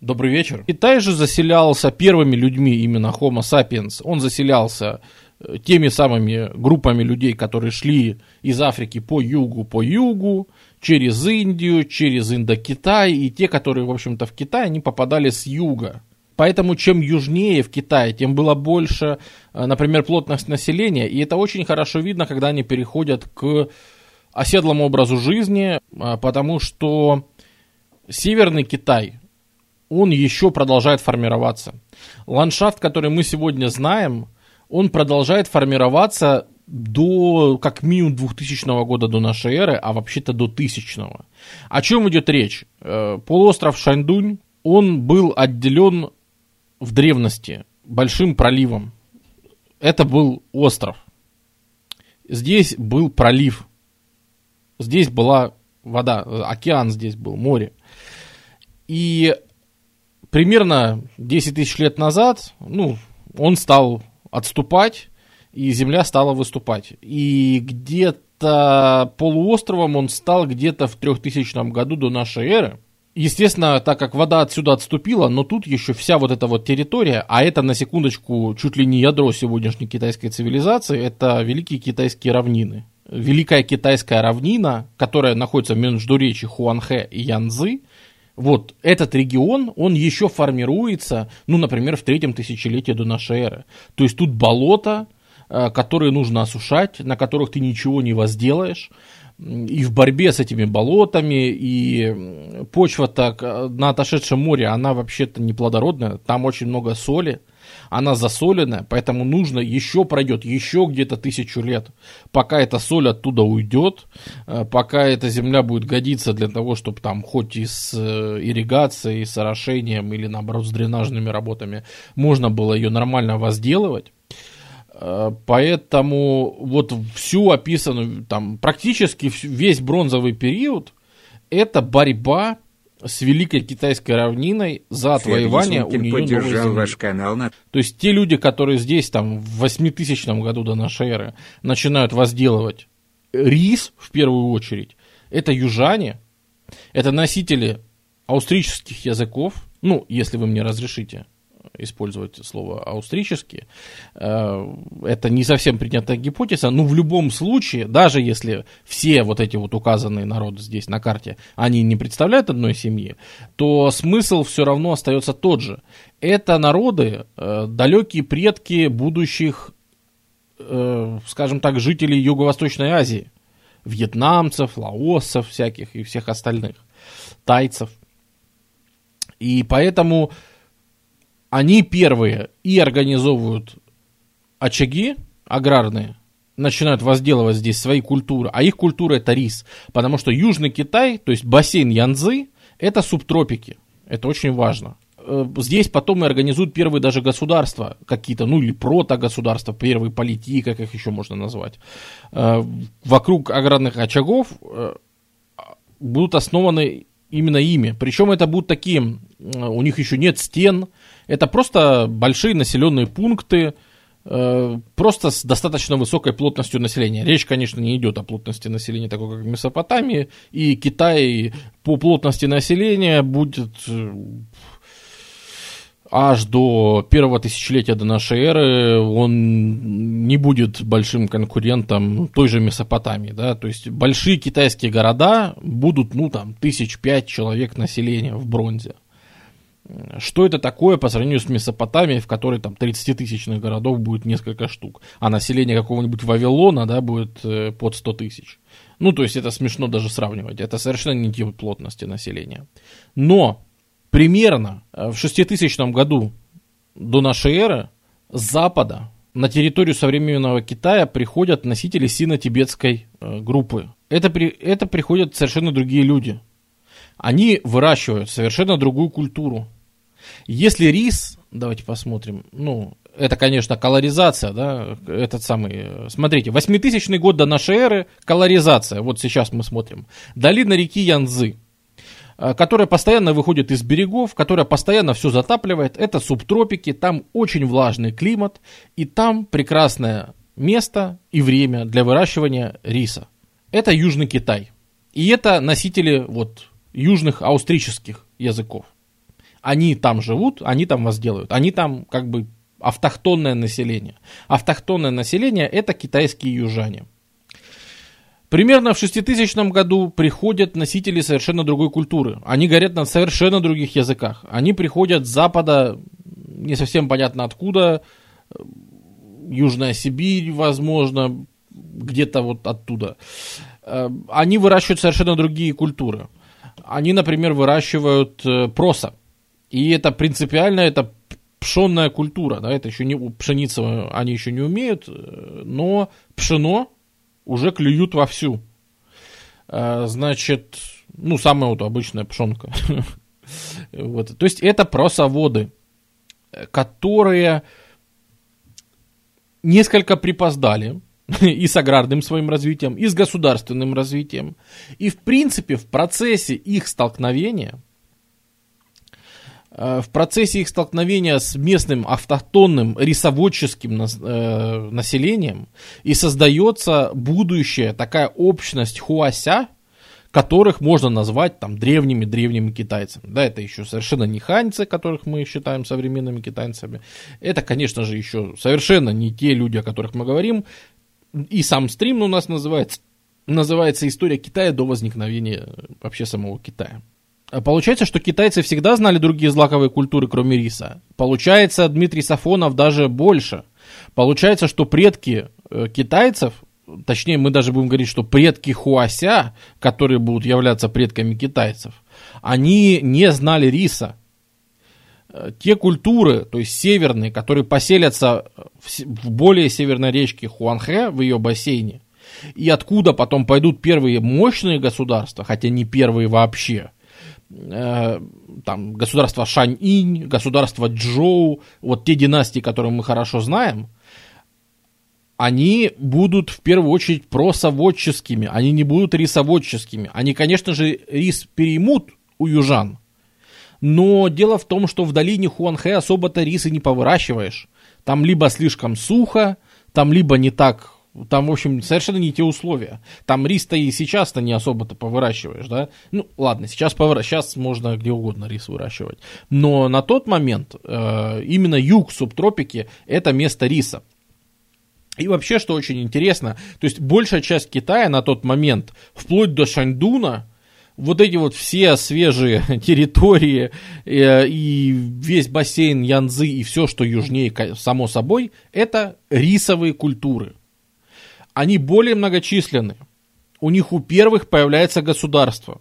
Добрый вечер. Китай же заселялся первыми людьми, именно Homo sapiens. Он заселялся э, теми самыми группами людей, которые шли из Африки по югу, по югу, через Индию, через Индокитай, и те, которые, в общем-то, в Китай, они попадали с юга. Поэтому чем южнее в Китае, тем было больше, э, например, плотность населения, и это очень хорошо видно, когда они переходят к оседлому образу жизни, э, потому что Северный Китай, он еще продолжает формироваться. Ландшафт, который мы сегодня знаем, он продолжает формироваться до как минимум 2000 года до нашей эры, а вообще-то до 1000. -го. О чем идет речь? Э, полуостров Шаньдунь, он был отделен в древности большим проливом. Это был остров. Здесь был пролив. Здесь была вода, океан здесь был, море. И примерно 10 тысяч лет назад, ну, он стал отступать, и земля стала выступать. И где-то полуостровом он стал где-то в 3000 году до нашей эры. Естественно, так как вода отсюда отступила, но тут еще вся вот эта вот территория, а это на секундочку чуть ли не ядро сегодняшней китайской цивилизации, это великие китайские равнины. Великая китайская равнина, которая находится в междуречии Хуанхэ и Янзы, вот этот регион, он еще формируется, ну, например, в третьем тысячелетии до нашей эры. То есть тут болото, э, которые нужно осушать, на которых ты ничего не возделаешь. И в борьбе с этими болотами, и почва так э, на отошедшем море, она вообще-то неплодородная, там очень много соли она засоленная, поэтому нужно еще пройдет еще где-то тысячу лет, пока эта соль оттуда уйдет, э, пока эта земля будет годиться для того, чтобы там хоть и с э, ирригацией, с орошением или наоборот с дренажными работами можно было ее нормально возделывать. Э, поэтому вот всю описанную, там практически весь бронзовый период, это борьба с Великой Китайской равниной за отвоевание у нее новой ваш канал на... То есть те люди, которые здесь там в 8000 году до нашей эры начинают возделывать рис в первую очередь, это южане, это носители австрийских языков, ну, если вы мне разрешите использовать слово австрийский. Э, это не совсем принятая гипотеза, но в любом случае, даже если все вот эти вот указанные народы здесь на карте, они не представляют одной семьи, то смысл все равно остается тот же. Это народы, э, далекие предки будущих, э, скажем так, жителей Юго-Восточной Азии. Вьетнамцев, лаосцев всяких и всех остальных, тайцев. И поэтому они первые и организовывают очаги аграрные, начинают возделывать здесь свои культуры, а их культура это рис, потому что Южный Китай, то есть бассейн Янзы, это субтропики, это очень важно. Э, здесь потом и организуют первые даже государства какие-то, ну или протогосударства, первые политики, как их еще можно назвать. Э, вокруг аграрных очагов э, будут основаны именно ими. Причем это будут такие, у них еще нет стен, это просто большие населенные пункты, э, просто с достаточно высокой плотностью населения. Речь, конечно, не идет о плотности населения, такой как в Месопотамии, и Китай по плотности населения будет э, аж до первого тысячелетия до нашей эры он не будет большим конкурентом той же Месопотамии, да, то есть большие китайские города будут, ну, там, тысяч пять человек населения в бронзе. Что это такое по сравнению с Месопотамией, в которой там 30-тысячных городов будет несколько штук, а население какого-нибудь Вавилона, да, будет э, под 100 тысяч. Ну, то есть это смешно даже сравнивать, это совершенно не тип плотности населения. Но примерно э, в 6000 году до нашей эры с запада на территорию современного Китая приходят носители сино-тибетской э, группы. Это, при, это приходят совершенно другие люди. Они выращивают совершенно другую культуру. Если рис, давайте посмотрим, ну, это, конечно, колоризация, да, этот самый, смотрите, 8000 год до нашей эры, колоризация, вот сейчас мы смотрим, долина реки Янзы, э, которая постоянно выходит из берегов, которая постоянно все затапливает, это субтропики, там очень влажный климат, и там прекрасное место и время для выращивания риса. Это Южный Китай. И это носители вот южных австрийских языков. Они там живут, они там вас делают. Они там как бы автохтонное население. Автохтонное население это китайские южане. Примерно в 6000 году приходят носители совершенно другой культуры. Они говорят на совершенно других языках. Они приходят с запада, не совсем понятно откуда, Южная Сибирь, возможно, где-то вот оттуда. Э, они выращивают совершенно другие культуры. Они, например, выращивают э, проса. И это принципиально, это пшенная культура, да, это еще не пшеница, они еще не умеют, э, но пшено уже клюют вовсю. А, значит, ну, самая вот обычная пшенка. вот. То есть это просоводы, которые несколько припоздали и с аграрным своим развитием, и с государственным развитием. И в принципе в процессе их столкновения – в процессе их столкновения с местным автохтонным рисоводческим э, населением и создается будущая такая общность хуася, которых можно назвать там древними-древними китайцами. Да, это еще совершенно не ханьцы, которых мы считаем современными китайцами. Это, конечно же, еще совершенно не те люди, о которых мы говорим. И сам стрим у нас называется, называется «История Китая до возникновения вообще самого Китая». Получается, что китайцы всегда знали другие злаковые культуры, кроме риса. Получается, Дмитрий Сафонов даже больше. Получается, что предки э, китайцев, точнее, мы даже будем говорить, что предки Хуася, которые будут являться предками китайцев, они не знали риса. Э, те культуры, то есть северные, которые поселятся в более северной речке Хуанхэ, в ее бассейне, и откуда потом пойдут первые мощные государства, хотя не первые вообще – Э, там, государство Шань-Инь, государство Джоу, вот те династии, которые мы хорошо знаем, они будут в первую очередь просоводческими, они не будут рисоводческими. Они, конечно же, рис переймут у южан, но дело в том, что в долине Хуанхэ особо-то рисы не повыращиваешь. Там либо слишком сухо, там либо не так там, в общем, совершенно не те условия. Там рис-то и сейчас-то не особо-то повыращиваешь, да? Ну, ладно, сейчас, повыра... сейчас можно где угодно рис выращивать. Но на тот момент э, именно юг субтропики – это место риса. И вообще, что очень интересно, то есть большая часть Китая на тот момент, вплоть до Шаньдуна, вот эти вот все свежие территории э, и весь бассейн Янзы и все, что южнее, само собой, это рисовые культуры они более многочисленны. У них у первых появляется государство.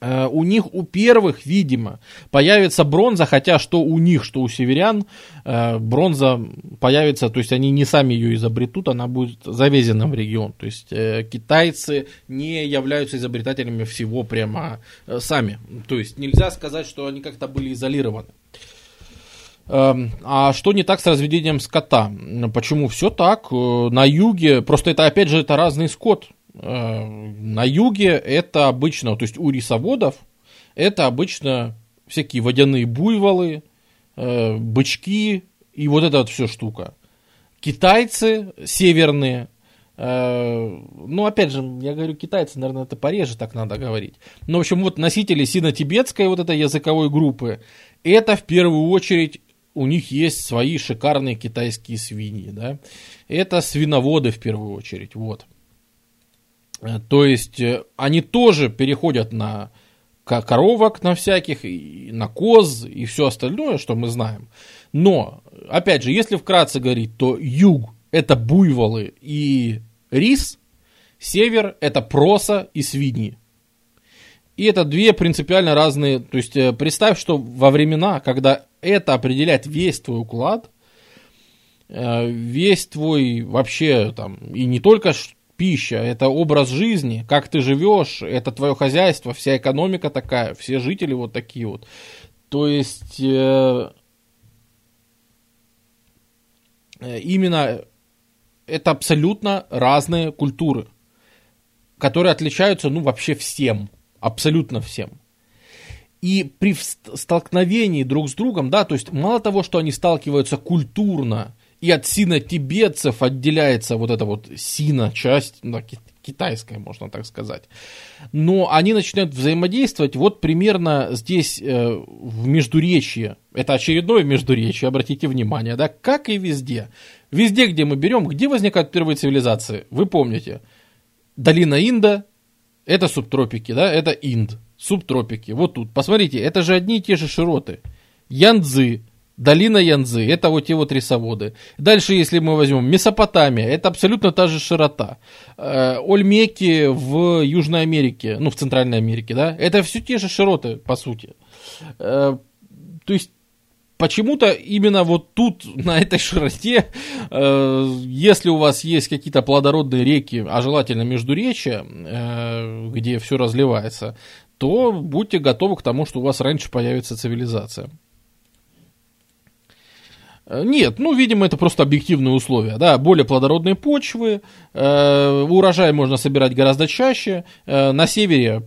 Э, у них у первых, видимо, появится бронза, хотя что у них, что у северян, э, бронза появится, то есть они не сами ее изобретут, она будет завезена в регион. То есть э, китайцы не являются изобретателями всего прямо сами. То есть нельзя сказать, что они как-то были изолированы. Эм, а что не так с разведением скота? Почему все так? Э, на юге, просто это опять же это разный скот. Э, на юге это обычно, то есть у рисоводов, это обычно всякие водяные буйволы, э, бычки и вот эта вот все штука. Китайцы северные, ну, опять же, я говорю китайцы, наверное, это пореже так надо говорить. Но, в общем, вот носители сино-тибетской вот этой языковой группы, это в первую очередь у них есть свои шикарные китайские свиньи, да. Это свиноводы в первую очередь, вот. Э, то есть э, они тоже переходят на коровок на всяких, на коз и все остальное, что мы знаем. Но, опять же, если вкратце говорить, то юг это буйволы и рис, север это проса и свиньи. И это две принципиально разные, то есть э, представь, что во времена, когда это определяет весь твой уклад, э, весь твой вообще там, и не только пища, это образ жизни, как ты живешь, это твое хозяйство, вся экономика такая, все жители вот такие вот. То есть э, именно это абсолютно разные культуры, которые отличаются, ну, вообще всем, абсолютно всем. И при столкновении друг с другом, да, то есть мало того, что они сталкиваются культурно, и от сино-тибетцев отделяется вот эта вот сино-часть, да, китайская, можно так сказать. Но они начинают взаимодействовать вот примерно здесь э, в Междуречье. Это очередное Междуречье, обратите внимание, да, как и везде. Везде, где мы берем, где возникают первые цивилизации, вы помните. Долина Инда, это субтропики, да, это Инд, субтропики. Вот тут, посмотрите, это же одни и те же широты. Янцзы, Долина Янзы, это вот те вот рисоводы. Дальше, если мы возьмем Месопотамия, это абсолютно та же широта. Э, Ольмеки в Южной Америке, ну, в Центральной Америке, да, это все те же широты, по сути. Э, то есть, почему-то именно вот тут, на этой широте, э, если у вас есть какие-то плодородные реки, а желательно междуречья, где все разливается, то будьте готовы к тому, что у вас раньше появится цивилизация. Э, нет, ну, видимо, это просто объективные условия, да, более плодородные почвы, э, урожай можно собирать гораздо чаще, э, на севере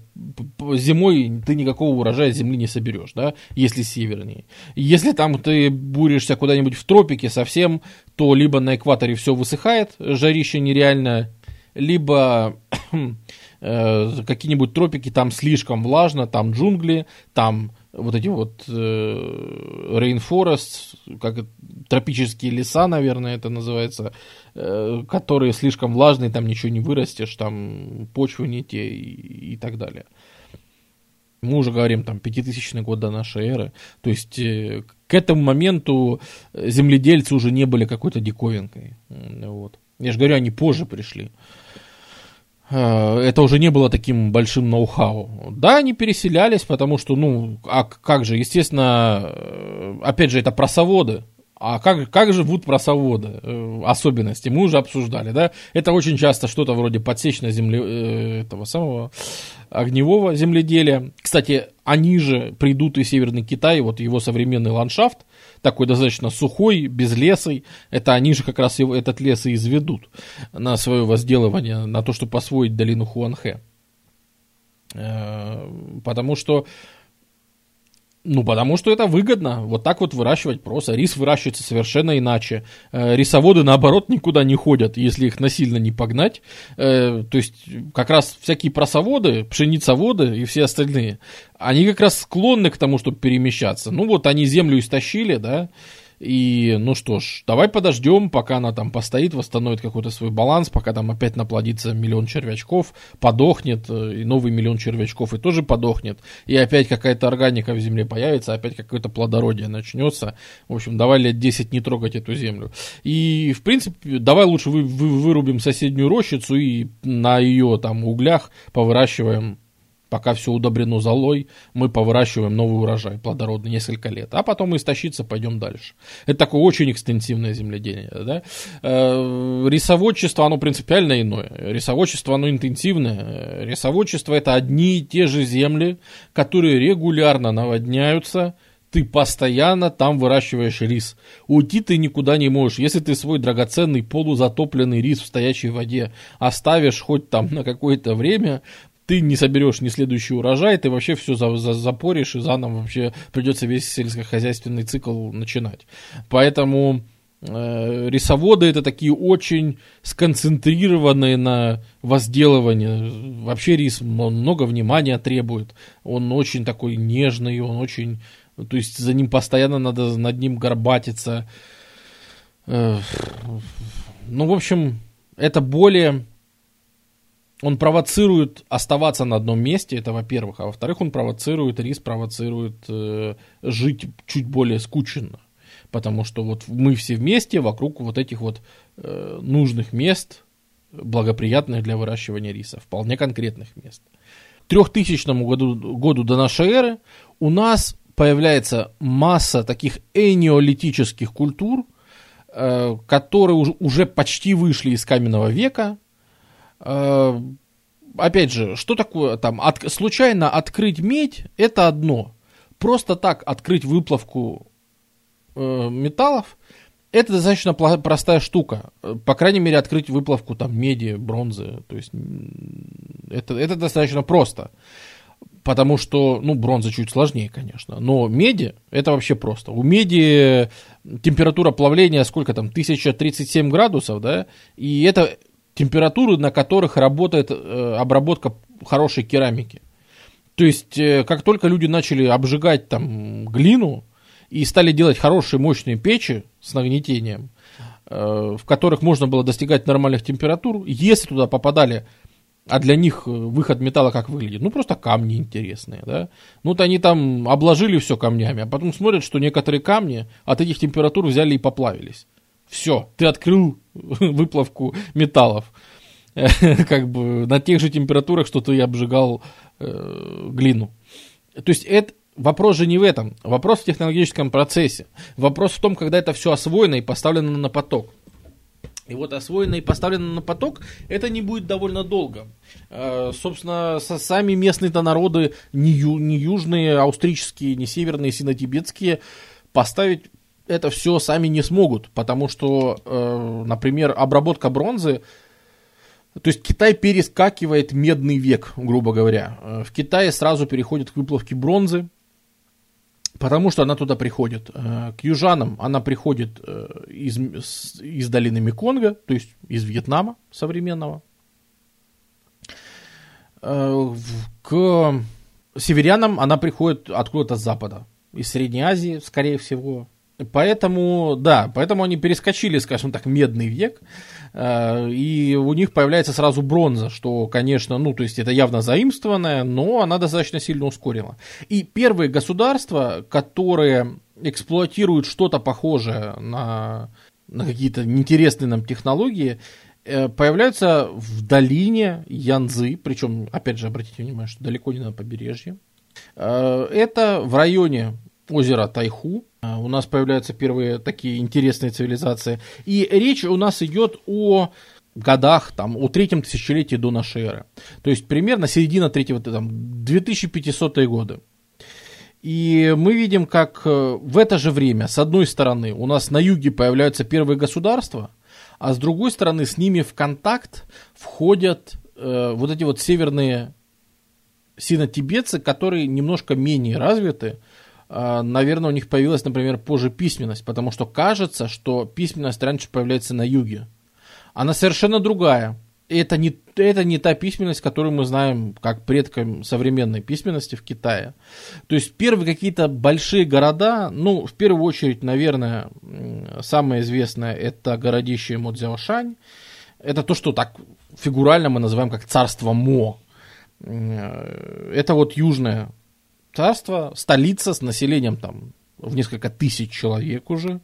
зимой ты никакого урожая земли не соберешь, да, если севернее. Если там ты бурешься куда-нибудь в тропике совсем, то либо на экваторе все высыхает, жарище нереальное, либо э, какие-нибудь тропики, там слишком влажно, там джунгли, там вот эти вот э, rainforest, как тропические леса, наверное, это называется, э, которые слишком влажные, там ничего не вырастешь, там почвы не те и, и так далее. Мы уже говорим, там, 5000 год до нашей эры. То есть, э, к этому моменту земледельцы уже не были какой-то диковинкой. Вот. Я же говорю, они позже пришли. Э, это уже не было таким большим ноу-хау. Да, они переселялись, потому что, ну, а как же, естественно, э, опять же, это просоводы. А как, как живут просоводы? Э, особенности мы уже обсуждали, да? Это очень часто что-то вроде подсечной земли, этого самого огневого земледелия. Кстати, они же придут и Северный Китай, вот его современный ландшафт, такой достаточно сухой, без леса. Это они же как раз его, этот лес и изведут на свое возделывание, на то, чтобы освоить долину Хуанхэ. Э, потому что ну, потому что это выгодно. Вот так вот выращивать просто. Рис выращивается совершенно иначе. Э, рисоводы, наоборот, никуда не ходят, если их насильно не погнать. Э, то есть, как раз всякие просоводы, пшеницоводы и все остальные, они как раз склонны к тому, чтобы перемещаться. Ну, вот они землю истощили, да, и, ну что ж, давай подождем, пока она там постоит, восстановит какой-то свой баланс, пока там опять наплодится миллион червячков, подохнет, э, и новый миллион червячков и тоже подохнет, и опять какая-то органика в земле появится, опять какое-то плодородие начнется. В общем, давай лет 10 не трогать эту землю. И, в принципе, давай лучше вы, вы, вырубим соседнюю рощицу и на ее там углях повыращиваем пока все удобрено золой, мы повыращиваем новый урожай плодородный несколько лет, а потом истощиться пойдем дальше. Это такое очень экстенсивное земледелие. Да? Э, рисоводчество, оно принципиально иное. Рисоводчество, оно интенсивное. Рисоводчество это одни и те же земли, которые регулярно наводняются, ты постоянно там выращиваешь рис. Уйти ты никуда не можешь. Если ты свой драгоценный полузатопленный рис в стоячей воде оставишь хоть там на какое-то время, ты не соберешь ни следующий урожай, ты вообще все за, за, запоришь, и заново вообще придется весь сельскохозяйственный цикл начинать. Поэтому э, рисоводы это такие очень сконцентрированные на возделывании. Вообще рис много внимания требует. Он очень такой нежный, он очень... То есть за ним постоянно надо над ним горбатиться. Э, ну, в общем, это более он провоцирует оставаться на одном месте, это во-первых, а во-вторых, он провоцирует, рис провоцирует э, жить чуть более скученно, потому что вот мы все вместе вокруг вот этих вот э, нужных мест, благоприятных для выращивания риса, вполне конкретных мест. К 3000 году, году до нашей эры у нас появляется масса таких энеолитических культур, э, которые уже, уже почти вышли из каменного века, опять же, что такое там, от, случайно открыть медь, это одно. Просто так открыть выплавку э, металлов, это достаточно простая штука. По крайней мере, открыть выплавку там меди, бронзы. То есть это, это достаточно просто. Потому что, ну, бронза чуть сложнее, конечно. Но меди, это вообще просто. У меди температура плавления сколько там, 1037 градусов, да? И это температуры, на которых работает э, обработка хорошей керамики. То есть, э, как только люди начали обжигать там глину и стали делать хорошие мощные печи с нагнетением, э, в которых можно было достигать нормальных температур, если туда попадали а для них выход металла как выглядит? Ну, просто камни интересные, да. Ну, вот они там обложили все камнями, а потом смотрят, что некоторые камни от этих температур взяли и поплавились. Все, ты открыл выплавку металлов. Как бы на тех же температурах, что ты обжигал э, глину. То есть это, Вопрос же не в этом. Вопрос в технологическом процессе. Вопрос в том, когда это все освоено и поставлено на поток. И вот освоено и поставлено на поток, это не будет довольно долго. Э, собственно, сами местные-то народы, не, южные, австрийские, не северные, сино-тибетские, поставить это все сами не смогут, потому что, э, например, обработка бронзы, то есть Китай перескакивает медный век, грубо говоря. Э, в Китае сразу переходит к выплавке бронзы, Потому что она туда приходит. Э, к южанам она приходит э, из, из долины Меконга, то есть из Вьетнама современного. К северянам она приходит откуда-то с запада. Из Средней Азии, скорее всего. Поэтому, да, поэтому они перескочили, скажем так, медный век, э, и у них появляется сразу бронза, что, конечно, ну, то есть это явно заимствованная, но она достаточно сильно ускорила. И первые государства, которые эксплуатируют что-то похожее на, на какие-то интересные нам технологии, э, появляются в долине Янзы, причем, опять же, обратите внимание, что далеко не на побережье. Э, это в районе озера Тайху, а, у нас появляются первые такие интересные цивилизации. И речь у нас идет о годах, там, о третьем тысячелетии до нашей эры. То есть примерно середина третьего, там, 2500 годы. И мы видим, как э, в это же время, с одной стороны, у нас на юге появляются первые государства, а с другой стороны, с ними в контакт входят э, вот эти вот северные сино-тибетцы, которые немножко менее развиты, наверное, у них появилась, например, позже письменность, потому что кажется, что письменность раньше появляется на юге. Она совершенно другая. Это не, это не та письменность, которую мы знаем как предкам современной письменности в Китае. То есть первые какие-то большие города, ну, в первую очередь, наверное, самое известное это городище Модзяошань. Это то, что так фигурально мы называем как царство Мо. Э, это вот южная царство, столица с населением там в несколько тысяч человек уже.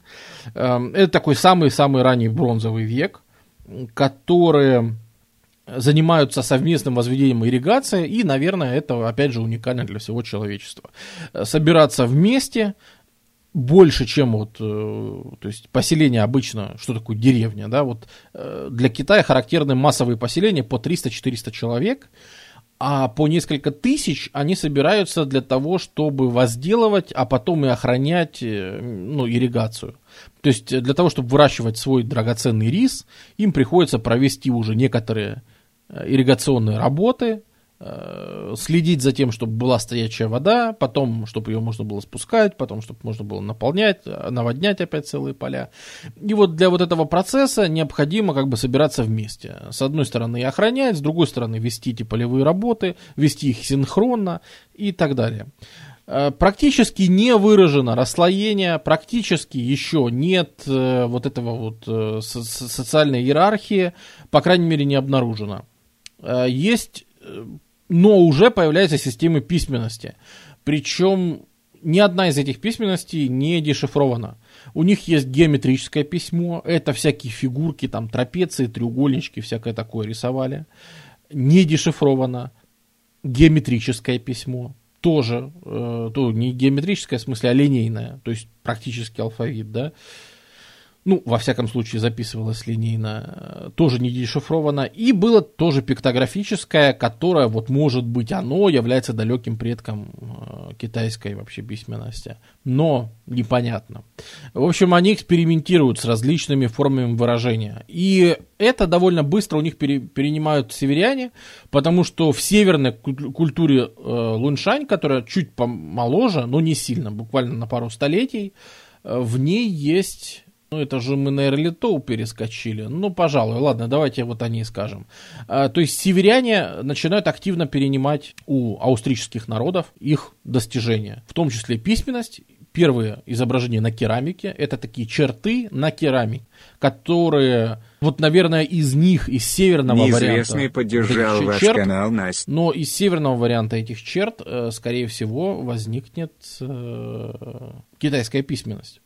Эм, это такой самый-самый ранний бронзовый век, которые занимаются совместным возведением ирригации, и, наверное, это, опять же, уникально для всего человечества. Собираться вместе, больше, чем вот, э, то есть поселение обычно, что такое деревня, да, вот э, для Китая характерны массовые поселения по 300-400 человек, а по несколько тысяч они собираются для того, чтобы возделывать, а потом и охранять э, ну, ирригацию. То есть для того, чтобы выращивать свой драгоценный рис, им приходится провести уже некоторые э, ирригационные работы, Э, следить за тем, чтобы была стоячая вода, потом, чтобы ее можно было спускать, потом, чтобы можно было наполнять, э, наводнять опять целые поля. И вот для вот этого процесса необходимо как бы собираться вместе. С одной стороны охранять, с другой стороны вести эти полевые работы, вести их синхронно и так далее. Э, практически не выражено расслоение, практически еще нет вот этого вот социальной иерархии, по крайней мере не обнаружено. Есть но уже появляются системы письменности. Причем ни одна из этих письменностей не дешифрована. У них есть геометрическое письмо, это всякие фигурки, там трапеции, треугольнички, всякое такое рисовали. Не дешифровано. Геометрическое письмо тоже, э, то не геометрическое в смысле, а линейное, то есть практически алфавит, да. Э, ну, во всяком случае, записывалось линейно, э, тоже не дешифровано, и было тоже пиктографическое, которое, вот, может быть, оно является далеким предком э, китайской вообще письменности, но непонятно. В общем, они экспериментируют с различными формами выражения, и это довольно быстро у них пере, перенимают северяне, потому что в северной культуре э, Луншань, которая чуть помоложе, но не сильно, буквально на пару столетий, э, в ней есть Ну, это же мы на Эрлитоу перескочили. Ну, пожалуй, ладно, давайте вот о ней скажем. А, то есть северяне начинают активно перенимать у австрийских народов их достижения, в том числе письменность, первые изображения на керамике, это такие черты на керамике, которые, вот, наверное, из них, из северного Неизвестный варианта... поддержал ваш черт, канал, Настя. Но из северного варианта этих черт, э, скорее всего, возникнет э, китайская письменность.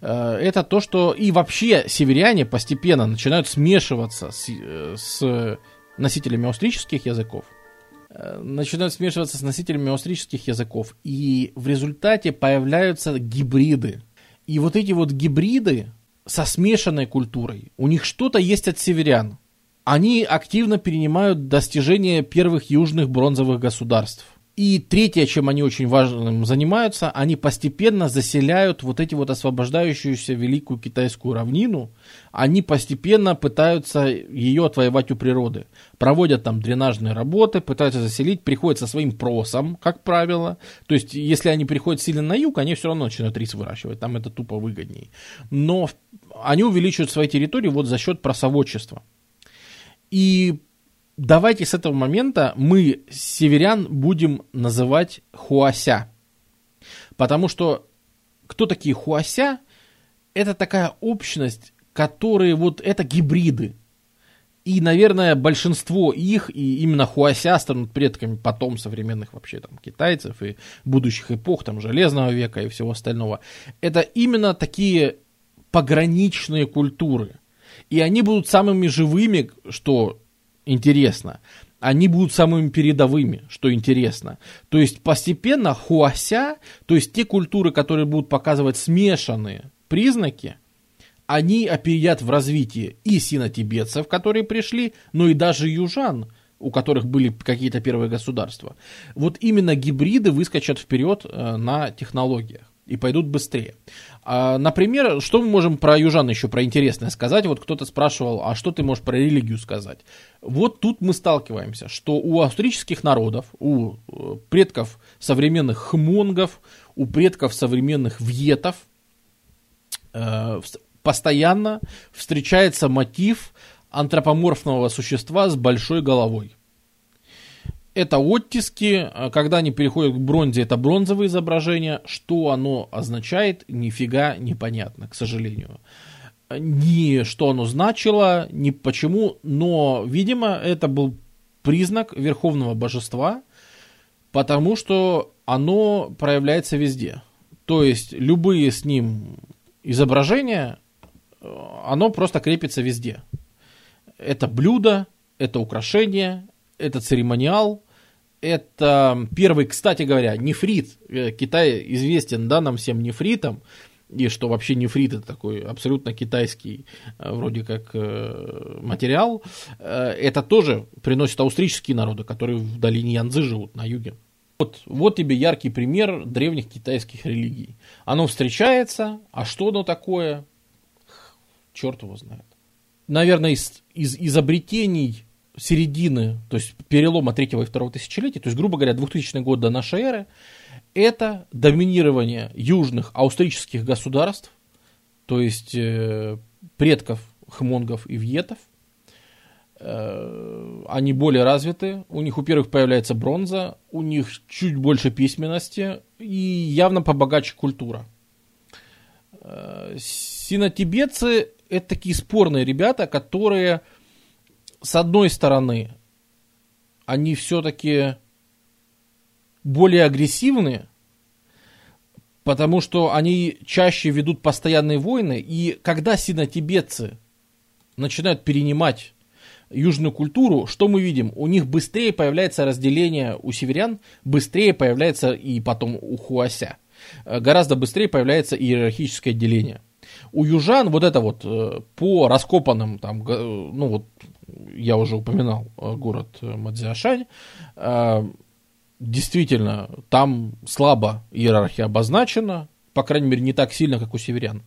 Э, это то, что и вообще северяне постепенно начинают смешиваться с, с носителями австрийских языков начинают смешиваться с носителями австрийских языков, и в результате появляются гибриды. И вот эти вот гибриды со смешанной культурой, у них что-то есть от северян. Они активно перенимают достижения первых южных бронзовых государств. И третье, чем они очень важным занимаются, они постепенно заселяют вот эти вот освобождающуюся великую китайскую равнину, они постепенно пытаются ее отвоевать у природы. Проводят там дренажные работы, пытаются заселить, приходят со своим просом, как правило. То есть, если они приходят сильно на юг, они все равно начинают рис выращивать, там это тупо выгодней. Но они увеличивают свои территории вот за счет просоводчества. И давайте с этого момента мы северян будем называть хуася. Потому что кто такие хуася? Это такая общность, которые вот это гибриды. И, наверное, большинство их, и именно хуася станут предками потом современных вообще там китайцев и будущих эпох, там, железного века и всего остального. Это именно такие пограничные культуры. И они будут самыми живыми, что интересно, они будут самыми передовыми, что интересно. То есть постепенно хуася, то есть те культуры, которые будут показывать смешанные признаки, они опередят в развитии и сино-тибетцев, которые пришли, но и даже южан, у которых были какие-то первые государства. Вот именно гибриды выскочат вперед э, на технологиях и пойдут быстрее. А, например, что мы можем про южан еще про интересное сказать? Вот кто-то спрашивал, а что ты можешь про религию сказать? Вот тут мы сталкиваемся, что у австрийских народов, у э, предков современных хмонгов, у предков современных вьетов э, постоянно встречается мотив антропоморфного существа с большой головой это оттиски, а когда они переходят к бронзе, это бронзовые изображения. Что оно означает, нифига непонятно, к сожалению. Ни что оно значило, ни почему, но, видимо, это был признак верховного божества, потому что оно проявляется везде. То есть любые с ним изображения, оно просто крепится везде. Это блюдо, это украшение, это церемониал, это первый, кстати говоря, нефрит. Э, Китай известен, да, нам всем нефритом, и что вообще нефрит это такой абсолютно китайский э, вроде как э, материал. Это тоже приносит австрийские народы, которые в долине Янзы живут на юге. Вот, вот тебе яркий пример древних китайских религий. Оно встречается, а что оно такое? Черт его знает. Наверное, из, из изобретений середины, то есть перелома третьего и второго тысячелетия, то есть, грубо говоря, 2000 год до нашей эры, это доминирование южных австрийских государств, то есть э, предков хмонгов и вьетов. Э, они более развиты, у них у первых появляется бронза, у них чуть больше письменности и явно побогаче культура. Э, синотибетцы это такие спорные ребята, которые с одной стороны, они все-таки более агрессивны, потому что они чаще ведут постоянные войны, и когда синотибетцы начинают перенимать южную культуру, что мы видим? У них быстрее появляется разделение у северян, быстрее появляется и потом у хуася. Гораздо быстрее появляется иерархическое деление. У южан вот это вот э, по раскопанным, там, ну вот я уже упоминал э, город э, Мадзиашань, действительно, там слабо иерархия обозначена, по крайней мере, не так сильно, как у северян.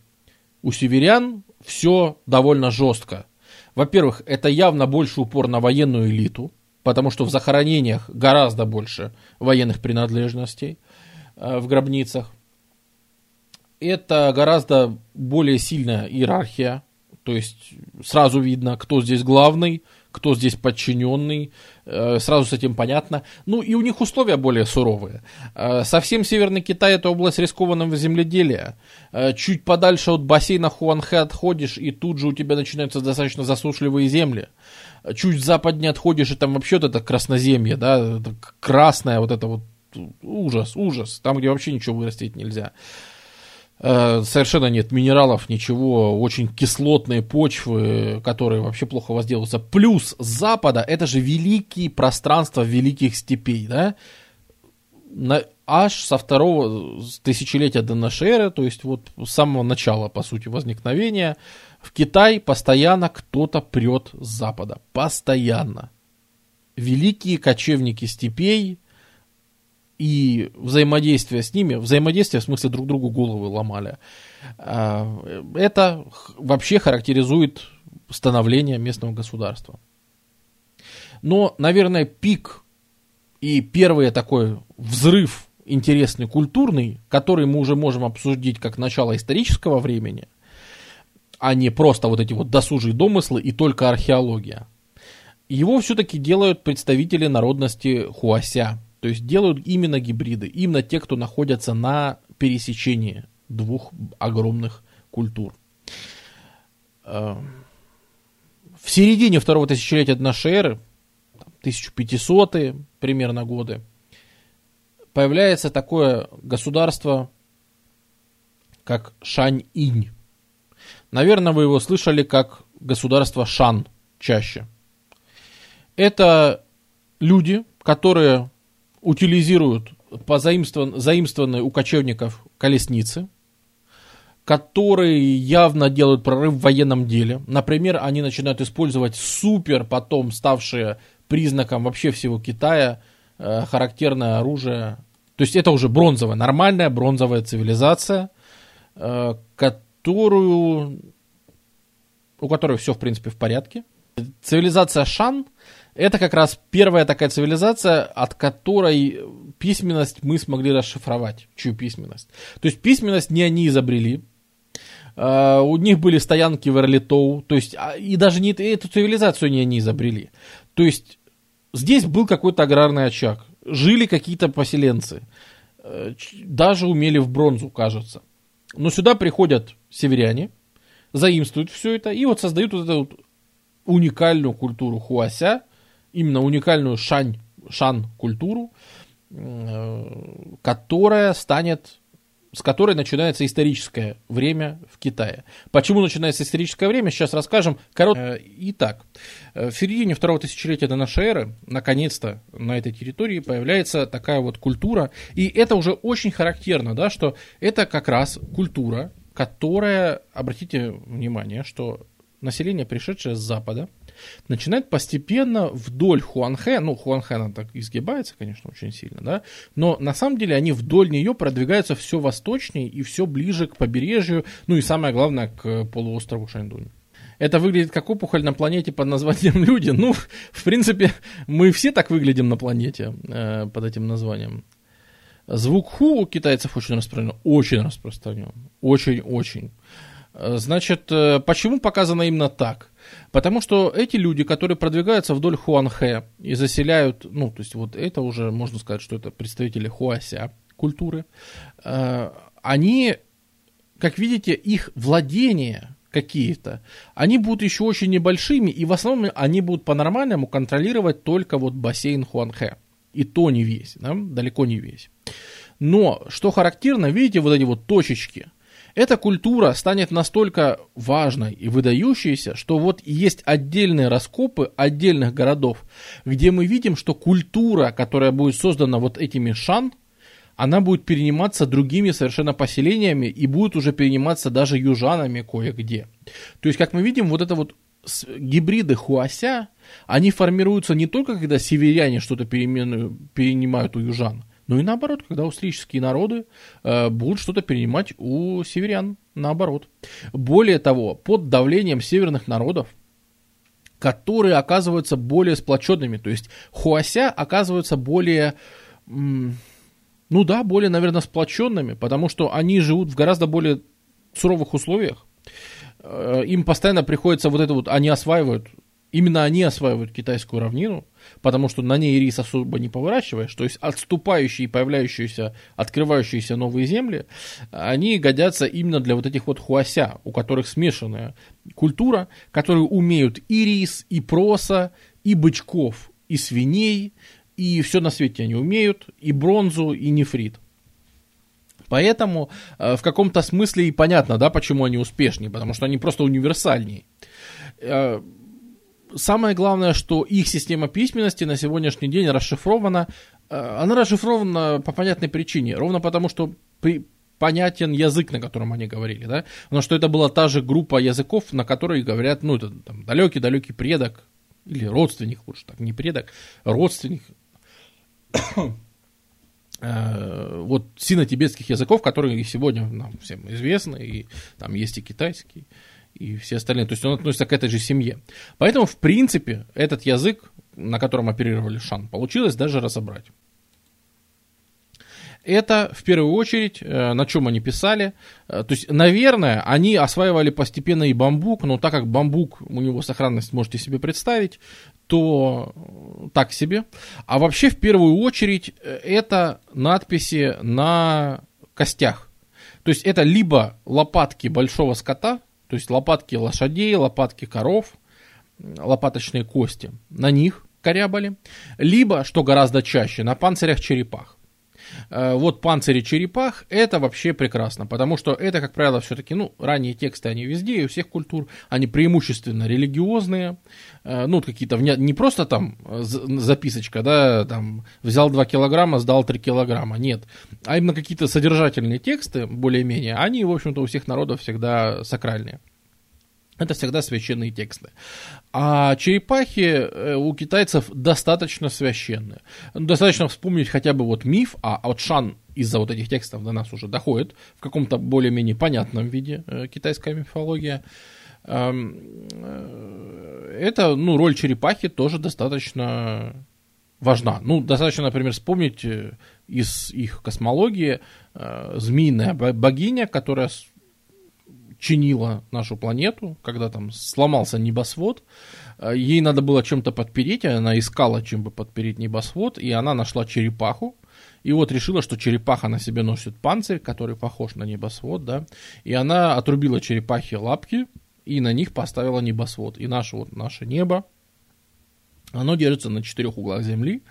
У северян все довольно жестко. Во-первых, это явно больше упор на военную элиту, потому что в захоронениях гораздо больше военных принадлежностей в гробницах. Это гораздо более сильная иерархия, то есть сразу видно, кто здесь главный, кто здесь подчиненный, э, сразу с этим понятно. Ну и у них условия более суровые. Э, совсем Северный Китай это область рискованного земледелия. Э, чуть подальше от бассейна Хуанхэ отходишь, и тут же у тебя начинаются достаточно засушливые земли. Чуть западнее отходишь, и там вообще вот это красноземье, да, красное вот это вот ужас, ужас, там, где вообще ничего вырастить нельзя. Э, совершенно нет минералов, ничего, очень кислотные почвы, которые вообще плохо возделываются. Плюс запада, это же великие пространства великих степей, да, на, аж со второго тысячелетия до нашей эры, то есть вот с самого начала, по сути, возникновения, в Китай постоянно кто-то прет с запада, постоянно. Великие кочевники степей, и взаимодействие с ними, взаимодействие в смысле друг другу головы ломали, а, это вообще характеризует становление местного государства. Но, наверное, пик и первый такой взрыв интересный культурный, который мы уже можем обсудить как начало исторического времени, а не просто вот эти вот досужие домыслы и только археология. Его все-таки делают представители народности Хуася, то есть делают именно гибриды, именно те, кто находятся на пересечении двух огромных культур. Э, в середине второго тысячелетия нашей эры, 1500-е примерно годы, появляется такое государство, как Шань-Инь. Наверное, вы его слышали как государство Шан чаще. Это люди, которые утилизируют позаимствован, заимствованные у кочевников колесницы, которые явно делают прорыв в военном деле. Например, они начинают использовать супер, потом ставшее признаком вообще всего Китая, э, характерное оружие. То есть это уже бронзовая, нормальная бронзовая цивилизация, э, которую, у которой все, в принципе, в порядке. Цивилизация Шан это как раз первая такая цивилизация, от которой письменность мы смогли расшифровать, чью письменность. То есть письменность не они изобрели, Uh, у них были стоянки в Эрлитоу, то есть, а, и даже не эту цивилизацию не они изобрели. То есть, здесь был какой-то аграрный очаг, жили какие-то поселенцы, uh, даже умели в бронзу, кажется. Но сюда приходят северяне, заимствуют все это и вот создают вот эту вот уникальную культуру хуася, именно уникальную шань, шан-культуру, э, которая станет с которой начинается историческое время в Китае. Почему начинается историческое время, сейчас расскажем. Корот... Э, итак, э, в середине второго тысячелетия до нашей эры, наконец-то на этой территории появляется такая вот культура, и это уже очень характерно, да, что это как раз культура, которая, обратите внимание, что население, пришедшее с запада, начинает постепенно вдоль Хуанхэ, ну, Хуанхэ она так изгибается, конечно, очень сильно, да, но на самом деле они вдоль нее продвигаются все восточнее и все ближе к побережью, ну и самое главное, к полуострову Шаньдунь. Это выглядит как опухоль на планете под названием люди. Ну, в принципе, мы все так выглядим на планете э, под этим названием. Звук ху у китайцев очень распространен. Очень распространен. Очень-очень. Э, значит, э, почему показано именно так? Потому что эти люди, которые продвигаются вдоль Хуанхэ и заселяют, ну, то есть вот это уже, можно сказать, что это представители Хуася культуры, э, они, как видите, их владения какие-то, они будут еще очень небольшими, и в основном они будут по-нормальному контролировать только вот бассейн Хуанхэ. И то не весь, да? далеко не весь. Но, что характерно, видите вот эти вот точечки – эта культура станет настолько важной и выдающейся, что вот есть отдельные раскопы отдельных городов, где мы видим, что культура, которая будет создана вот этими шан, она будет перениматься другими совершенно поселениями и будет уже перениматься даже южанами кое-где. То есть, как мы видим, вот это вот гибриды хуася, они формируются не только когда северяне что-то перенимают у южан, ну и наоборот, когда австрийские народы э, будут что-то перенимать у северян, наоборот. Более того, под давлением северных народов, которые оказываются более сплоченными, то есть хуася оказываются более, Ну да, более, наверное, сплоченными, потому что они живут в гораздо более суровых условиях. Э, им постоянно приходится вот это вот, они осваивают, именно они осваивают китайскую равнину, потому что на ней рис особо не поворачиваешь, то есть отступающие, появляющиеся, открывающиеся новые земли, они годятся именно для вот этих вот хуася, у которых смешанная культура, которые умеют и рис, и проса, и бычков, и свиней, и все на свете они умеют, и бронзу, и нефрит. Поэтому э, в каком-то смысле и понятно, да, почему они успешнее, потому что они просто универсальнее. Самое главное, что их система письменности на сегодняшний день расшифрована. Э, она расшифрована по понятной причине, ровно потому, что при, понятен язык, на котором они говорили, да, но что это была та же группа языков, на которой говорят, ну, это там далекий-далекий предок, или родственник, лучше так, не предок, родственник, э, вот сино-тибетских языков, которые сегодня нам всем известны, и там есть и китайский, и все остальные. То есть он относится к этой же семье. Поэтому, в принципе, этот язык, на котором оперировали Шан, получилось даже разобрать. Это, в первую очередь, э, на чем они писали. Э, то есть, наверное, они осваивали постепенно и бамбук, но так как бамбук, у него сохранность можете себе представить, то так себе. А вообще, в первую очередь, э, это надписи на костях. То есть, это либо лопатки большого скота, то есть лопатки лошадей, лопатки коров, лопаточные кости. На них корябали. Либо, что гораздо чаще, на панцирях черепах. Э, вот панцири черепах, это вообще прекрасно, потому что это, как правило, все-таки, ну, ранние тексты, они везде, и у всех культур, они преимущественно религиозные, э, ну, какие-то, не просто там записочка, да, там, взял 2 килограмма, сдал 3 килограмма, нет, а именно какие-то содержательные тексты, более-менее, они, в общем-то, у всех народов всегда сакральные. Это всегда священные тексты. А черепахи э, у китайцев достаточно священные. Достаточно вспомнить хотя бы вот миф, а вот Шан из-за вот этих текстов до нас уже доходит в каком-то более-менее понятном виде э, китайская мифология. Эм, э, это, ну, роль черепахи тоже достаточно важна. Ну, достаточно, например, вспомнить из их космологии змеиная богиня, которая чинила нашу планету, когда там сломался небосвод. Э, ей надо было чем-то подпереть, она искала, чем бы подпереть небосвод, и она нашла черепаху. И вот решила, что черепаха на себе носит панцирь, который похож на небосвод, да. И она отрубила черепахе лапки и на них поставила небосвод. И наше вот наше небо, оно держится на четырех углах Земли,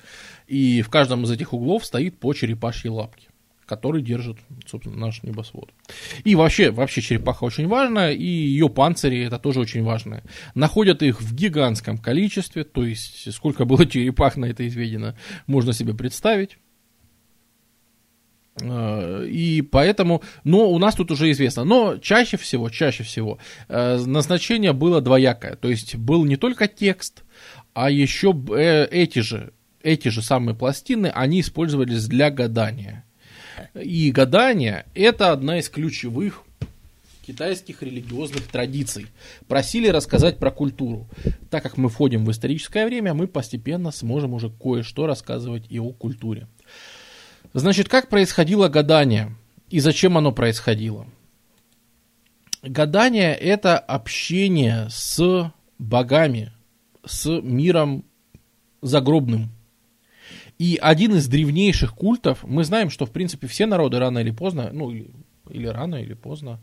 и в каждом из этих углов стоит по черепашьей лапке который держит, собственно, наш небосвод. И вообще, вообще черепаха очень важная, и ее панцири это тоже очень важно. Находят их в гигантском количестве, то есть сколько было черепах на это изведено, можно себе представить. А, и поэтому, но у нас тут уже известно. Но чаще всего, чаще всего э, назначение было двоякое. То есть был не только текст, а еще э, эти же, эти же самые пластины, они использовались для гадания и гадание – это одна из ключевых китайских религиозных традиций. Просили рассказать про культуру. Так как мы входим в историческое время, мы постепенно сможем уже кое-что рассказывать и о культуре. Значит, как происходило гадание и зачем оно происходило? Гадание – это общение с богами, с миром загробным. И один из древнейших культов, мы знаем, что, в принципе, все народы рано или поздно, ну, или, или рано, или поздно,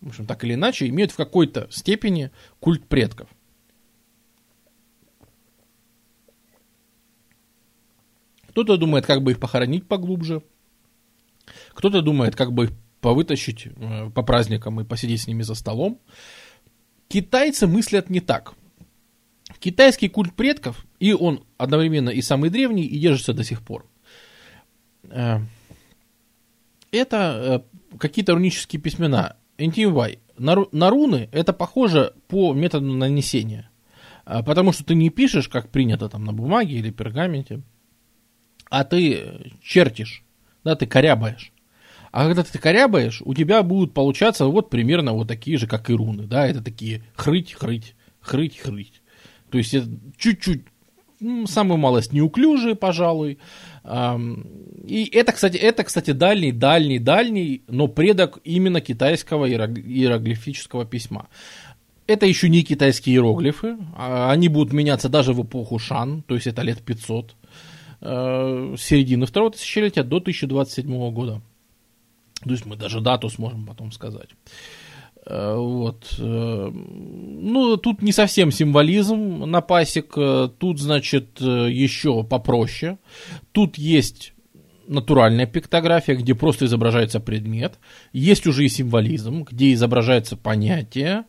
в общем, так или иначе, имеют в какой-то степени культ предков. Кто-то думает, как бы их похоронить поглубже. Кто-то думает, как бы их повытащить э, по праздникам и посидеть с ними за столом. Китайцы мыслят не так – Китайский культ предков, и он одновременно и самый древний, и держится до сих пор. Э, это э, какие-то рунические письмена. Интимвай. На руны это похоже по методу нанесения. Э, потому что ты не пишешь, как принято там на бумаге или пергаменте, а ты чертишь, да, ты корябаешь. А когда ты корябаешь, у тебя будут получаться вот примерно вот такие же, как и руны, да, это такие хрыть, хрыть, хрыть, хрыть. То есть чуть-чуть, самую малость неуклюжие, пожалуй, И это, кстати, это, кстати, дальний, дальний, дальний, но предок именно китайского иероглифического письма. Это еще не китайские иероглифы, а они будут меняться даже в эпоху Шан, то есть это лет 500, э, середины второго тысячелетия до 1027 года. То есть мы даже дату сможем потом сказать. Э, вот. Э, ну, тут не совсем символизм на пасек. Тут, значит, еще попроще. Тут есть натуральная пиктография, где просто изображается предмет. Есть уже и символизм, где изображается понятие.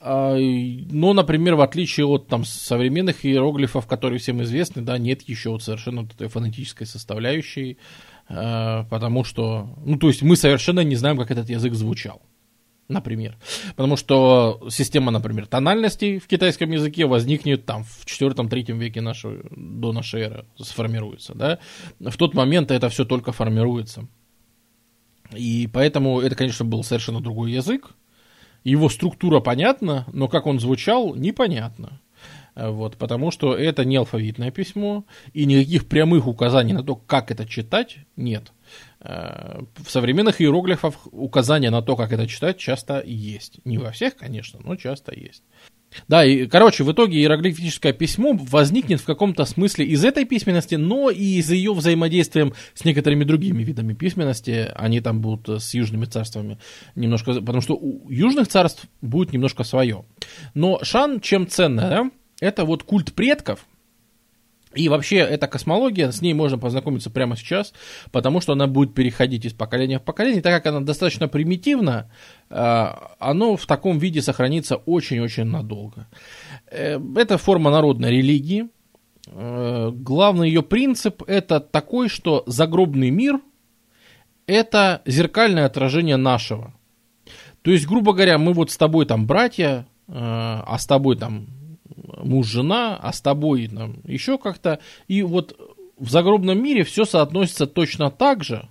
А, но, например, в отличие от там, современных иероглифов, которые всем известны, да, нет еще вот совершенно вот этой фонетической составляющей, потому что, ну, то есть мы совершенно не знаем, как этот язык звучал, например. Потому что система, например, тональностей в китайском языке возникнет там в 4-3 веке нашей, до нашей эры, сформируется, да. В тот момент это все только формируется. И поэтому это, конечно, был совершенно другой язык, его структура понятна, но как он звучал, непонятно. Вот, потому что это не алфавитное письмо, и никаких прямых указаний на то, как это читать, нет. Э, в современных иероглифах указания на то, как это читать, часто есть. Не во всех, конечно, но часто есть. Да, и, короче, в итоге иероглифическое письмо возникнет в каком-то смысле из этой письменности, но и из ее взаимодействием с некоторыми другими видами письменности. Они там будут э, с южными царствами немножко... Потому что у южных царств будет немножко свое. Но Шан чем ценная, да? Это вот культ предков, и вообще эта космология, с ней можно познакомиться прямо сейчас, потому что она будет переходить из поколения в поколение, так как она достаточно примитивна, э, оно в таком виде сохранится очень-очень надолго. Э, это форма народной религии. Э, главный ее принцип это такой, что загробный мир это зеркальное отражение нашего. То есть, грубо говоря, мы вот с тобой там братья, а с тобой там муж, жена, а с тобой там, еще как-то. И вот в загробном мире все соотносится точно так же,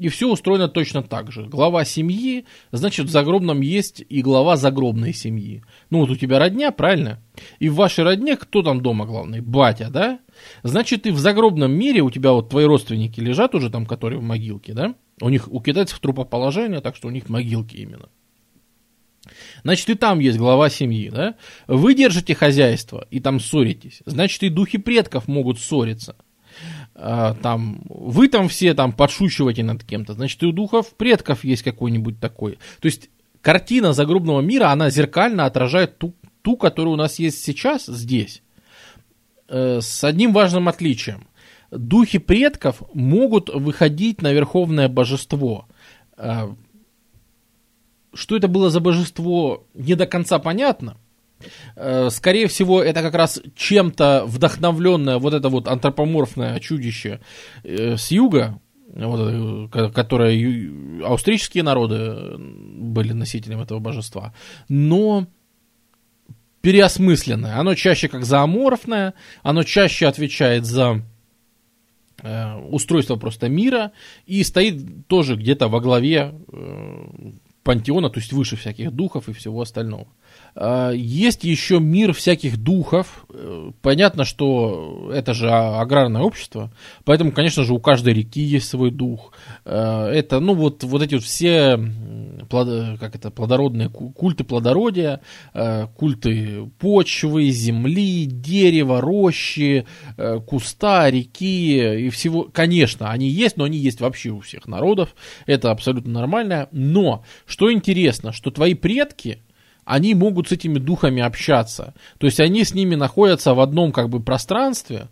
и все устроено точно так же. Глава семьи, значит, в загробном есть и глава загробной семьи. Ну, вот у тебя родня, правильно? И в вашей родне кто там дома главный? Батя, да? Значит, и в загробном мире у тебя вот твои родственники лежат уже там, которые в могилке, да? У них, у китайцев трупоположение, так что у них могилки именно. Значит, и там есть глава семьи, да? Вы держите хозяйство и там ссоритесь. Значит, и духи предков могут ссориться. А, там, вы там все там подшучиваете над кем-то. Значит, и у духов предков есть какой-нибудь такой. То есть, картина загробного мира, она зеркально отражает ту, ту которая у нас есть сейчас, здесь. Э, с одним важным отличием. Духи предков могут выходить на верховное божество э, что это было за божество, не до конца понятно. Э, скорее всего, это как раз чем-то вдохновленное вот это вот антропоморфное чудище э, с юга, вот, которое австрийские народы были носителем этого божества, но переосмысленное. Оно чаще как зооморфное, оно чаще отвечает за э, устройство просто мира и стоит тоже где-то во главе пантеона, то есть выше всяких духов и всего остального. А, есть еще мир всяких духов. Э, понятно, что это же аграрное общество, поэтому, конечно же, у каждой реки есть свой дух. Э, это, ну, вот, вот эти вот все как это, плодородные культы плодородия, э, культы почвы, земли, дерева, рощи, куста, реки и всего. Конечно, они есть, но они есть вообще у всех народов. Это абсолютно нормально. Но, что интересно, что твои предки, они могут с этими духами общаться. То есть они с ними находятся в одном как бы пространстве,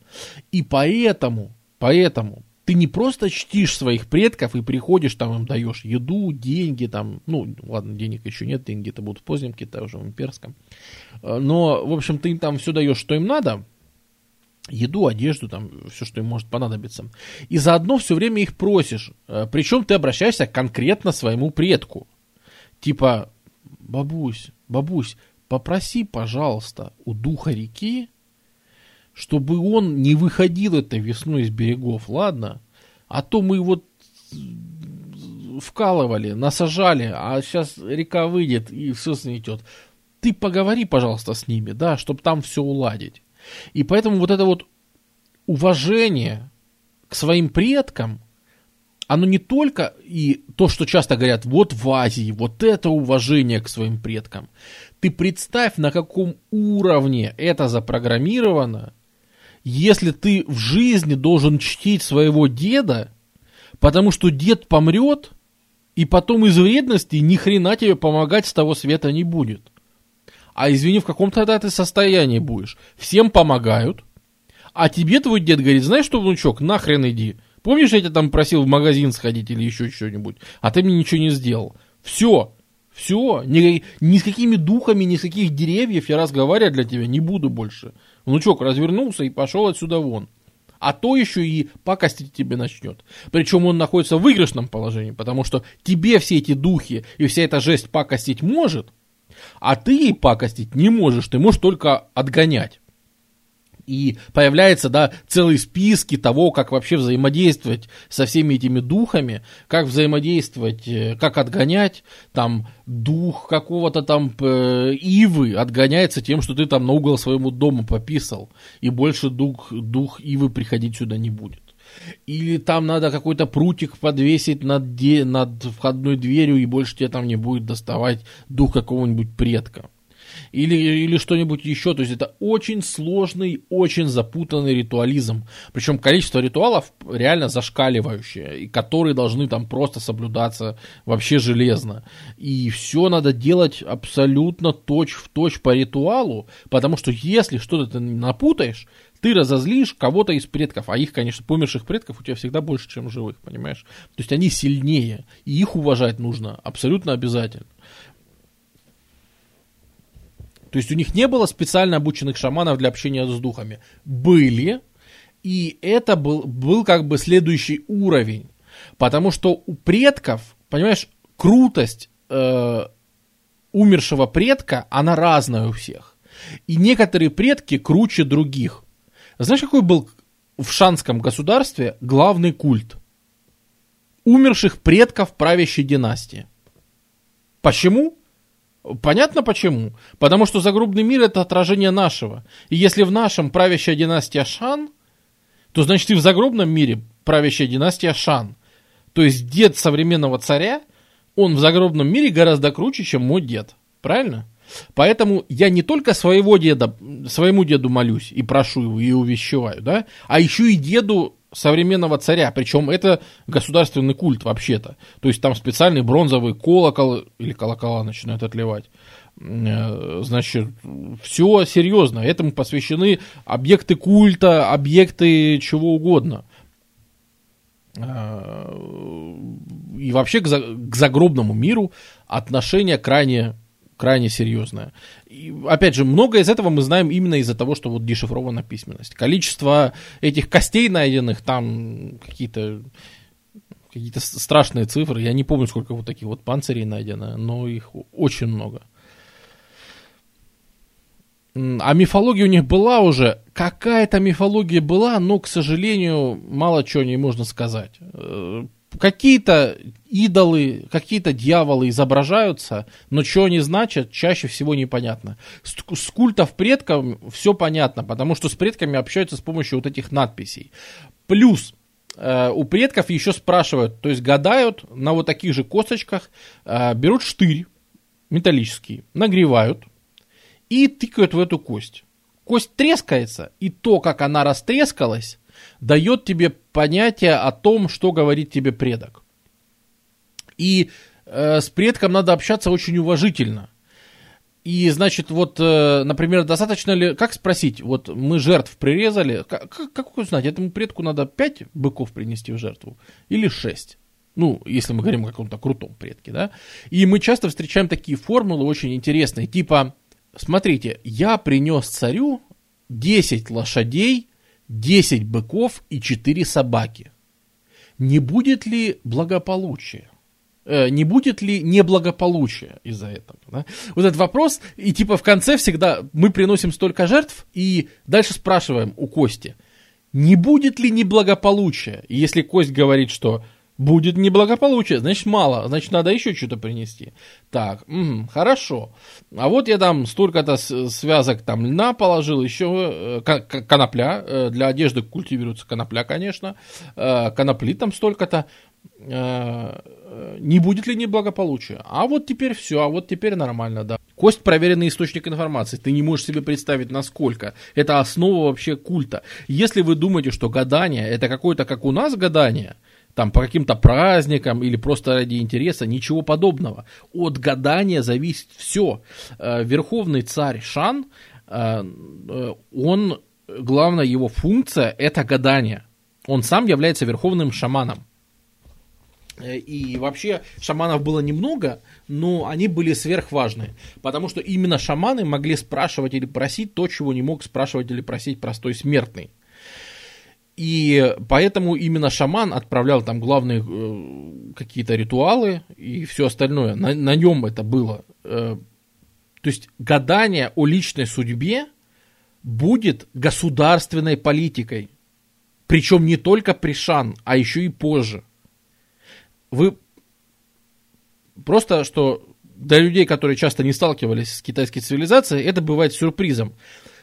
и поэтому, поэтому ты не просто чтишь своих предков и приходишь, там им даешь еду, деньги, там, ну, ладно, денег еще нет, деньги это будут в позднем Китае, уже в имперском. Э, но, в общем, ты им там все даешь, что им надо, еду, одежду, там, все, что им может понадобиться. И заодно все время их просишь. Э, Причем ты обращаешься конкретно своему предку. Типа, бабусь, бабусь, попроси, пожалуйста, у духа реки, чтобы он не выходил этой весной из берегов, ладно? А то мы вот вкалывали, насажали, а сейчас река выйдет и все снетет. Ты поговори, пожалуйста, с ними, да, чтобы там все уладить. И поэтому вот это вот уважение к своим предкам, оно не только и то, что часто говорят, вот в Азии, вот это уважение к своим предкам. Ты представь, на каком уровне это запрограммировано, если ты в жизни должен чтить своего деда, потому что дед помрет, и потом из вредности ни хрена тебе помогать с того света не будет. А извини, в каком тогда ты состоянии будешь? Всем помогают, а тебе твой дед говорит, знаешь что, внучок, нахрен иди. Помнишь, я тебя там просил в магазин сходить или еще что-нибудь, а ты мне ничего не сделал. Все, все, ни, ни с какими духами, ни с каких деревьев я разговаривать для тебя не буду больше. Внучок развернулся и пошел отсюда вон. А то еще и пакостить тебе начнет. Причем он находится в выигрышном положении, потому что тебе все эти духи и вся эта жесть пакостить может, а ты ей пакостить не можешь, ты можешь только отгонять и появляются, да, целые списки того, как вообще взаимодействовать со всеми этими духами, как взаимодействовать, э, как отгонять, там, дух какого-то там э, ивы отгоняется тем, что ты там на угол своему дому пописал, и больше дух, дух ивы приходить сюда не будет. Или там надо какой-то прутик подвесить над, де, над входной дверью, и больше тебе там не будет доставать дух какого-нибудь предка или, или что-нибудь еще. То есть это очень сложный, очень запутанный ритуализм. Причем количество ритуалов реально зашкаливающее, и которые должны там просто соблюдаться вообще железно. И все надо делать абсолютно точь в точь по ритуалу, потому что если что-то ты напутаешь, ты разозлишь кого-то из предков, а их, конечно, померших предков у тебя всегда больше, чем живых, понимаешь? То есть они сильнее, и их уважать нужно абсолютно обязательно. То есть у них не было специально обученных шаманов для общения с духами. Были, и это был, был как бы следующий уровень. Потому что у предков, понимаешь, крутость э, умершего предка, она разная у всех. И некоторые предки круче других. Знаешь, какой был в шанском государстве главный культ? Умерших предков правящей династии. Почему? Понятно почему? Потому что загробный мир это отражение нашего. И если в нашем правящая династия Шан, то значит и в загробном мире правящая династия Шан. То есть дед современного царя, он в загробном мире гораздо круче, чем мой дед. Правильно? Поэтому я не только своего деда, своему деду молюсь и прошу его, и увещеваю, да, а еще и деду современного царя, причем это государственный культ вообще-то. То есть там специальный бронзовый колокол или колокола начинают отливать. Э, значит, все серьезно. Этому посвящены объекты культа, объекты чего угодно. Э, и вообще к загробному миру отношение крайне крайне серьезная. И, опять же, многое из этого мы знаем именно из-за того, что вот дешифрована письменность. Количество этих костей найденных, там какие-то какие-то страшные цифры. Я не помню, сколько вот таких вот панцирей найдено, но их очень много. А мифология у них была уже. Какая-то мифология была, но, к сожалению, мало чего не можно сказать. Какие-то идолы, какие-то дьяволы изображаются, но что они значат, чаще всего непонятно. С, с культов предков все понятно, потому что с предками общаются с помощью вот этих надписей. Плюс э, у предков еще спрашивают, то есть гадают на вот таких же косточках, э, берут штырь металлический, нагревают и тыкают в эту кость. Кость трескается, и то, как она растрескалась, дает тебе понятие о том, что говорит тебе предок. И э, с предком надо общаться очень уважительно. И, значит, вот, э, например, достаточно ли... Как спросить? Вот мы жертв прирезали. Как, как узнать? Этому предку надо 5 быков принести в жертву? Или 6? Ну, если мы говорим о каком-то крутом предке, да? И мы часто встречаем такие формулы очень интересные. Типа, смотрите, я принес царю 10 лошадей, 10 быков и 4 собаки. Не будет ли благополучия? Э, не будет ли неблагополучия из-за этого? Да? Вот этот вопрос, и типа в конце всегда мы приносим столько жертв, и дальше спрашиваем у Кости, не будет ли неблагополучия? И если Кость говорит, что Будет неблагополучие, значит мало, значит надо еще что-то принести. Так, угу, хорошо. А вот я там столько-то связок там льна положил, еще э, конопля, э, для одежды культивируется конопля, конечно, э, конопли там столько-то. Не будет ли неблагополучия? А вот теперь все, а вот теперь нормально, да. Кость проверенный источник информации. Ты не можешь себе представить, насколько. Это основа вообще культа. Если вы думаете, что гадание это какое-то, как у нас гадание, там по каким-то праздникам или просто ради интереса, ничего подобного. От гадания зависит все. Э, верховный царь Шан, э, э, он, главная его функция это гадание. Он сам является верховным шаманом. И вообще шаманов было немного, но они были сверхважны, потому что именно шаманы могли спрашивать или просить то, чего не мог спрашивать или просить простой смертный. И поэтому именно шаман отправлял там главные э, какие-то ритуалы и все остальное. На, на нем это было. Э, то есть гадание о личной судьбе будет государственной политикой. Причем не только при Шан, а еще и позже. Вы просто, что для людей, которые часто не сталкивались с китайской цивилизацией, это бывает сюрпризом.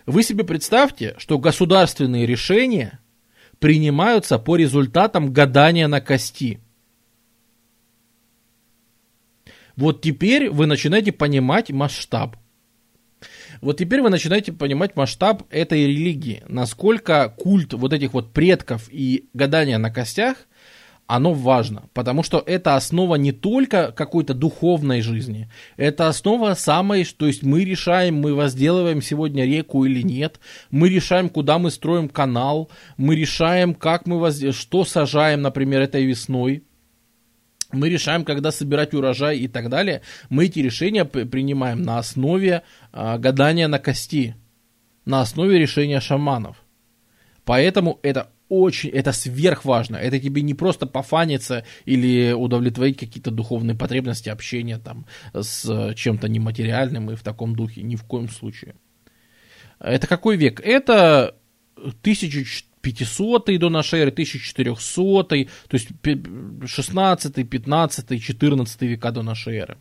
Вы себе представьте, что государственные решения – принимаются по результатам гадания на кости. Вот теперь вы начинаете понимать масштаб. Вот теперь вы начинаете понимать масштаб этой религии, насколько культ вот этих вот предков и гадания на костях – оно важно, потому что это основа не только какой-то духовной жизни, это основа самой, то есть мы решаем, мы возделываем сегодня реку или нет, мы решаем, куда мы строим канал, мы решаем, как мы воз... что сажаем, например, этой весной, мы решаем, когда собирать урожай и так далее. Мы эти решения принимаем на основе э, гадания на кости, на основе решения шаманов. Поэтому это очень, это сверхважно. Это тебе не просто пофаниться или удовлетворить какие-то духовные потребности общения там с чем-то нематериальным и в таком духе. Ни в коем случае. Это какой век? Это 1500 до нашей эры, 1400, то есть 16, 15, 14 века до нашей эры.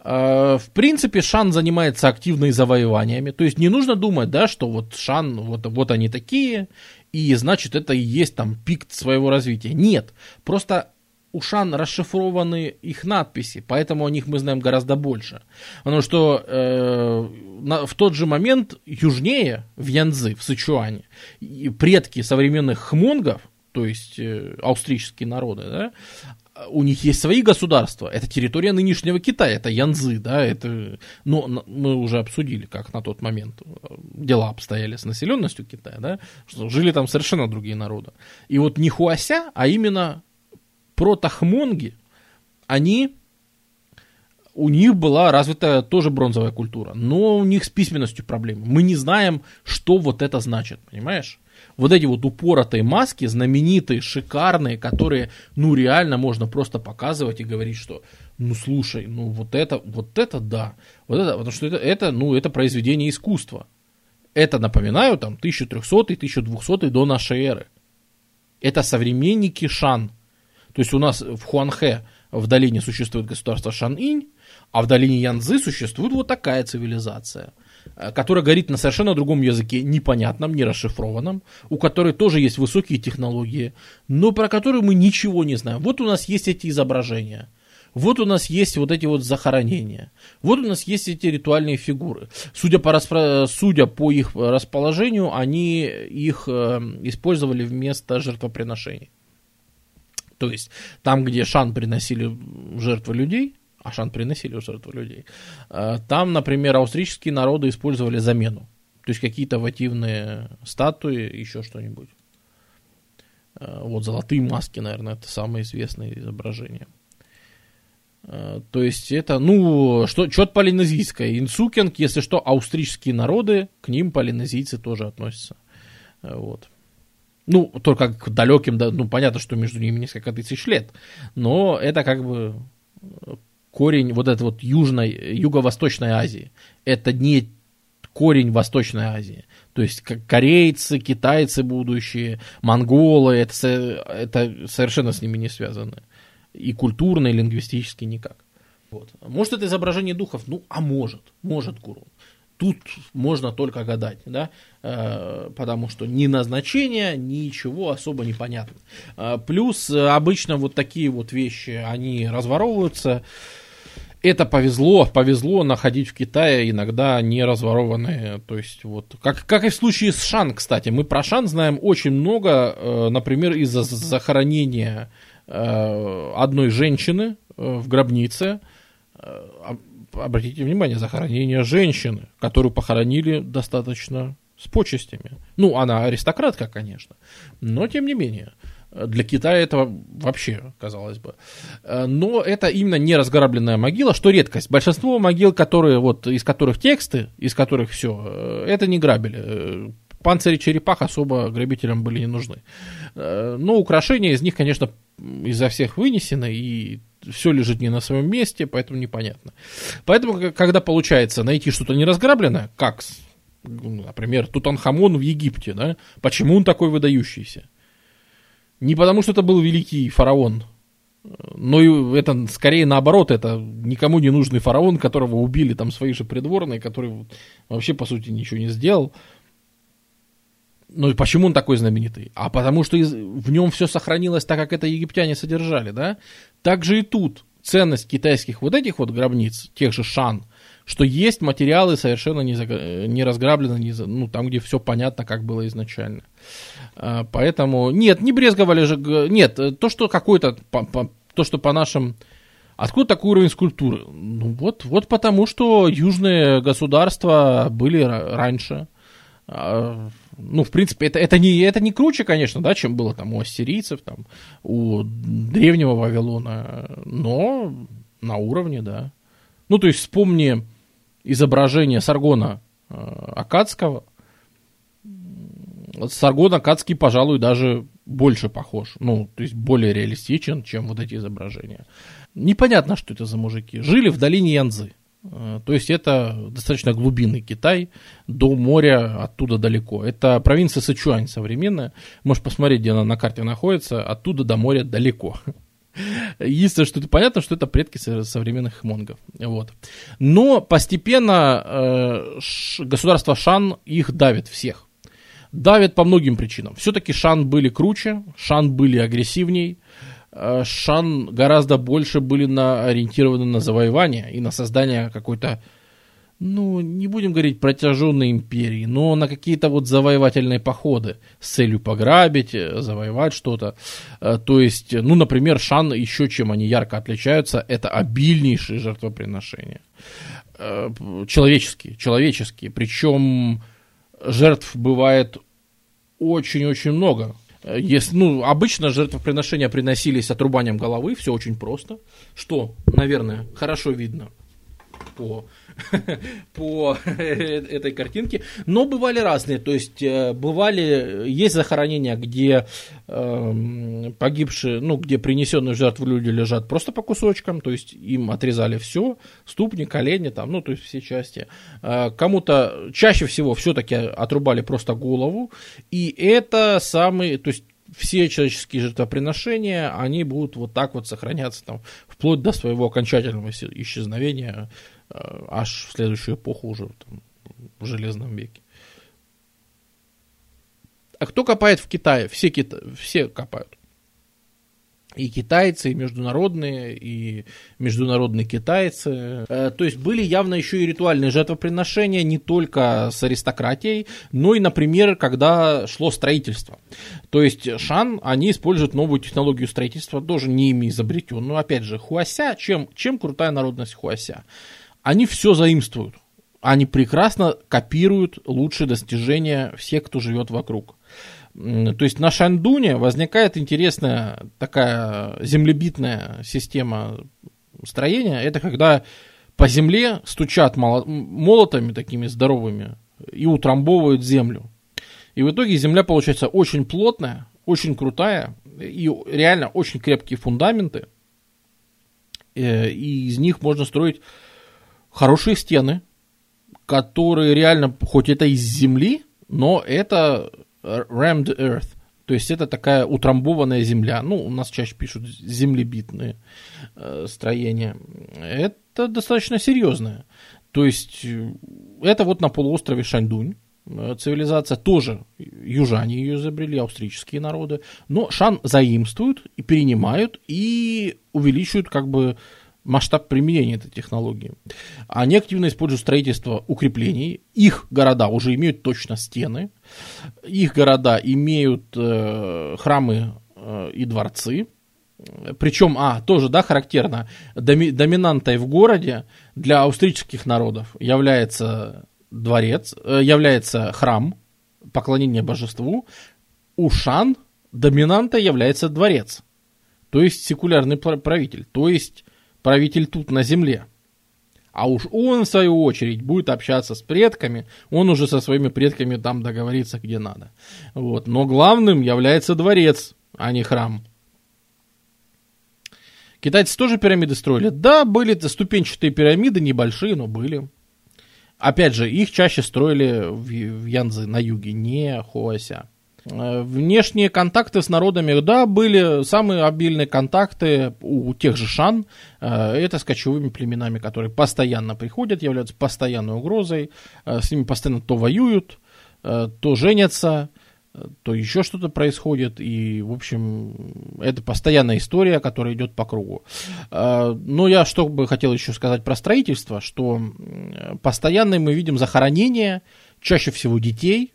А, в принципе, Шан занимается активными завоеваниями. То есть не нужно думать, да, что вот Шан, вот, вот они такие, и значит это и есть там пик своего развития. Нет, просто у Шан расшифрованы их надписи, поэтому о них мы знаем гораздо больше. Потому что э, на, в тот же момент южнее, в Янзы, в Сычуане, предки современных хмонгов, то есть э, австрийские народы, да, у них есть свои государства. Это территория нынешнего Китая, это Янзы, да, это, но мы уже обсудили, как на тот момент э, дела обстояли с населенностью Китая, да, что жили там совершенно другие народы. И вот не Хуася, а именно протохмонги, они, у них была развита тоже бронзовая культура, но у них с письменностью проблемы. Мы не знаем, что вот это значит, понимаешь? Вот эти вот упоротые маски, знаменитые, шикарные, которые, ну, реально можно просто показывать и говорить, что, ну, слушай, ну, вот это, вот это да, вот это, потому что это, это ну, это произведение искусства. Это, напоминаю, там, 1300-1200 до нашей эры. Это современники Шан. То есть у нас в Хуанхэ в долине существует государство Шан-Инь, а в долине Янзы существует вот такая цивилизация – которая говорит на совершенно другом языке, непонятном, не расшифрованном, у которой тоже есть высокие технологии, но про которую мы ничего не знаем. Вот у нас есть эти изображения. Вот у нас есть вот эти вот захоронения. Вот у нас есть эти ритуальные фигуры. Судя по, распро... Судя по их расположению, они их э, использовали вместо жертвоприношений. То есть там, где шан приносили жертвы людей, Ашан приносили в жертву людей. А, там, например, австрийские народы использовали замену. То есть какие-то вативные статуи, еще что-нибудь. А, вот золотые маски, наверное, это самое известное изображение. А, то есть это, ну, что, что-то полинезийское. Инсукинг, если что, австрийские народы, к ним полинезийцы тоже относятся. Вот. Ну, только к далеким, да, ну, понятно, что между ними несколько тысяч лет, но это как бы корень вот этой вот южной, юго-восточной Азии. Это не корень Восточной Азии. То есть корейцы, китайцы будущие, монголы, это, это совершенно с ними не связаны. И культурно, и лингвистически никак. Вот. Может, это изображение духов? Ну, а может, может, гуру. Тут можно только гадать, да, э, потому что ни назначение, ничего особо не понятно. Э, плюс э, обычно вот такие вот вещи, они разворовываются. Это повезло, повезло находить в Китае иногда не разворованные, то есть вот, как, как и в случае с Шан, кстати, мы про Шан знаем очень много, например, из-за захоронения одной женщины в гробнице, обратите внимание, захоронение женщины, которую похоронили достаточно с почестями. Ну, она аристократка, конечно, но тем не менее. Для Китая это вообще, казалось бы. Но это именно не разграбленная могила, что редкость. Большинство могил, которые, вот, из которых тексты, из которых все, это не грабили. Панцири черепах особо грабителям были не нужны. Но украшения из них, конечно, изо всех вынесены, и все лежит не на своем месте, поэтому непонятно. Поэтому, когда получается найти что-то неразграбленное, как, например, Тутанхамон в Египте, да, почему он такой выдающийся? Не потому, что это был великий фараон, но и это скорее наоборот, это никому не нужный фараон, которого убили там свои же придворные, который вообще, по сути, ничего не сделал. Ну и почему он такой знаменитый? А потому что из, в нем все сохранилось так, как это египтяне содержали, да? Так же и тут ценность китайских вот этих вот гробниц, тех же шан, что есть материалы совершенно не, за, не разграблены, не, ну, там, где все понятно, как было изначально. А, поэтому, нет, не брезговали же, нет, то, что какой-то, то, что по нашим, откуда такой уровень скульптуры? Ну, вот, вот потому, что южные государства были раньше, а, ну, в принципе, это, это, не, это не круче, конечно, да, чем было там у ассирийцев, там, у древнего Вавилона, но на уровне, да. Ну, то есть вспомни изображение Саргона э, Акадского. Саргон Акадский, пожалуй, даже больше похож. Ну, то есть более реалистичен, чем вот эти изображения. Непонятно, что это за мужики. Жили в долине Янзы. Э, то есть это достаточно глубинный Китай, до моря оттуда далеко. Это провинция Сычуань современная. Можешь посмотреть, где она на карте находится. Оттуда до моря далеко. Единственное, что это понятно, что это предки современных монгов. Вот. Но постепенно э, государство Шан их давит всех. Давит по многим причинам. Все-таки Шан были круче, Шан были агрессивней, Э, Шан гораздо больше были на, ориентированы на завоевание и на создание какой-то, ну, не будем говорить протяженной империи, но на какие-то вот завоевательные походы с целью пограбить, э, завоевать что-то. Э, то есть, ну, например, Шан еще чем они ярко отличаются, это обильнейшие жертвоприношения. Человеческие, человеческие. Причем жертв бывает очень-очень много. Если, ну, обычно жертвоприношения приносились отрубанием головы, все очень просто, что, наверное, хорошо видно по, по этой картинке. Но бывали разные, то есть э, бывали, есть захоронения, где э, погибшие, ну, где принесенные в жертву люди лежат просто по кусочкам, то есть им отрезали все, ступни, колени, там, ну, то есть все части. Э, кому-то чаще всего все-таки отрубали просто голову, и это самый, то есть все человеческие жертвоприношения, они будут вот так вот сохраняться там вплоть до своего окончательного исчезновения Э, аж в следующую эпоху уже там, в Железном веке. А кто копает в Китае? Все, кита... все копают. И китайцы, и международные, и международные китайцы. Э, то есть были явно еще и ритуальные жертвоприношения не только с аристократией, но и, например, когда шло строительство. То есть Шан, они используют новую технологию строительства, тоже не ими изобретенную. Опять же, Хуася, чем, чем крутая народность Хуася? Они все заимствуют. Они прекрасно копируют лучшие достижения всех, кто живет вокруг. То есть на Шандуне возникает интересная такая землебитная система строения. Это когда по земле стучат молотами такими здоровыми и утрамбовывают землю. И в итоге земля получается очень плотная, очень крутая, и реально очень крепкие фундаменты. Э, и из них можно строить хорошие стены, которые реально, хоть это из земли, но это rammed earth, То есть это такая утрамбованная земля. Ну, у нас чаще пишут землебитные э, строения. Это достаточно серьезное. То есть э, это вот на полуострове Шаньдунь э, цивилизация, тоже южане ее изобрели, австрийские народы, но Шан заимствуют и перенимают и увеличивают как бы масштаб применения этой технологии. Они активно используют строительство укреплений. Их города уже имеют точно стены. Их города имеют э, храмы э, и дворцы. Причем, а, тоже, да, характерно, доми, доминантой в городе для австрийских народов является дворец, э, является храм, поклонение божеству. У шан доминантой является дворец. То есть секулярный правитель. То есть правитель тут на земле. А уж он, в свою очередь, будет общаться с предками, он уже со своими предками там договорится, где надо. Вот. Но главным является дворец, а не храм. Китайцы тоже пирамиды строили? Да, были ступенчатые пирамиды, небольшие, но были. Опять же, их чаще строили в, Янзы на юге, не Хуася. Э, внешние контакты с народами, да, были самые обильные контакты у тех же шан. Э, это с кочевыми племенами, которые постоянно приходят, являются постоянной угрозой. Э, с ними постоянно то воюют, то женятся, то еще что-то происходит. И, в общем, это постоянная история, которая идет по кругу. Но я что бы хотел еще сказать про строительство, что постоянно мы видим захоронения, чаще всего детей,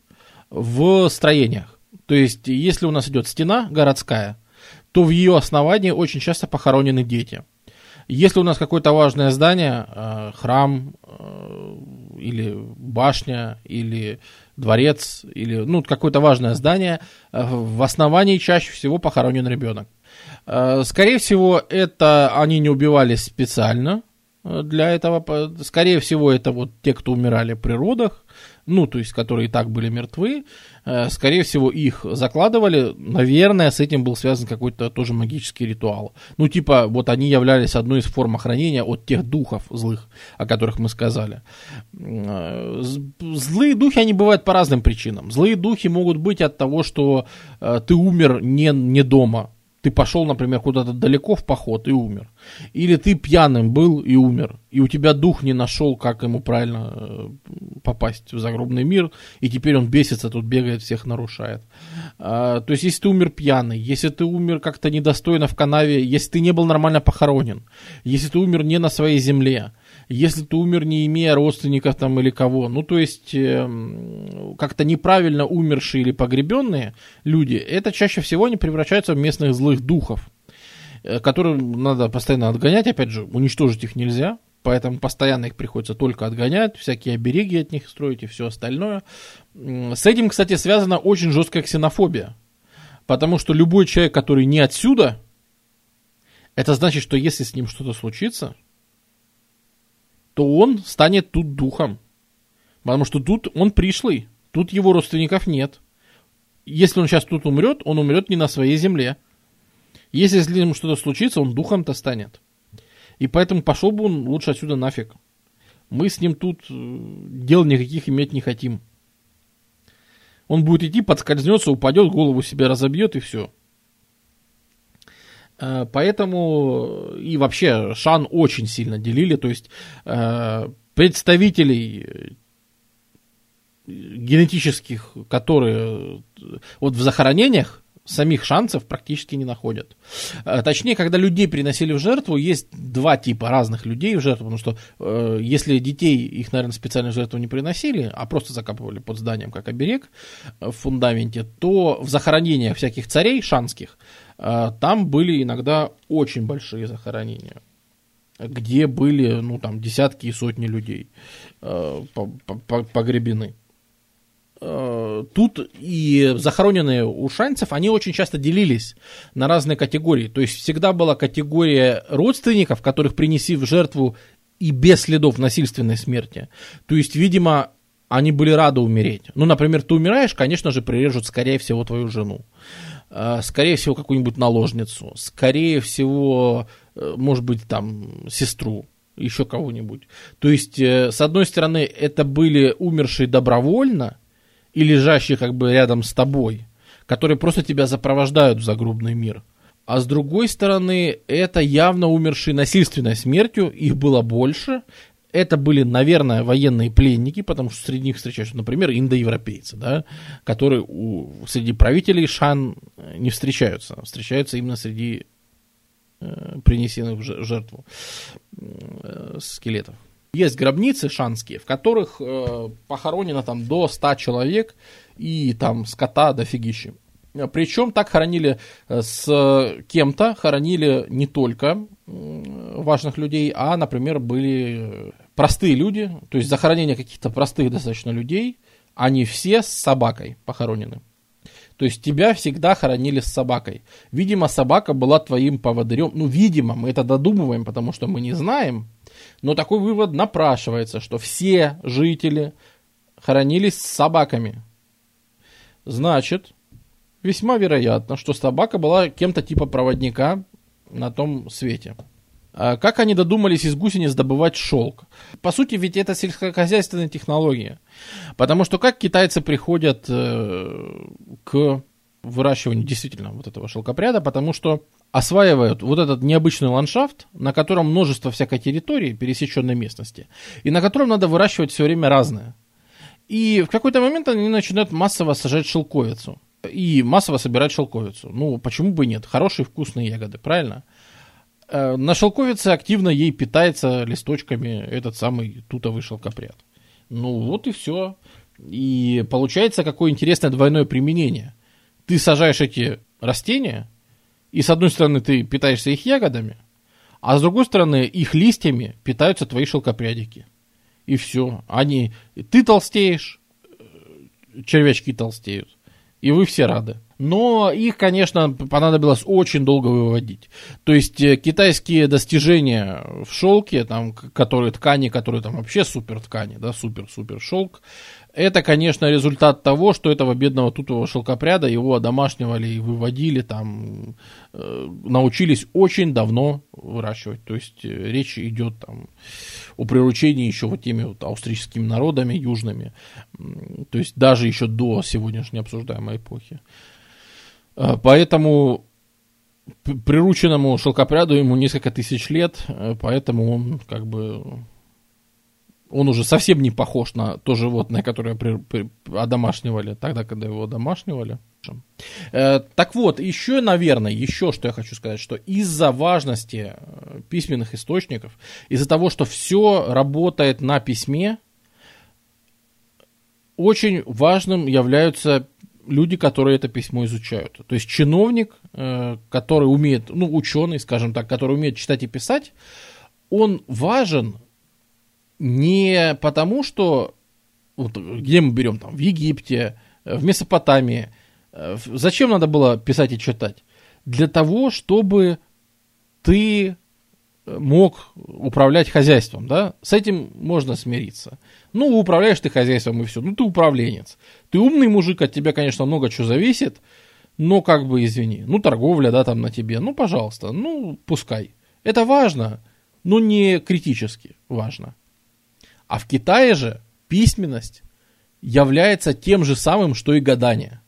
в строениях. То есть, если у нас идет стена городская, то в ее основании очень часто похоронены дети. Если у нас какое-то важное здание, э, храм э, или башня, или дворец, или ну, какое-то важное здание, э, в основании чаще всего похоронен ребенок. Скорее всего, это они не убивались специально для этого. Скорее всего, это вот те, кто умирали при родах, ну, то есть, которые и так были мертвы, э, скорее всего, их закладывали, наверное, с этим был связан какой-то тоже магический ритуал. Ну, типа, вот они являлись одной из форм охранения от тех духов злых, о которых мы сказали. Э, злые духи, они бывают по разным причинам. Злые духи могут быть от того, что э, ты умер не, не дома, ты пошел, например, куда-то далеко в поход и умер. Или ты пьяным был и умер. И у тебя дух не нашел, как ему правильно э, попасть в загробный мир. И теперь он бесится, тут бегает, всех нарушает. А, то есть, если ты умер пьяный, если ты умер как-то недостойно в канаве, если ты не был нормально похоронен, если ты умер не на своей земле, если ты умер, не имея родственников там или кого, ну, то есть, э, как-то неправильно умершие или погребенные люди, это чаще всего они превращаются в местных злых духов, э, которые надо постоянно отгонять, опять же, уничтожить их нельзя, поэтому постоянно их приходится только отгонять, всякие обереги от них строить и все остальное. С этим, кстати, связана очень жесткая ксенофобия, потому что любой человек, который не отсюда, это значит, что если с ним что-то случится, то он станет тут духом. Потому что тут он пришлый, тут его родственников нет. Если он сейчас тут умрет, он умрет не на своей земле. Если с ним что-то случится, он духом-то станет. И поэтому пошел бы он лучше отсюда нафиг. Мы с ним тут э, дел никаких иметь не хотим. Он будет идти, подскользнется, упадет, голову себе разобьет и все. Э, поэтому и вообще Шан очень сильно делили, то есть э, представителей генетических, которые вот в захоронениях самих шансов практически не находят. Э, точнее, когда людей приносили в жертву, есть два типа разных людей в жертву, потому что э, если детей, их, наверное, специально в жертву не приносили, а просто закапывали под зданием как оберег в фундаменте, то в захоронениях всяких царей шанских а, там были иногда очень большие захоронения, где были, ну, там, десятки и сотни людей а, погребены. А, тут и захороненные у шанцев, они очень часто делились на разные категории. То есть всегда была категория родственников, которых принеси в жертву и без следов насильственной смерти. То есть, видимо, они были рады умереть. Ну, например, ты умираешь, конечно же, прирежут, скорее всего, твою жену. Э, скорее всего, какую-нибудь наложницу, скорее всего, э, может быть, там, сестру, еще кого-нибудь. То есть, э, с одной стороны, это были умершие добровольно и лежащие как бы рядом с тобой, которые просто тебя запровождают в загробный мир. А с другой стороны, это явно умершие насильственной смертью, их было больше. Это были, наверное, военные пленники, потому что среди них встречаются, например, индоевропейцы, да, которые у, среди правителей Шан не встречаются, встречаются именно среди э, принесенных в жертву э, скелетов. Есть гробницы шанские, в которых э, похоронено там до 100 человек и там скота дофигища. Причем так хоронили э, с кем-то, хоронили не только важных людей, а, например, были простые люди, то есть захоронение каких-то простых достаточно людей, они все с собакой похоронены. То есть тебя всегда хоронили с собакой. Видимо, собака была твоим поводырем. Ну, видимо, мы это додумываем, потому что мы не знаем. Но такой вывод напрашивается, что все жители хоронились с собаками. Значит, весьма вероятно, что собака была кем-то типа проводника на том свете. А как они додумались из гусениц добывать шелк? По сути, ведь это сельскохозяйственная технология. Потому что как китайцы приходят э, к выращиванию действительно вот этого шелкопряда? Потому что осваивают вот этот необычный ландшафт, на котором множество всякой территории, пересеченной местности, и на котором надо выращивать все время разное. И в какой-то момент они начинают массово сажать шелковицу. И массово собирать шелковицу. Ну, почему бы нет? Хорошие вкусные ягоды, правильно? Э, на шелковице активно ей питается листочками этот самый тутовый шелкопряд. Ну, вот и все. И получается какое интересное двойное применение. Ты сажаешь эти растения, и с одной стороны ты питаешься их ягодами, а с другой стороны их листьями питаются твои шелкопрядики. И все. Они, ты толстеешь, э, червячки толстеют. И вы все рады. Но их, конечно, понадобилось очень долго выводить. То есть э, китайские достижения в шелке, там, которые ткани, которые там вообще супер ткани, да, супер-супер шелк, это, конечно, результат того, что этого бедного тутового шелкопряда его одомашнивали и выводили там, э, научились очень давно выращивать. То есть э, речь идет там о приручении еще вот теми вот австрийскими народами южными. То есть даже еще до сегодняшней обсуждаемой эпохи. Э, поэтому прирученному шелкопряду ему несколько тысяч лет, э, поэтому он как бы он уже совсем не похож на то животное, которое при, при, одомашнивали тогда, когда его одомашнивали. Э, так вот, еще, наверное, еще что я хочу сказать, что из-за важности э, письменных источников, из-за того, что все работает на письме, очень важным являются люди, которые это письмо изучают. То есть чиновник, э, который умеет, ну, ученый, скажем так, который умеет читать и писать, он важен не потому, что вот, где мы берем там в Египте, в Месопотамии, э, зачем надо было писать и читать? Для того, чтобы ты мог управлять хозяйством, да, с этим можно смириться. Ну, управляешь ты хозяйством и все, ну, ты управленец. Ты умный мужик, от тебя, конечно, много чего зависит, но как бы, извини, ну, торговля, да, там на тебе, ну, пожалуйста, ну, пускай. Это важно, но не критически важно. А в Китае же письменность является тем же самым, что и гадание.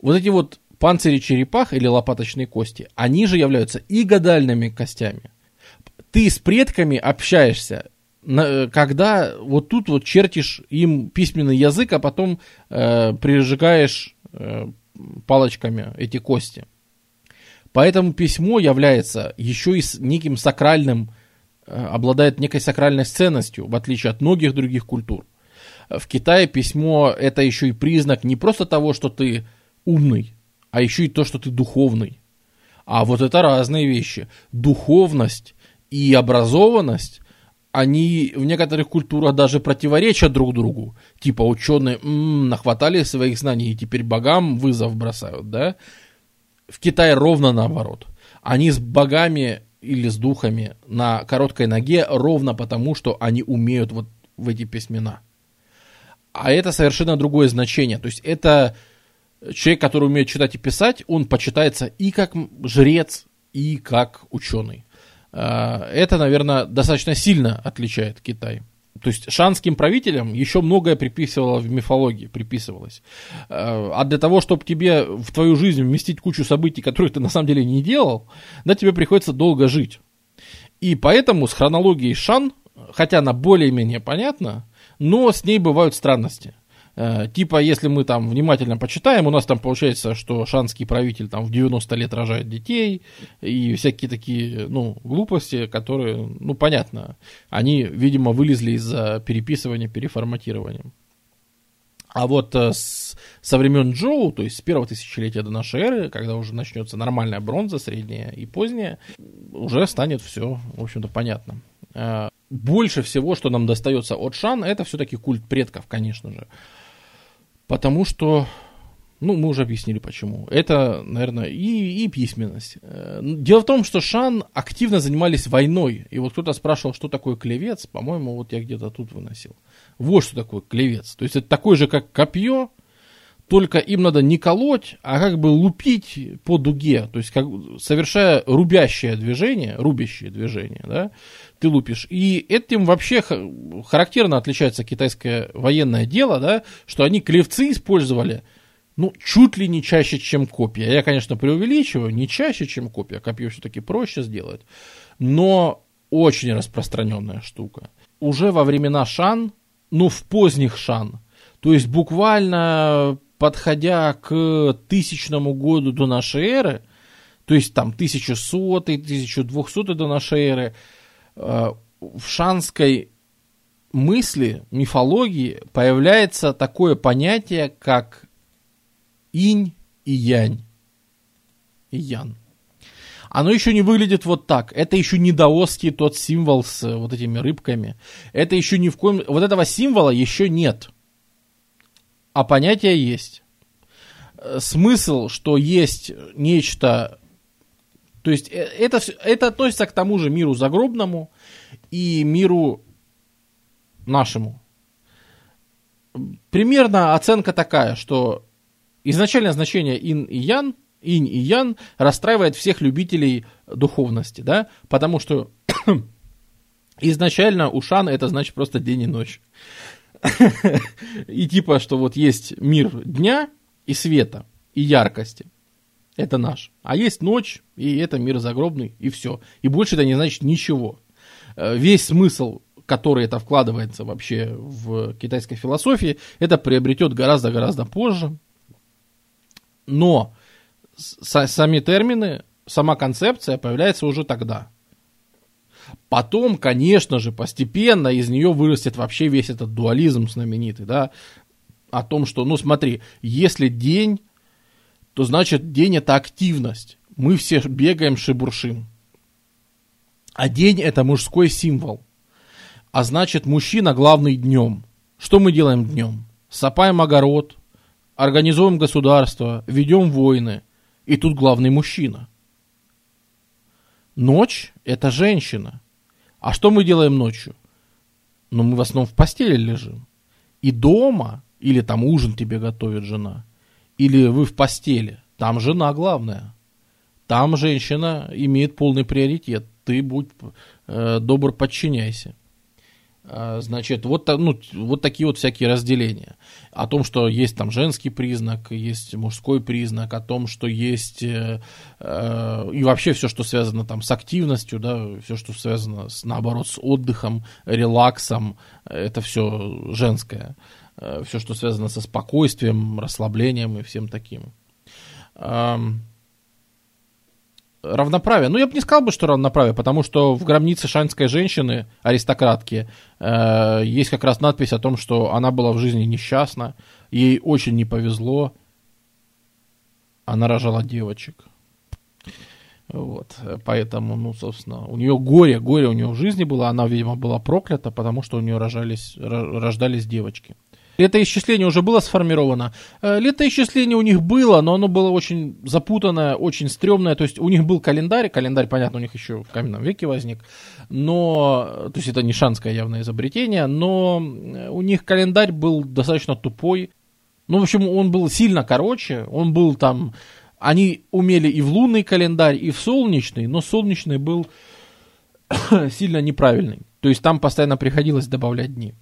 Вот эти вот панцири черепах или лопаточные кости, они же являются и гадальными костями. Ты с предками общаешься, когда вот тут вот чертишь им письменный язык, а потом э, прижигаешь э, палочками эти кости. Поэтому письмо является еще и неким сакральным Э, обладает некой сакральной ценностью, в отличие от многих других культур. В Китае письмо это еще и признак не просто того, что ты умный, а еще и то, что ты духовный. А вот это разные вещи. Духовность и образованность, они в некоторых культурах даже противоречат друг другу. Типа ученые м-м, нахватали своих знаний и теперь богам вызов бросают, да? В Китае ровно наоборот. Они с богами или с духами на короткой ноге ровно потому, что они умеют вот в эти письмена. А это совершенно другое значение. То есть это человек, который умеет читать и писать, он почитается и как жрец, и как ученый. А, это, наверное, достаточно сильно отличает Китай. То есть шанским правителям еще многое приписывало в мифологии, приписывалось. Э, а для того, чтобы тебе в твою жизнь вместить кучу событий, которые ты на самом деле не делал, да, тебе приходится долго жить. И поэтому с хронологией Шан, хотя она более-менее понятна, но с ней бывают странности. Э, типа, если мы там внимательно почитаем, у нас там получается, что шанский правитель там в 90 лет рожает детей и всякие такие, ну, глупости, которые, ну, понятно, они, видимо, вылезли из-за переписывания, переформатирования. А вот э, с, со времен Джоу, то есть с первого тысячелетия до нашей эры, когда уже начнется нормальная бронза, средняя и поздняя, уже станет все, в общем-то, понятно. Э, больше всего, что нам достается от Шан, это все-таки культ предков, конечно же. Потому что, ну, мы уже объяснили почему. Это, наверное, и, и письменность. Э, дело в том, что Шан активно занимались войной. И вот кто-то спрашивал, что такое клевец. По-моему, вот я где-то тут выносил. Вот что такое клевец. То есть это такой же, как копье, только им надо не колоть, а как бы лупить по дуге, то есть как, совершая рубящее движение, рубящее движение, да, ты лупишь. И этим вообще характерно отличается китайское военное дело, да, что они клевцы использовали, ну, чуть ли не чаще, чем копья. Я, конечно, преувеличиваю, не чаще, чем копья, копье все-таки проще сделать, но очень распространенная штука. Уже во времена Шан, ну, в поздних Шан, то есть буквально подходя к тысячному году до нашей эры, то есть там 1100 1200 до нашей эры, э, в шанской мысли, мифологии появляется такое понятие, как инь и янь. И ян. Оно еще не выглядит вот так. Это еще не даосский тот символ с вот этими рыбками. Это еще ни в коем... Вот этого символа еще нет а понятие есть. Э, смысл, что есть нечто, то есть э, это, это относится к тому же миру загробному и миру нашему. Примерно оценка такая, что изначальное значение ин и ян, инь и ян расстраивает всех любителей духовности, да, потому что изначально ушан это значит просто день и ночь. И типа, что вот есть мир дня и света, и яркости. Это наш. А есть ночь, и это мир загробный, и все. И больше это не значит ничего. Э, весь смысл, который это вкладывается вообще в китайской философии, это приобретет гораздо-гораздо позже. Но сами термины, сама концепция появляется уже тогда. Потом, конечно же, постепенно из нее вырастет вообще весь этот дуализм знаменитый, да, о том, что, ну смотри, если день, то значит день это активность. Мы все бегаем, шебуршим. А день это мужской символ. А значит, мужчина главный днем. Что мы делаем днем? Сапаем огород, организуем государство, ведем войны. И тут главный мужчина. Ночь – это женщина. А что мы делаем ночью? Ну, мы в основном в постели лежим. И дома, или там ужин тебе готовит жена, или вы в постели, там жена главная. Там женщина имеет полный приоритет. Ты будь э, добр, подчиняйся. А, значит, вот, ну, вот такие вот всякие разделения. О том, что есть там женский признак, есть мужской признак, о том, что есть э, э, и вообще все, что связано там с активностью, да, все, что связано с, наоборот, с отдыхом, релаксом, это все женское. Э, все, что связано со спокойствием, расслаблением и всем таким. Э, равноправие. Ну, я бы не сказал бы, что равноправие, потому что в гробнице шанской женщины, аристократки, э, есть как раз надпись о том, что она была в жизни несчастна, ей очень не повезло, она рожала девочек. Вот, поэтому, ну, собственно, у нее горе, горе у нее в жизни было, она, видимо, была проклята, потому что у нее рожались, рождались девочки. Летоисчисление уже было сформировано. Э, летоисчисление у них было, но оно было очень запутанное, очень стрёмное. То есть у них был календарь, календарь, понятно, у них еще в каменном веке возник, но, то есть это не шанское явное изобретение, но у них календарь был достаточно тупой. Ну, в общем, он был сильно короче, он был там, они умели и в лунный календарь, и в солнечный, но солнечный был сильно неправильный. То есть там постоянно приходилось добавлять дни.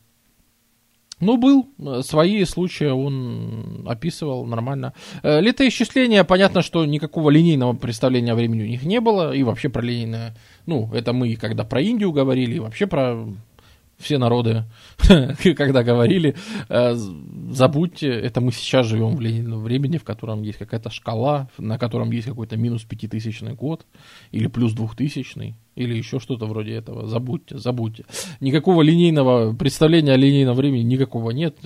Ну, был. Свои случаи он описывал нормально. Э, летоисчисления, понятно, что никакого линейного представления о времени у них не было. И вообще про линейное... Ну, это мы когда про Индию говорили, и вообще про все народы, когда говорили, э, забудьте, это мы сейчас живем в Ленином времени, в котором есть какая-то шкала, на котором есть какой-то минус пятитысячный год, или плюс двухтысячный, или еще что-то вроде этого. Забудьте, забудьте. Никакого линейного представления о линейном времени никакого нет.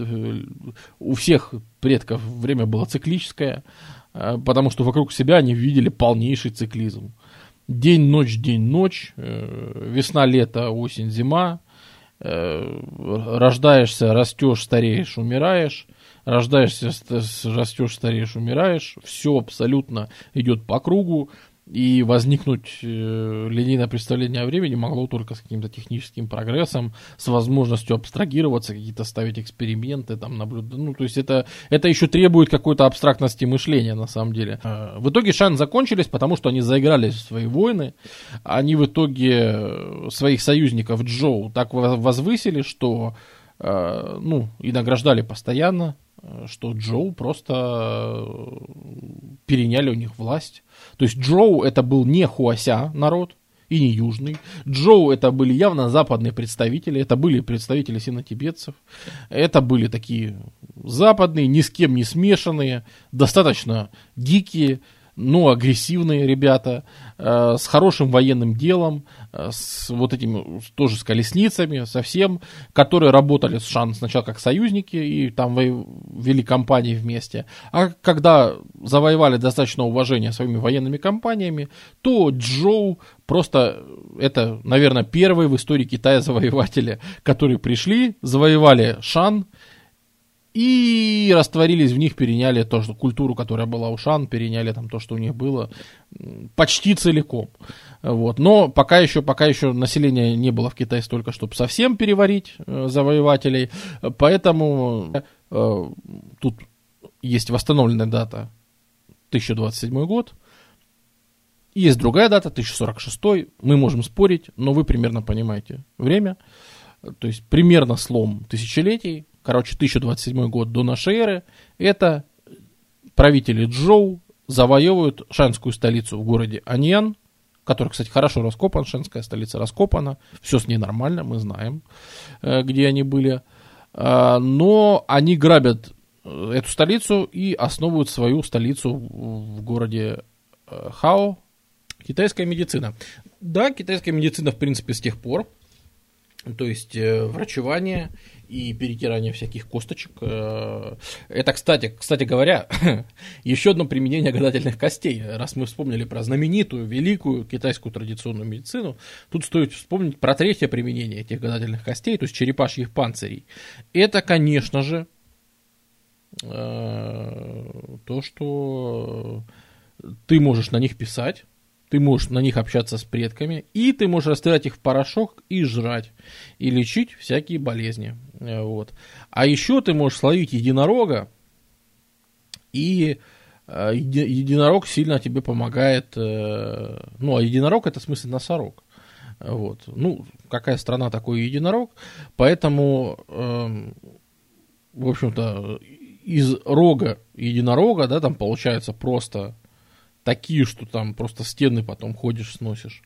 У всех предков время было циклическое, э, потому что вокруг себя они видели полнейший циклизм. День, ночь, день, ночь, рождаешься, растешь, стареешь, умираешь, рождаешься, растешь, стареешь, умираешь, все абсолютно идет по кругу, и возникнуть э, линейное представление о времени могло только с каким-то техническим прогрессом, с возможностью абстрагироваться, какие-то ставить эксперименты, там наблюдать. Ну, то есть это, это еще требует какой-то абстрактности мышления, на самом деле. Э, в итоге Шан закончились, потому что они заиграли в свои войны. Они в итоге э, своих союзников Джоу так возвысили, что ну, и награждали постоянно, что Джоу просто переняли у них власть. То есть Джоу это был не Хуася народ, и не южный. Джоу это были явно западные представители, это были представители синотибетцев, это были такие западные, ни с кем не смешанные, достаточно дикие, но агрессивные ребята, э, с хорошим военным делом, э, с вот этими, тоже с колесницами, совсем, которые работали с Шан сначала как союзники и там вели кампании вместе, а когда завоевали достаточно уважения своими военными компаниями, то Джоу просто это, наверное, первые в истории Китая завоеватели, которые пришли, завоевали Шан, и растворились в них, переняли то, что культуру, которая была у Шан, переняли там то, что у них было почти целиком. Вот. Но пока еще, пока еще население не было в Китае столько, чтобы совсем переварить э, завоевателей, поэтому э, тут есть восстановленная дата 1027 год, есть другая дата, 1046, мы можем спорить, но вы примерно понимаете время, то есть примерно слом тысячелетий, короче, 1027 год до нашей эры, это правители Джоу завоевывают шанскую столицу в городе Аньян, который, кстати, хорошо раскопан, шанская столица раскопана, все с ней нормально, мы знаем, э, где они были. А, но они грабят э, эту столицу и основывают свою столицу в городе э, Хао. Китайская медицина. Да, китайская медицина, в принципе, с тех пор, то есть врачевание и перетирание всяких косточек. Э, это, кстати, кстати говоря, еще одно применение гадательных костей. Раз мы вспомнили про знаменитую, великую китайскую традиционную медицину, тут стоит вспомнить про третье применение этих гадательных костей, то есть черепашьих панцирей. Это, конечно же, э, то, что ты можешь на них писать, ты можешь на них общаться с предками, и ты можешь расстрелять их в порошок и жрать, и лечить всякие болезни. Э, вот. А еще ты можешь словить единорога, и э, единорог сильно тебе помогает. Э, ну, а единорог это в смысле носорог. Вот. Ну, какая страна такой единорог. Поэтому, э, в общем-то, из рога единорога, да, там получается просто такие, что там просто стены потом ходишь, сносишь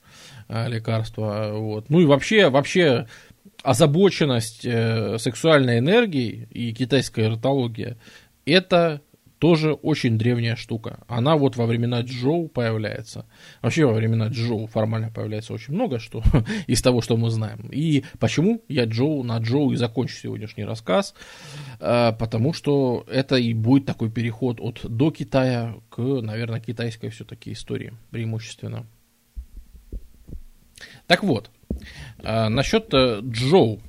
э, лекарства. Вот. Ну и вообще, вообще озабоченность э, сексуальной энергией и китайская эротология это тоже очень древняя штука. Она вот во времена Джоу появляется. Вообще во времена Джоу формально появляется очень много что из того, что мы знаем. И почему я Джоу на Джоу и закончу сегодняшний рассказ? А, потому что это и будет такой переход от до Китая к, наверное, китайской все-таки истории преимущественно. Так вот, а, насчет э, Джоу.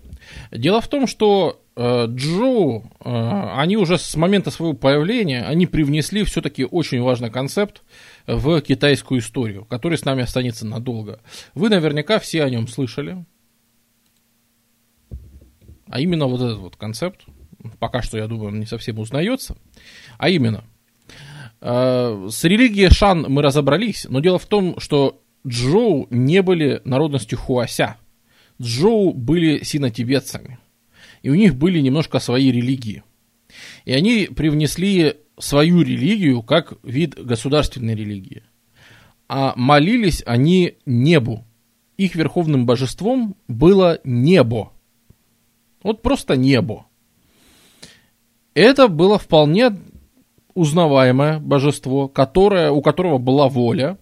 Дело в том, что Э, Джоу, э, они уже с момента своего появления, они привнесли все-таки очень важный концепт в китайскую историю, который с нами останется надолго. Вы наверняка все о нем слышали. А именно вот этот вот концепт, пока что, я думаю, не совсем узнается. А именно, э, с религией Шан мы разобрались, но дело в том, что Джоу не были народностью Хуася. Джоу были синотибетцами, и у них были немножко свои религии. И они привнесли свою религию как вид государственной религии. А молились они небу. Их верховным божеством было небо. Вот просто небо. Это было вполне узнаваемое божество, которое, у которого была воля.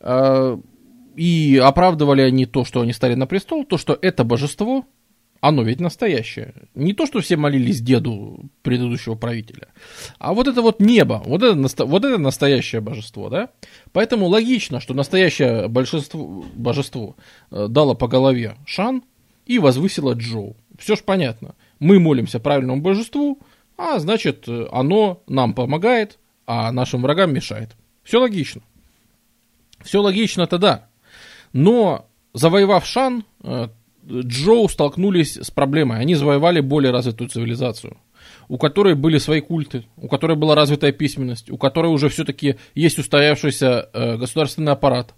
Э, и оправдывали они то, что они стали на престол, то, что это божество, оно ведь настоящее. Не то, что все молились деду предыдущего правителя, а вот это вот небо, вот это, вот это настоящее божество, да? Поэтому логично, что настоящее божество, божество э, дало по голове Шан и возвысило Джоу. Все ж понятно. Мы молимся правильному божеству, а значит, оно нам помогает, а нашим врагам мешает. Все логично. Все логично-то да. Но завоевав Шан, э, Джоу столкнулись с проблемой. Они завоевали более развитую цивилизацию, у которой были свои культы, у которой была развитая письменность, у которой уже все-таки есть устоявшийся э, государственный аппарат.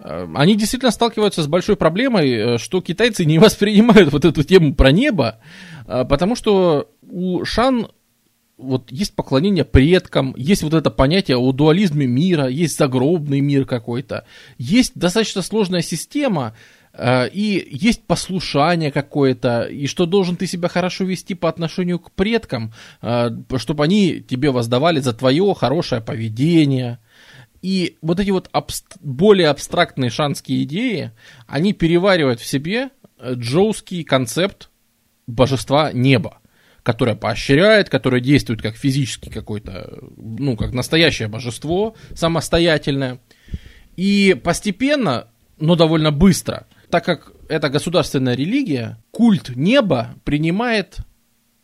Э, они действительно сталкиваются с большой проблемой, что китайцы не воспринимают вот эту тему про небо, потому что у Шан вот есть поклонение предкам, есть вот это понятие о дуализме мира, есть загробный мир какой-то, есть достаточно сложная система, э, и есть послушание какое-то, и что должен ты себя хорошо вести по отношению к предкам, э, чтобы они тебе воздавали за твое хорошее поведение. И вот эти вот абст- более абстрактные шанские идеи, они переваривают в себе э, джоуский концепт божества неба которое поощряет, которое действует как физически какой-то, ну, как настоящее божество самостоятельное. И постепенно, но довольно быстро, так как это государственная религия, культ неба принимает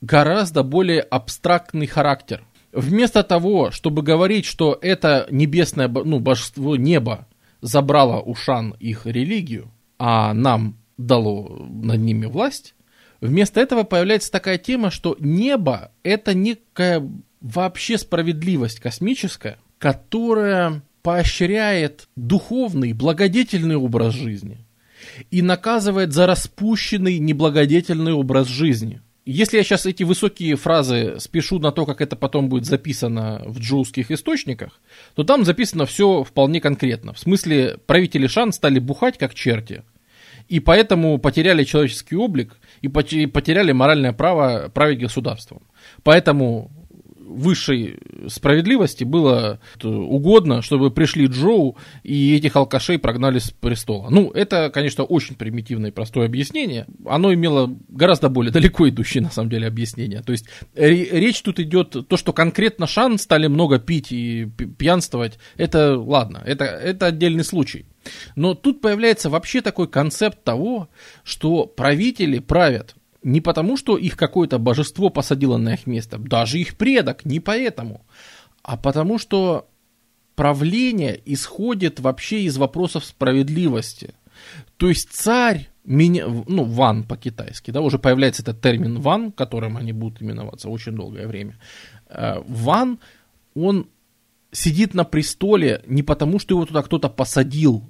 гораздо более абстрактный характер. Вместо того, чтобы говорить, что это небесное, ну, божество неба забрало у Шан их религию, а нам дало над ними власть, Вместо этого появляется такая тема, что небо – это некая вообще справедливость космическая, которая поощряет духовный, благодетельный образ жизни и наказывает за распущенный, неблагодетельный образ жизни. Если я сейчас эти высокие фразы спешу на то, как это потом будет записано в джоуских источниках, то там записано все вполне конкретно. В смысле, правители Шан стали бухать как черти, и поэтому потеряли человеческий облик и потеряли моральное право править государством. Поэтому высшей справедливости было угодно, чтобы пришли Джоу и этих алкашей прогнали с престола. Ну, это, конечно, очень примитивное и простое объяснение. Оно имело гораздо более далеко идущее, на самом деле, объяснение. То есть речь тут идет, то, что конкретно Шан стали много пить и пьянствовать, это ладно, это, это отдельный случай. Но тут появляется вообще такой концепт того, что правители правят не потому, что их какое-то божество посадило на их место, даже их предок, не поэтому, а потому что правление исходит вообще из вопросов справедливости. То есть царь, меня, ну, ван по-китайски, да, уже появляется этот термин ван, которым они будут именоваться очень долгое время. Э, ван, он сидит на престоле не потому, что его туда кто-то посадил,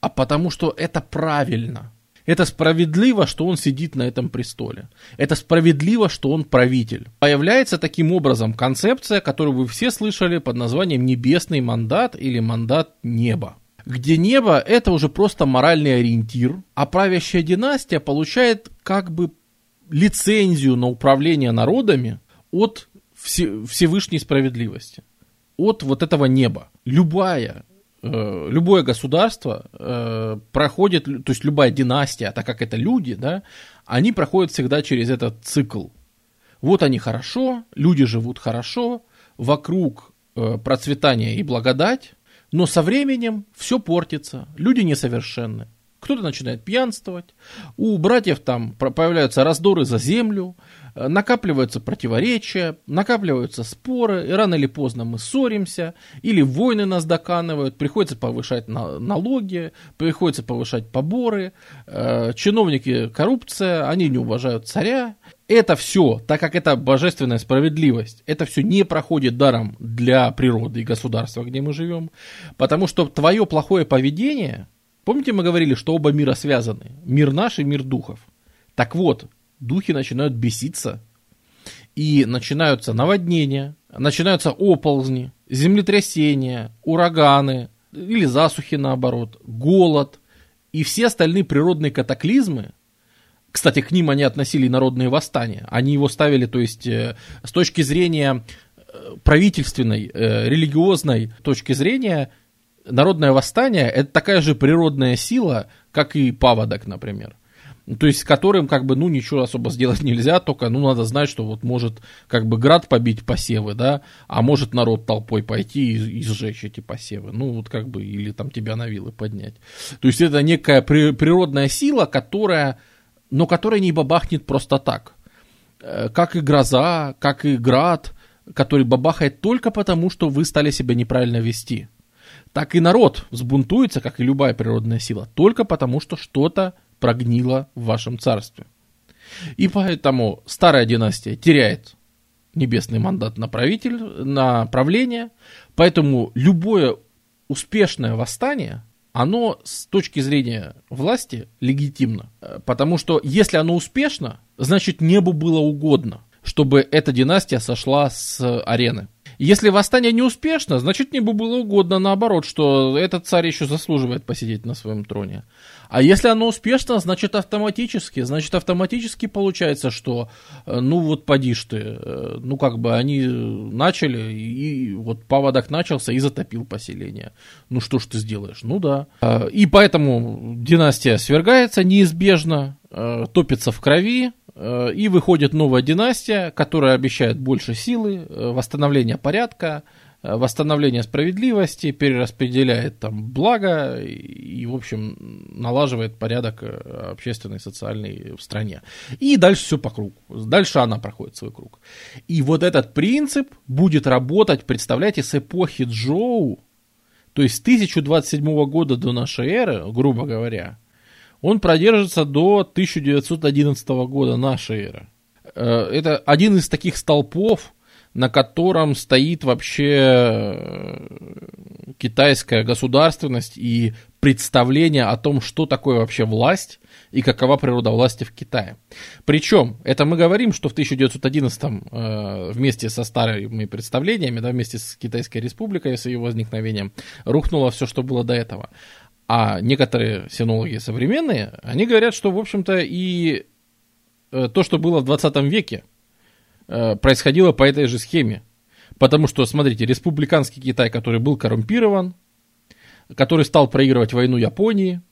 а потому что это правильно. Это справедливо, что он сидит на этом престоле. Это справедливо, что он правитель. Появляется таким образом концепция, которую вы все слышали под названием небесный мандат или мандат неба. Где небо это уже просто моральный ориентир, а правящая династия получает как бы лицензию на управление народами от Всевышней справедливости. От вот этого неба. Любая любое государство э, проходит, то есть любая династия, так как это люди, да, они проходят всегда через этот цикл. Вот они хорошо, люди живут хорошо, вокруг э, процветание и благодать, но со временем все портится, люди несовершенны. Кто-то начинает пьянствовать, у братьев там появляются раздоры за землю, Э, накапливаются противоречия, накапливаются споры, и рано или поздно мы ссоримся, или войны нас доканывают, приходится повышать налоги, приходится повышать поборы, э, чиновники коррупция, они не уважают царя. Это все, так как это божественная справедливость, это все не проходит даром для природы и государства, где мы живем, потому что твое плохое поведение Помните, мы говорили, что оба мира связаны? Мир наш и мир духов. Так вот, духи начинают беситься, и начинаются наводнения, начинаются оползни, землетрясения, ураганы, или засухи наоборот, голод и все остальные природные катаклизмы, кстати, к ним они относили народные восстания. Они его ставили, то есть, э, с точки зрения э, правительственной, э, религиозной точки зрения, народное восстание – это такая же природная сила, как и паводок, например. То есть которым как бы, ну, ничего особо сделать нельзя, только, ну, надо знать, что вот может как бы град побить посевы, да, а может народ толпой пойти и, и сжечь эти посевы, ну, вот как бы, или там тебя на вилы поднять. То есть это некая при, природная сила, которая, но которая не бабахнет просто так. Э, как и гроза, как и град, который бабахает только потому, что вы стали себя неправильно вести. Так и народ взбунтуется, как и любая природная сила, только потому, что что-то прогнило в вашем царстве. И поэтому старая династия теряет небесный мандат на, правитель, на правление, поэтому любое успешное восстание, оно с точки зрения власти легитимно. Потому что если оно успешно, значит небу было угодно, чтобы эта династия сошла с арены. Если восстание не успешно, значит небу было угодно наоборот, что этот царь еще заслуживает посидеть на своем троне. А если оно успешно, значит автоматически, значит автоматически получается, что э, ну вот поди ты, э, ну как бы они начали, и вот поводок начался и затопил поселение. Ну что ж ты сделаешь? Ну да. Э, и поэтому династия свергается неизбежно, топится в крови, и выходит новая династия, которая обещает больше силы, восстановление порядка, Э, восстановление справедливости, перераспределяет там благо и, в общем, налаживает порядок э, общественный, социальный в стране. И дальше все по кругу. Дальше она проходит свой круг. И вот этот принцип будет работать, представляете, с эпохи Джоу, то есть с 1027 года до нашей эры, грубо говоря, он продержится до 1911 года нашей эры. Э, это один из таких столпов, на котором стоит вообще э, китайская государственность и представление о том, что такое вообще власть и какова природа власти в Китае. Причем, это мы говорим, что в 1911 э, вместе со старыми представлениями, да, вместе с Китайской республикой, с ее возникновением, рухнуло все, что было до этого. А некоторые синологи современные, они говорят, что, в общем-то, и э, то, что было в 20 веке, Э, происходило по этой же схеме. Потому что, смотрите, республиканский Китай, который был коррумпирован, который стал проигрывать войну Японии,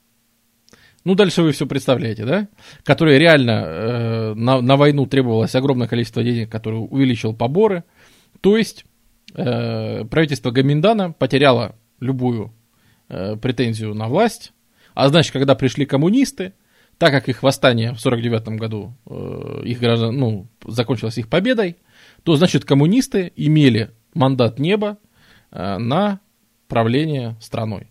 ну, дальше вы все представляете, да? Который реально э, на, на войну требовалось огромное количество денег, который увеличил поборы. То есть э, правительство Гаминдана потеряло любую э, претензию на власть. А значит, когда пришли коммунисты, так как их восстание в 49 году э, их граждан, ну, закончилось их победой, то значит коммунисты имели мандат неба э, на правление страной.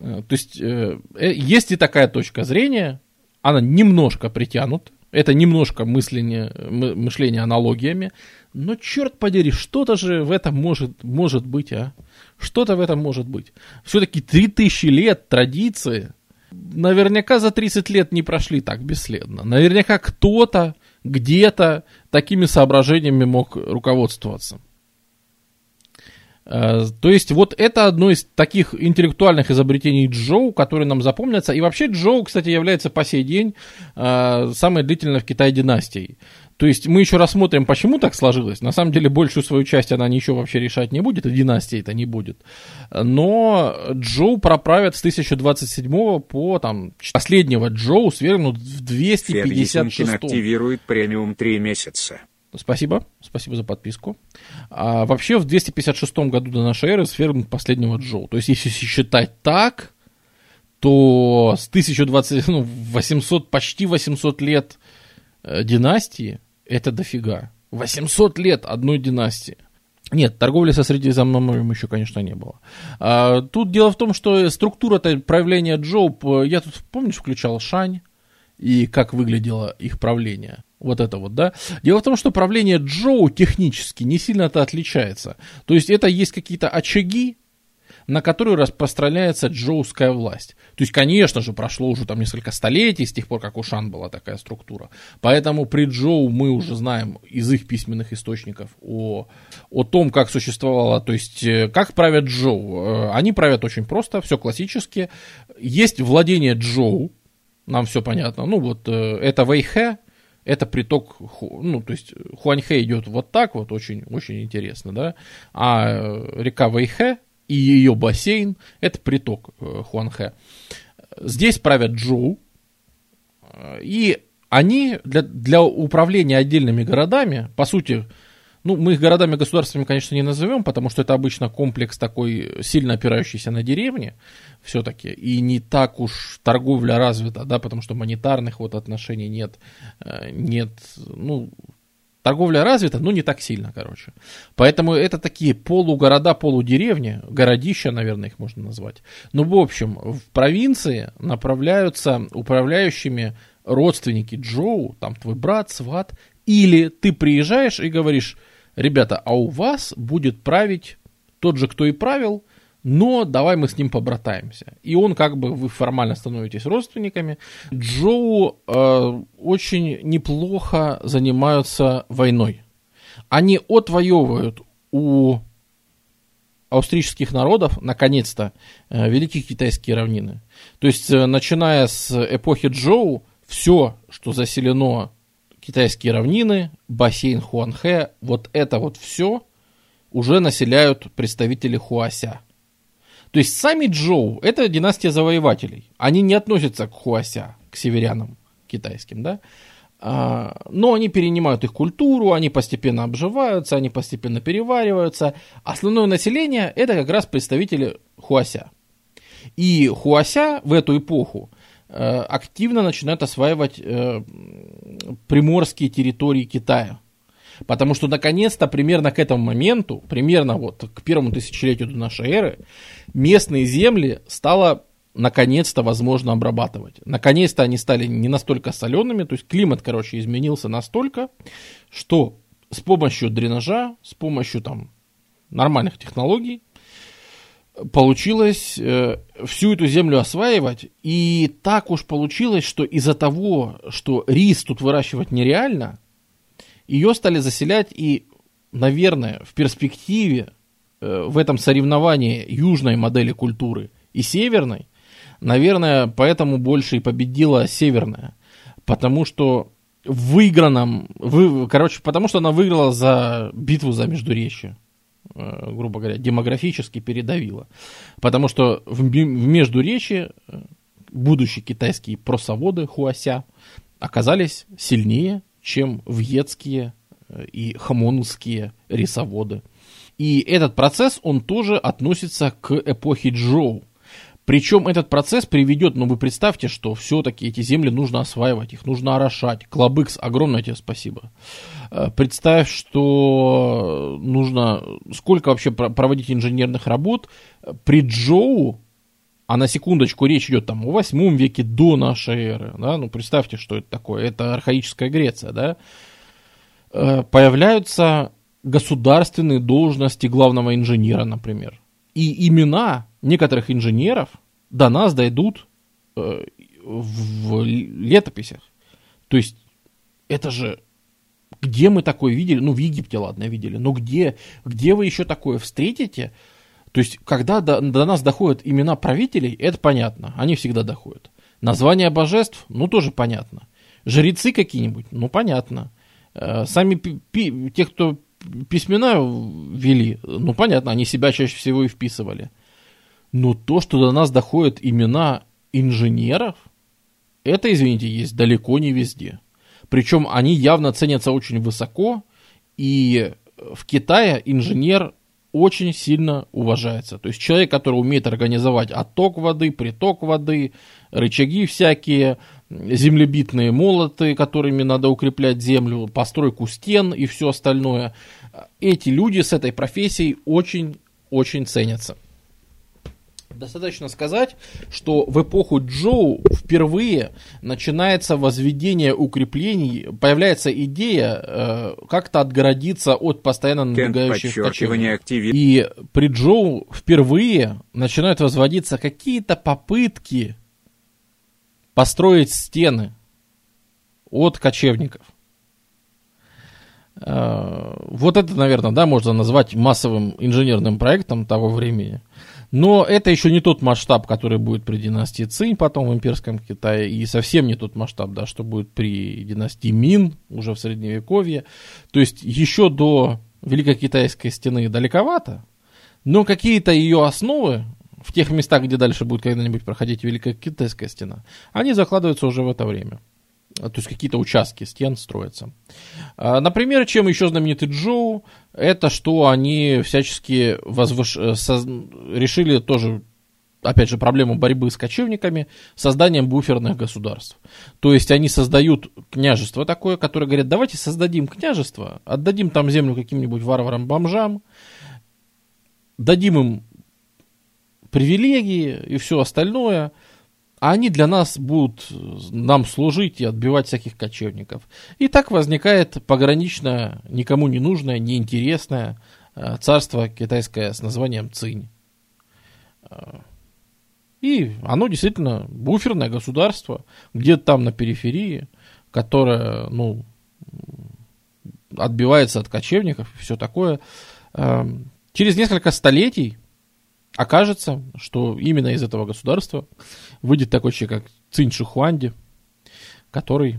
Э, то есть э, э есть и такая точка зрения, она немножко притянута, это немножко мышление, мышление аналогиями, но черт подери, что-то же в этом может, может быть, а? Что-то в этом может быть. Все-таки 3000 лет традиции, наверняка за 30 лет не прошли так бесследно. Наверняка кто-то где-то такими соображениями мог руководствоваться. Э, то есть вот это одно из таких интеллектуальных изобретений Джоу, которые нам запомнятся. И вообще Джоу, кстати, является по сей день э, самой длительной в Китае династией. То есть мы еще рассмотрим, почему так сложилось. На самом деле большую свою часть она ничего вообще решать не будет, и династии это не будет. Но Джоу проправят с 1027 по там, последнего Джоу свергнут в 256 активирует премиум 3 месяца. Спасибо, спасибо за подписку. А вообще в 256 году до нашей эры свергнут последнего Джоу. То есть если считать так, то с 1020, ну, 800, почти 800 лет э, династии это дофига. 800 лет одной династии. Нет, торговли со Средиземноморьем еще, конечно, не было. А, тут дело в том, что структура правления Чжоу, я тут, помнишь, включал Шан, и как выглядело их правление. Вот это вот, да. Дело в том, что правление Чжоу технически не сильно-то отличается. То есть это есть какие-то очаги, на которую распространяется джоуская власть. То есть, конечно же, прошло уже там несколько столетий с тех пор, как у Шан была такая структура. Поэтому при Джоу мы уже знаем из их письменных источников о, о том, как существовало, то есть, э, как правят Джоу. Э, они правят очень просто, все классически. Есть владение Джоу, нам все понятно. Ну, вот э, это Вэйхэ, это приток, ну, то есть Хуаньхэ идет вот так вот, очень, очень интересно, да, а э, река Вэйхэ и ее бассейн – это приток э, Хуанхэ. Здесь правят Джоу, и они для, для управления отдельными городами, по сути, ну, мы их городами-государствами, конечно, не назовем, потому что это обычно комплекс такой, сильно опирающийся на деревни все-таки, и не так уж торговля развита, да, потому что монетарных вот отношений нет, э, нет, ну, торговля развита, но не так сильно, короче. Поэтому это такие полугорода, полудеревни, городища, наверное, их можно назвать. Но, в общем, в провинции направляются управляющими родственники Джоу, там твой брат, сват, или ты приезжаешь и говоришь, ребята, а у вас будет править тот же, кто и правил, но давай мы с ним побратаемся. И он как бы, вы формально становитесь родственниками. Джоу э, очень неплохо занимаются войной. Они отвоевывают у австрийских народов, наконец-то, э, великие китайские равнины. То есть, э, начиная с эпохи Джоу, все, что заселено китайские равнины, бассейн Хуанхэ, вот это вот все уже населяют представители Хуася. То есть сами Джоу – это династия завоевателей. Они не относятся к Хуася, к северянам китайским, да? А, но они перенимают их культуру, они постепенно обживаются, они постепенно перевариваются. Основное население – это как раз представители Хуася. И Хуася в эту эпоху активно начинают осваивать э, приморские территории Китая. Потому что наконец-то примерно к этому моменту, примерно вот к первому тысячелетию до нашей эры, местные земли стало наконец-то возможно обрабатывать. Наконец-то они стали не настолько солеными, то есть климат, короче, изменился настолько, что с помощью дренажа, с помощью там нормальных технологий получилось э, всю эту землю осваивать, и так уж получилось, что из-за того, что рис тут выращивать нереально, ее стали заселять и, наверное, в перспективе э, в этом соревновании южной модели культуры и северной, наверное, поэтому больше и победила северная, потому что в выигранном, вы, короче, потому что она выиграла за битву за Междуречье. Э, грубо говоря, демографически передавило. Потому что в, в Междуречье э, будущие китайские просоводы Хуася оказались сильнее, чем вьетские э, и хамонские рисоводы. И этот процесс, он тоже относится к эпохе Джоу. Причем этот процесс приведет, ну вы представьте, что все-таки эти земли нужно осваивать, их нужно орошать. Клабыкс, огромное тебе спасибо. Э, представь, что нужно сколько вообще проводить инженерных работ. При Джоу, а на секундочку речь идет там о 8 веке до нашей эры, да, ну представьте, что это такое, это архаическая Греция, да, э, появляются государственные должности главного инженера, например. И имена некоторых инженеров до нас дойдут э, в летописях. То есть это же где мы такое видели? Ну, в Египте, ладно, видели. Но где, где вы еще такое встретите? То есть, когда до, до нас доходят имена правителей, это понятно. Они всегда доходят. Названия божеств, ну, тоже понятно. Жрецы какие-нибудь, ну, понятно. Э, сами пи- пи- те, кто письмена вели, ну, понятно, они себя чаще всего и вписывали. Но то, что до нас доходят имена инженеров, это, извините, есть далеко не везде. Причем они явно ценятся очень высоко, и в Китае инженер очень сильно уважается. То есть человек, который умеет организовать отток воды, приток воды, рычаги всякие, землебитные молоты, которыми надо укреплять землю, постройку стен и все остальное. Эти люди с этой профессией очень-очень ценятся. Достаточно сказать, что в эпоху Джоу впервые начинается возведение укреплений, появляется идея э, как-то отгородиться от постоянно набегающих активи... И при Джоу впервые начинают возводиться какие-то попытки построить стены от кочевников. Э, вот это, наверное, да, можно назвать массовым инженерным проектом того времени. Но это еще не тот масштаб, который будет при династии Цинь потом в имперском Китае, и совсем не тот масштаб, да, что будет при династии Мин уже в Средневековье. То есть еще до Великой Китайской стены далековато, но какие-то ее основы в тех местах, где дальше будет когда-нибудь проходить Великая Китайская стена, они закладываются уже в это время. То есть какие-то участки стен строятся. А, например, чем еще знаменитый Джоу, это что они всячески возвыш... Э, соз... решили тоже опять же, проблему борьбы с кочевниками созданием буферных государств. То есть они создают княжество такое, которое говорят, давайте создадим княжество, отдадим там землю каким-нибудь варварам-бомжам, дадим им привилегии и все остальное – а они для нас будут нам служить и отбивать всяких кочевников. И так возникает пограничное, никому не нужное, неинтересное э, царство китайское с названием Цинь. Э, и оно действительно буферное государство, где-то там на периферии, которое, ну, отбивается от кочевников и все такое. Э, через несколько столетий окажется, что именно из этого государства выйдет такой человек, как Цинь Шихуанди, который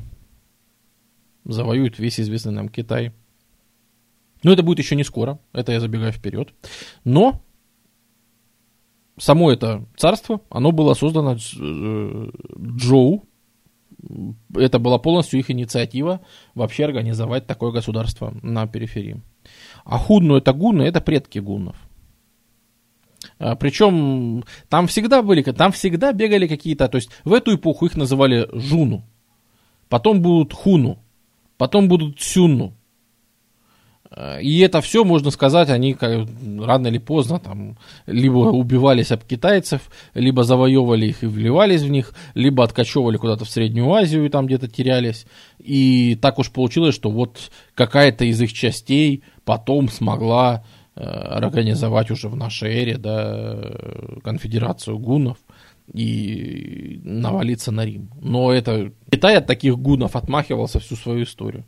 завоюет весь известный нам Китай. Но это будет еще не скоро, это я забегаю вперед. Но само это царство, оно было создано э, Джоу. Это была полностью их инициатива вообще организовать такое государство на периферии. А хунну это гунны, это предки гуннов. А, Причем там всегда были, там всегда бегали какие-то, то есть в эту эпоху их называли Жуну, потом будут Хуну, потом будут Сюну. А, и это все, можно сказать, они как, рано или поздно там либо убивались об китайцев, либо завоевывали их и вливались в них, либо откачевывали куда-то в Среднюю Азию и там где-то терялись. И так уж получилось, что вот какая-то из их частей потом смогла организовать уже в нашей эре да, конфедерацию гунов и навалиться на Рим. Но это Китай от таких гунов отмахивался всю свою историю.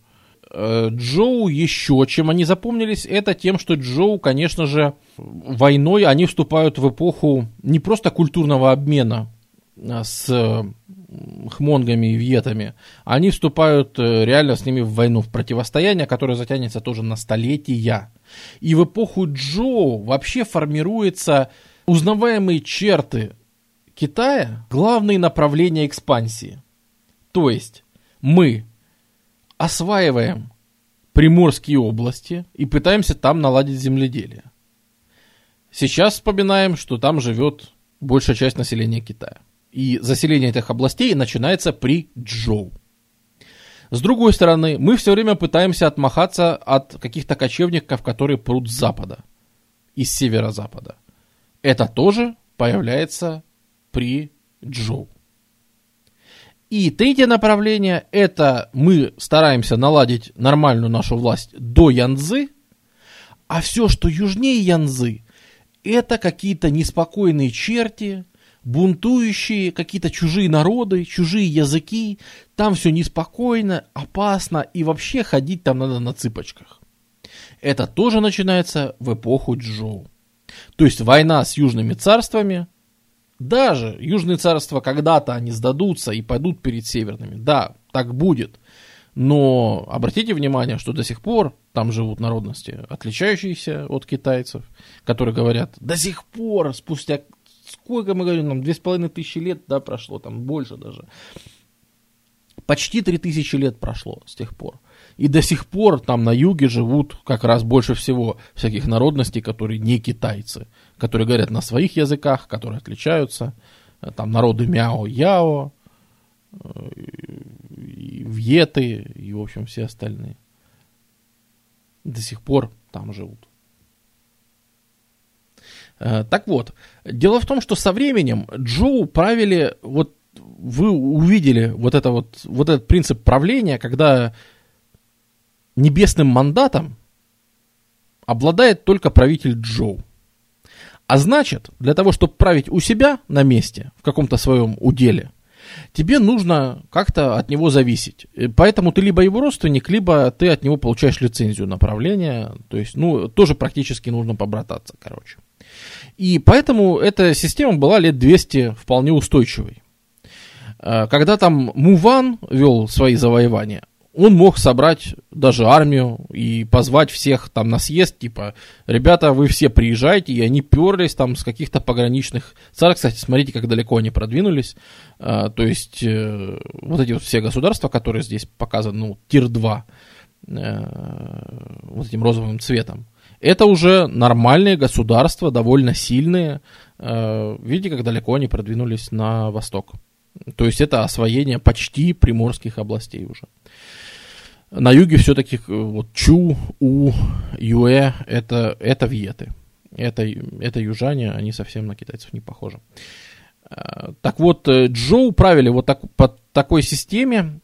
Э, Джоу еще чем они запомнились, это тем, что Джоу, конечно же, войной они вступают в эпоху не просто культурного обмена а, с хмонгами и вьетами, они вступают э, реально с ними в войну, в противостояние, которое затянется тоже на столетия. И в эпоху Джоу вообще формируются узнаваемые черты Китая, главные направления экспансии. То есть мы осваиваем приморские области и пытаемся там наладить земледелие. Сейчас вспоминаем, что там живет большая часть населения Китая. И заселение этих областей начинается при Джоу. С другой стороны, мы все время пытаемся отмахаться от каких-то кочевников, которые прут с запада, из северо-запада. Это тоже появляется при Джоу. И третье направление – это мы стараемся наладить нормальную нашу власть до Янзы, а все, что южнее Янзы, это какие-то неспокойные черти, бунтующие, какие-то чужие народы, чужие языки, там все неспокойно, опасно, и вообще ходить там надо на цыпочках. Это тоже начинается в эпоху Джоу. То есть война с южными царствами, даже южные царства когда-то они сдадутся и пойдут перед северными. Да, так будет. Но обратите внимание, что до сих пор там живут народности, отличающиеся от китайцев, которые говорят, до сих пор, спустя сколько мы говорим, нам две с половиной тысячи лет, да, прошло, там больше даже. Почти три тысячи лет прошло с тех пор. И до сих пор там на юге живут как раз больше всего всяких народностей, которые не китайцы, которые говорят на своих языках, которые отличаются. Там народы Мяо, Яо, э, и Вьеты, и, в общем, все остальные. До сих пор там живут. Э, так вот, дело в том, что со временем Джоу правили, вот вы увидели вот, это вот, вот этот принцип правления, когда небесным мандатом обладает только правитель Джоу. А значит, для того, чтобы править у себя на месте, в каком-то своем уделе, тебе нужно как-то от него зависеть. Поэтому ты либо его родственник, либо ты от него получаешь лицензию на правление. То есть, ну, тоже практически нужно побрататься, короче. И поэтому эта система была лет 200 вполне устойчивой. Э, когда там Муван вел свои завоевания, он мог собрать даже армию и позвать всех там на съезд, типа, ребята, вы все приезжайте, и они перлись там с каких-то пограничных царств. Кстати, смотрите, как далеко они продвинулись. А, то есть, э, вот эти вот все государства, которые здесь показаны, ну, тир-2, э, вот этим розовым цветом, это уже нормальные государства, довольно сильные. Э, видите, как далеко они продвинулись на восток. То есть это освоение почти приморских областей уже. На юге все-таки э, вот Чу, У, Юэ это, это вьеты. Это, это южане, они совсем на китайцев не похожи. Э, так вот, Джоу правили вот так, по такой системе,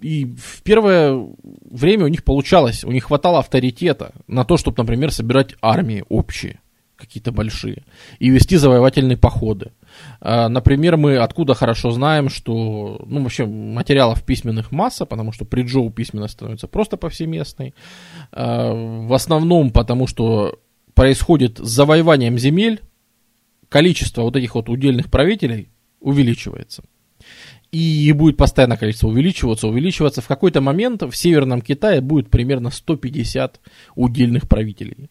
и в первое время у них получалось, у них хватало авторитета на то, чтобы, например, собирать армии общие, какие-то большие, и вести завоевательные походы. А, например, мы откуда хорошо знаем, что, ну, вообще материалов письменных масса, потому что при Джоу письменность становится просто повсеместной. А, в основном потому, что происходит с завоеванием земель, количество вот этих вот удельных правителей увеличивается. И будет постоянно количество увеличиваться, увеличиваться. В какой-то момент в Северном Китае будет примерно 150 удельных правителей.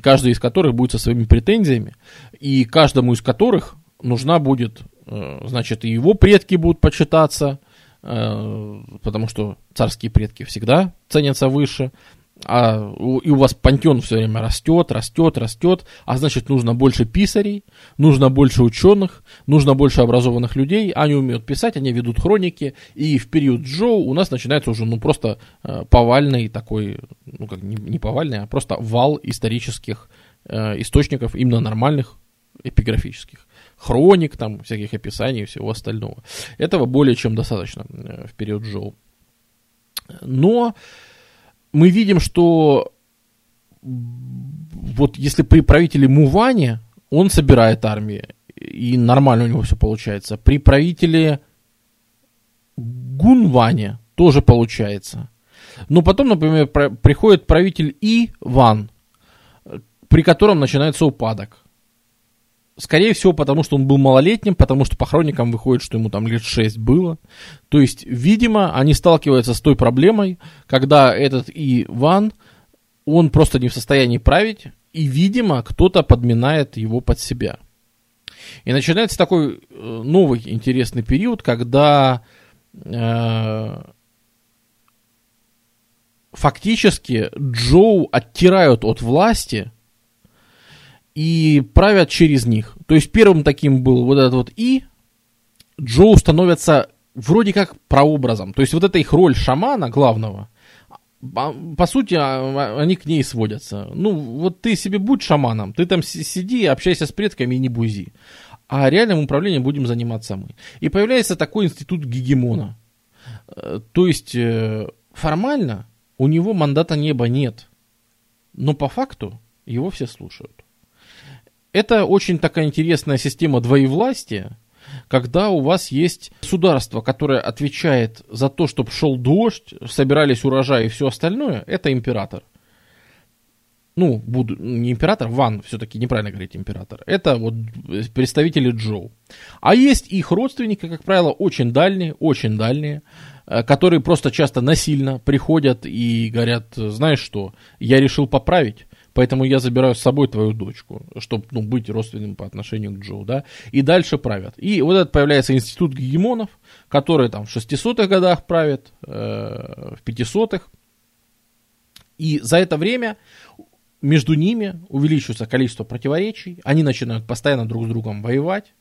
Каждый из которых будет со своими претензиями. И каждому из которых нужна будет, э, значит, и его предки будут почитаться, э, потому что царские предки всегда ценятся выше, а и у вас пантеон все время растет, растет, растет, а значит нужно больше писарей, нужно больше ученых, нужно больше образованных людей, они умеют писать, они ведут хроники, и в период Джоу у нас начинается уже ну просто э, повальный такой, ну как не, не повальный, а просто вал исторических э, источников, именно нормальных эпиграфических хроник, там, всяких описаний и всего остального. Этого более чем достаточно э, в период Джоу. Но мы видим, что вот если при правителе Муване он собирает армии, и нормально у него все получается. При правителе Гунване тоже получается. Но потом, например, приходит правитель Иван, при котором начинается упадок. Скорее всего, потому что он был малолетним, потому что по хроникам выходит, что ему там лет 6 было. То есть, видимо, они сталкиваются с той проблемой, когда этот Иван, он просто не в состоянии править, и, видимо, кто-то подминает его под себя. И начинается такой э, новый интересный период, когда э, фактически Джоу оттирают от власти – и правят через них. То есть первым таким был вот этот вот И, Джоу становится вроде как прообразом. То есть вот эта их роль шамана главного, а, по сути, а, они к ней сводятся. Ну, вот ты себе будь шаманом, ты там сиди, общайся с предками и не бузи. А реальным управлением будем заниматься мы. И появляется такой институт гегемона. Э, то есть, э, формально у него мандата неба нет. Но по факту его все слушают. Это очень такая интересная система двоевластия, когда у вас есть государство, которое отвечает за то, чтобы шел дождь, собирались урожаи и все остальное, это император. Ну, буду, не император, Ван, все-таки неправильно говорить император. Это вот представители Джоу. А есть их родственники, как правило, очень дальние, очень дальние, э, которые просто часто насильно приходят и говорят, знаешь что, я решил поправить, Поэтому я забираю с собой твою дочку, чтобы ну, быть родственным по отношению к Джо, да, и дальше правят. И вот этот появляется институт гегемонов, который там в 600-х годах правит, э, в 500-х. И за это время между ними увеличивается количество противоречий, они начинают постоянно друг с другом воевать,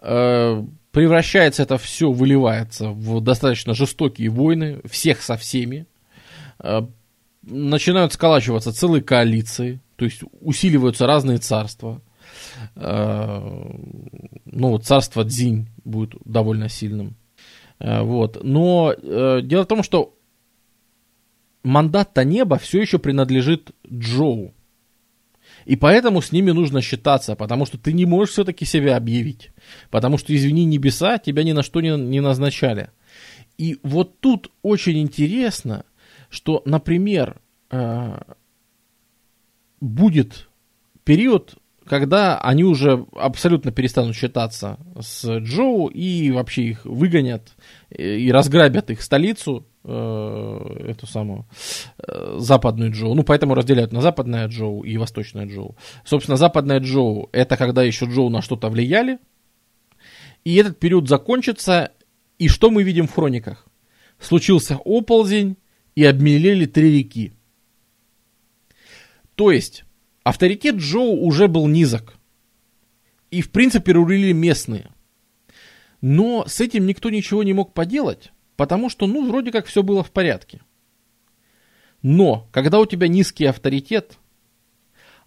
э, превращается это все, выливается в достаточно жестокие войны, всех со всеми, э, начинают сколачиваться целые коалиции, то есть усиливаются разные царства. Э, ну, вот царство Дзинь будет довольно сильным. Э, вот. Но э, дело в том, что мандат-то неба все еще принадлежит Джоу. И поэтому с ними нужно считаться, потому что ты не можешь все-таки себя объявить. Потому что, извини, небеса тебя ни на что не, не назначали. И вот тут очень интересно, что, например, э, будет период, когда они уже абсолютно перестанут считаться с Чжоу и вообще их выгонят э, и разграбят их столицу, Э, эту самую западную Чжоу. Ну, поэтому разделяют на западная Чжоу и восточная Чжоу. Собственно, западная Чжоу это когда еще Чжоу на что-то влияли. И этот период закончится. И что мы видим в хрониках? Случился оползень и обмелели три реки. То есть, авторитет Джоу уже был низок. И, в принципе, рулили местные. Но с этим никто ничего не мог поделать. Потому что, ну, вроде как все было в порядке. Но, когда у тебя низкий авторитет,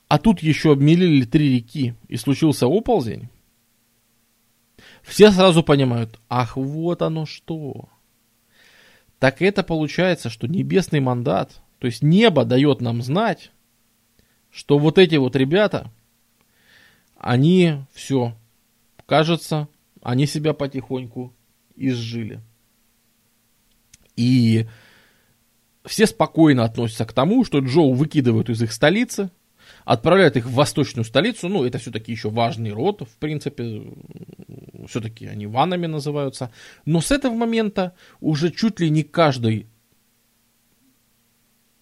а тут еще обмелили три реки и случился оползень, все сразу понимают, ах, вот оно что. Так это получается, что небесный мандат, то есть небо дает нам знать, что вот эти вот ребята, они все, кажется, они себя потихоньку изжили. И все спокойно относятся к тому, что Джоу выкидывают из их столицы, отправляют их в восточную столицу, ну, это все-таки еще важный род, в принципе, все-таки они ванами называются. Но с этого момента уже чуть ли не каждый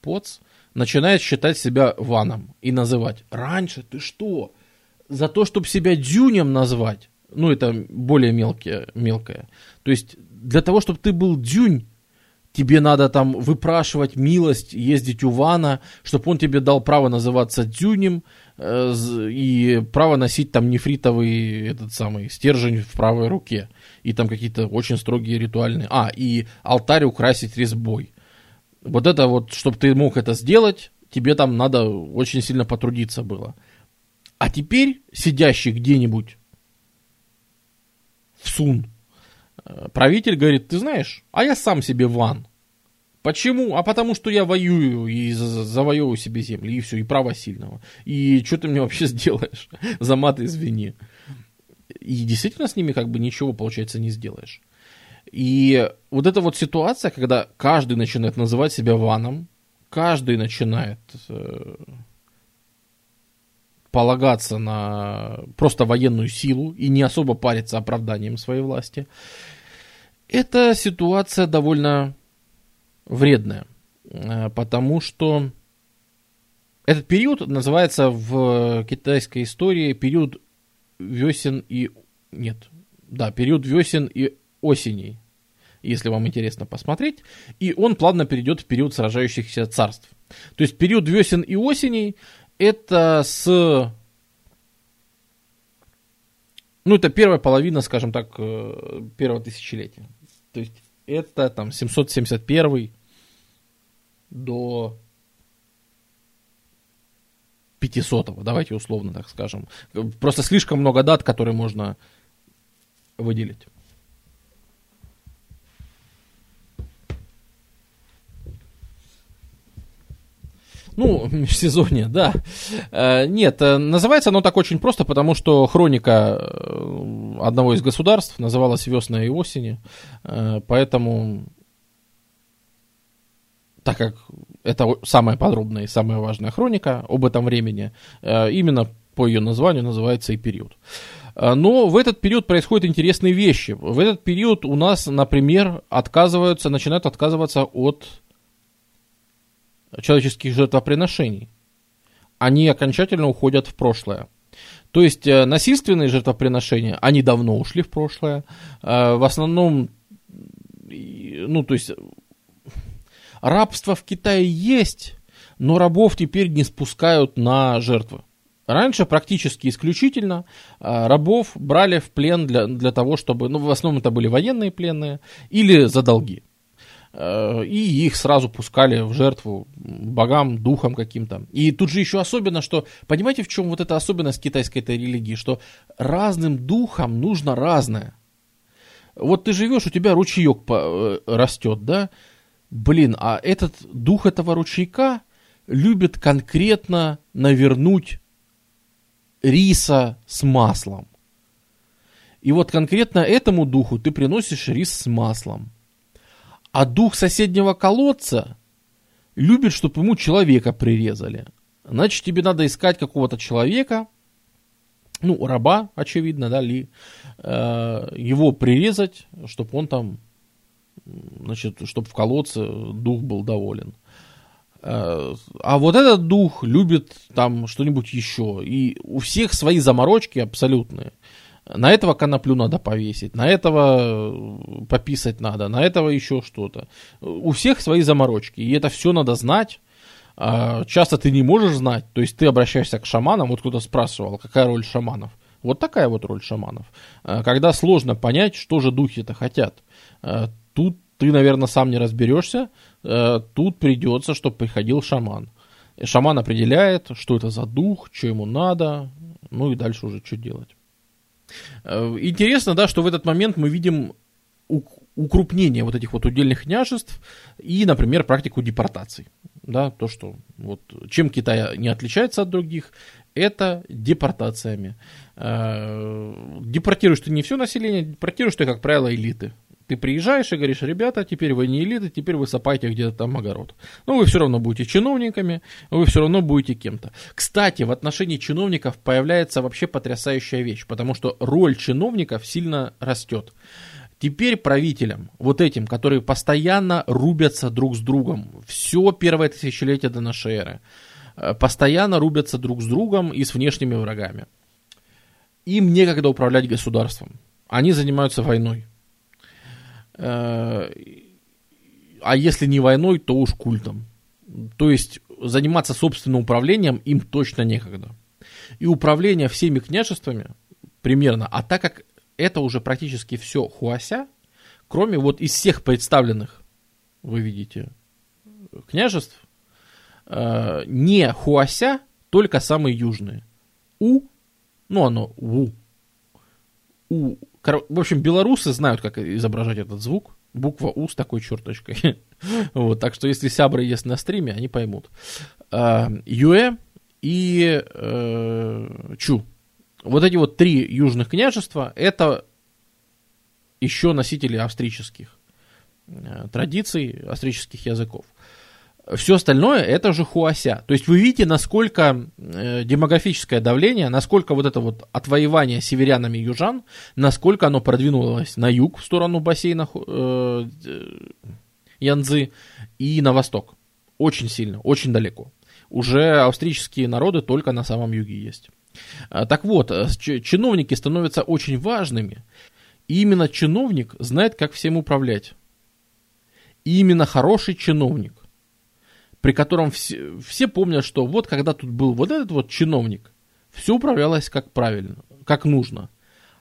поц начинает считать себя ваном и называть. Раньше ты что? За то, чтобы себя дюнем назвать, ну, это более мелкое, мелкое. То есть, для того, чтобы ты был дюнь, тебе надо там выпрашивать милость, ездить у Вана, чтобы он тебе дал право называться Дюнем э, и право носить там нефритовый этот самый стержень в правой руке. И там какие-то очень строгие ритуальные... А, и алтарь украсить резьбой. Вот это вот, чтобы ты мог это сделать, тебе там надо очень сильно потрудиться было. А теперь сидящий где-нибудь в Сун, правитель говорит, ты знаешь, а я сам себе ван. Почему? А потому что я воюю и завоевываю себе земли, и все, и право сильного. И что ты мне вообще сделаешь? За мат извини. И действительно с ними как бы ничего, получается, не сделаешь. И вот эта вот ситуация, когда каждый начинает называть себя ваном, каждый начинает э, полагаться на просто военную силу и не особо париться оправданием своей власти, эта ситуация довольно вредная, э, потому что этот период называется в китайской истории период весен и... Нет, да, период весен и осеней, если вам интересно посмотреть. И он плавно перейдет в период сражающихся царств. То есть период весен и осеней это с... Ну, это первая половина, скажем так, э, первого тысячелетия. То есть это там 771 до 500, давайте условно так скажем. Просто слишком много дат, которые можно выделить. Ну, межсезонье, да. Э, нет, э, называется оно так очень просто, потому что хроника э, одного из государств называлась «Весна и осени», поэтому, так как это самая подробная и самая важная хроника об этом времени, именно по ее названию называется и период. Но в этот период происходят интересные вещи. В этот период у нас, например, отказываются, начинают отказываться от человеческих жертвоприношений. Они окончательно уходят в прошлое. То есть э, насильственные жертвоприношения, они давно ушли в прошлое. Э, в основном, ну, то есть, рабство в Китае есть, но рабов теперь не спускают на жертвы. Раньше практически исключительно э, рабов брали в плен для, для того, чтобы, ну, в основном это были военные пленные или за долги. Э, и их сразу пускали в жертву богам, духам каким-то. И тут же еще особенно, что, понимаете, в чем вот эта особенность китайской этой религии, что разным духам нужно разное. Вот ты живешь, у тебя ручеек э, растет, да? Блин, а этот дух этого ручейка любит конкретно навернуть риса с маслом. И вот конкретно этому духу ты приносишь рис с маслом. А дух соседнего колодца любит, чтобы ему человека прирезали. Значит, тебе надо искать какого-то человека, ну, раба, очевидно, да, ли, э, его прирезать, чтобы он там, значит, чтобы в колодце дух был доволен. Э, а вот этот дух любит там что-нибудь еще. И у всех свои заморочки абсолютные. На этого коноплю надо повесить, на этого э, пописать надо, на этого еще что-то. У всех свои заморочки, и это все надо знать. А, часто ты не можешь знать, то есть ты обращаешься к шаманам, вот кто-то спрашивал, какая роль шаманов. Вот такая вот роль шаманов. А, когда сложно понять, что же духи-то хотят. А, тут ты, наверное, сам не разберешься, тут придется, чтобы приходил шаман. Шаман определяет, что это за дух, что ему надо, ну и дальше уже что делать. Э, интересно, да, что в этот момент мы видим укрупнение вот этих вот удельных княжеств и, например, практику депортаций. Да, то, что вот чем Китай не отличается от других, это депортациями. Э, депортируешь ты не все население, депортируешь ты, как правило, элиты. Ты приезжаешь и говоришь, ребята, теперь вы не элиты, теперь вы сапаете где-то там огород. Но вы все равно будете чиновниками, вы все равно будете кем-то. Кстати, в отношении чиновников появляется вообще потрясающая вещь, потому что роль чиновников сильно растет. Теперь правителям, вот этим, которые постоянно рубятся друг с другом, все первое тысячелетие до нашей эры, э, постоянно рубятся друг с другом и с внешними врагами. Им некогда управлять государством. Они занимаются войной. А если не войной, то уж культом. То есть заниматься собственным управлением им точно некогда. И управление всеми княжествами примерно, а так как это уже практически все хуася, кроме вот из всех представленных, вы видите, княжеств, э, не хуася, только самые южные. У, ну оно, у, у в общем, белорусы знают, как изображать этот звук. Буква У с такой черточкой. вот, так что если сябры есть на стриме, они поймут. А, Юэ и э, Чу. Вот эти вот три южных княжества, это еще носители австрийских э, традиций, австрийских языков. Все остальное это же хуася. То есть вы видите, насколько э, демографическое давление, насколько вот это вот отвоевание северянами южан, насколько оно продвинулось на юг в сторону бассейна э, Янзы и на восток. Очень сильно, очень далеко. Уже австрийские народы только на самом юге есть. А, так вот, э, чиновники становятся очень важными. И именно чиновник знает, как всем управлять. И именно хороший чиновник при котором все, все помнят, что вот когда тут был вот этот вот чиновник, все управлялось как правильно, как нужно.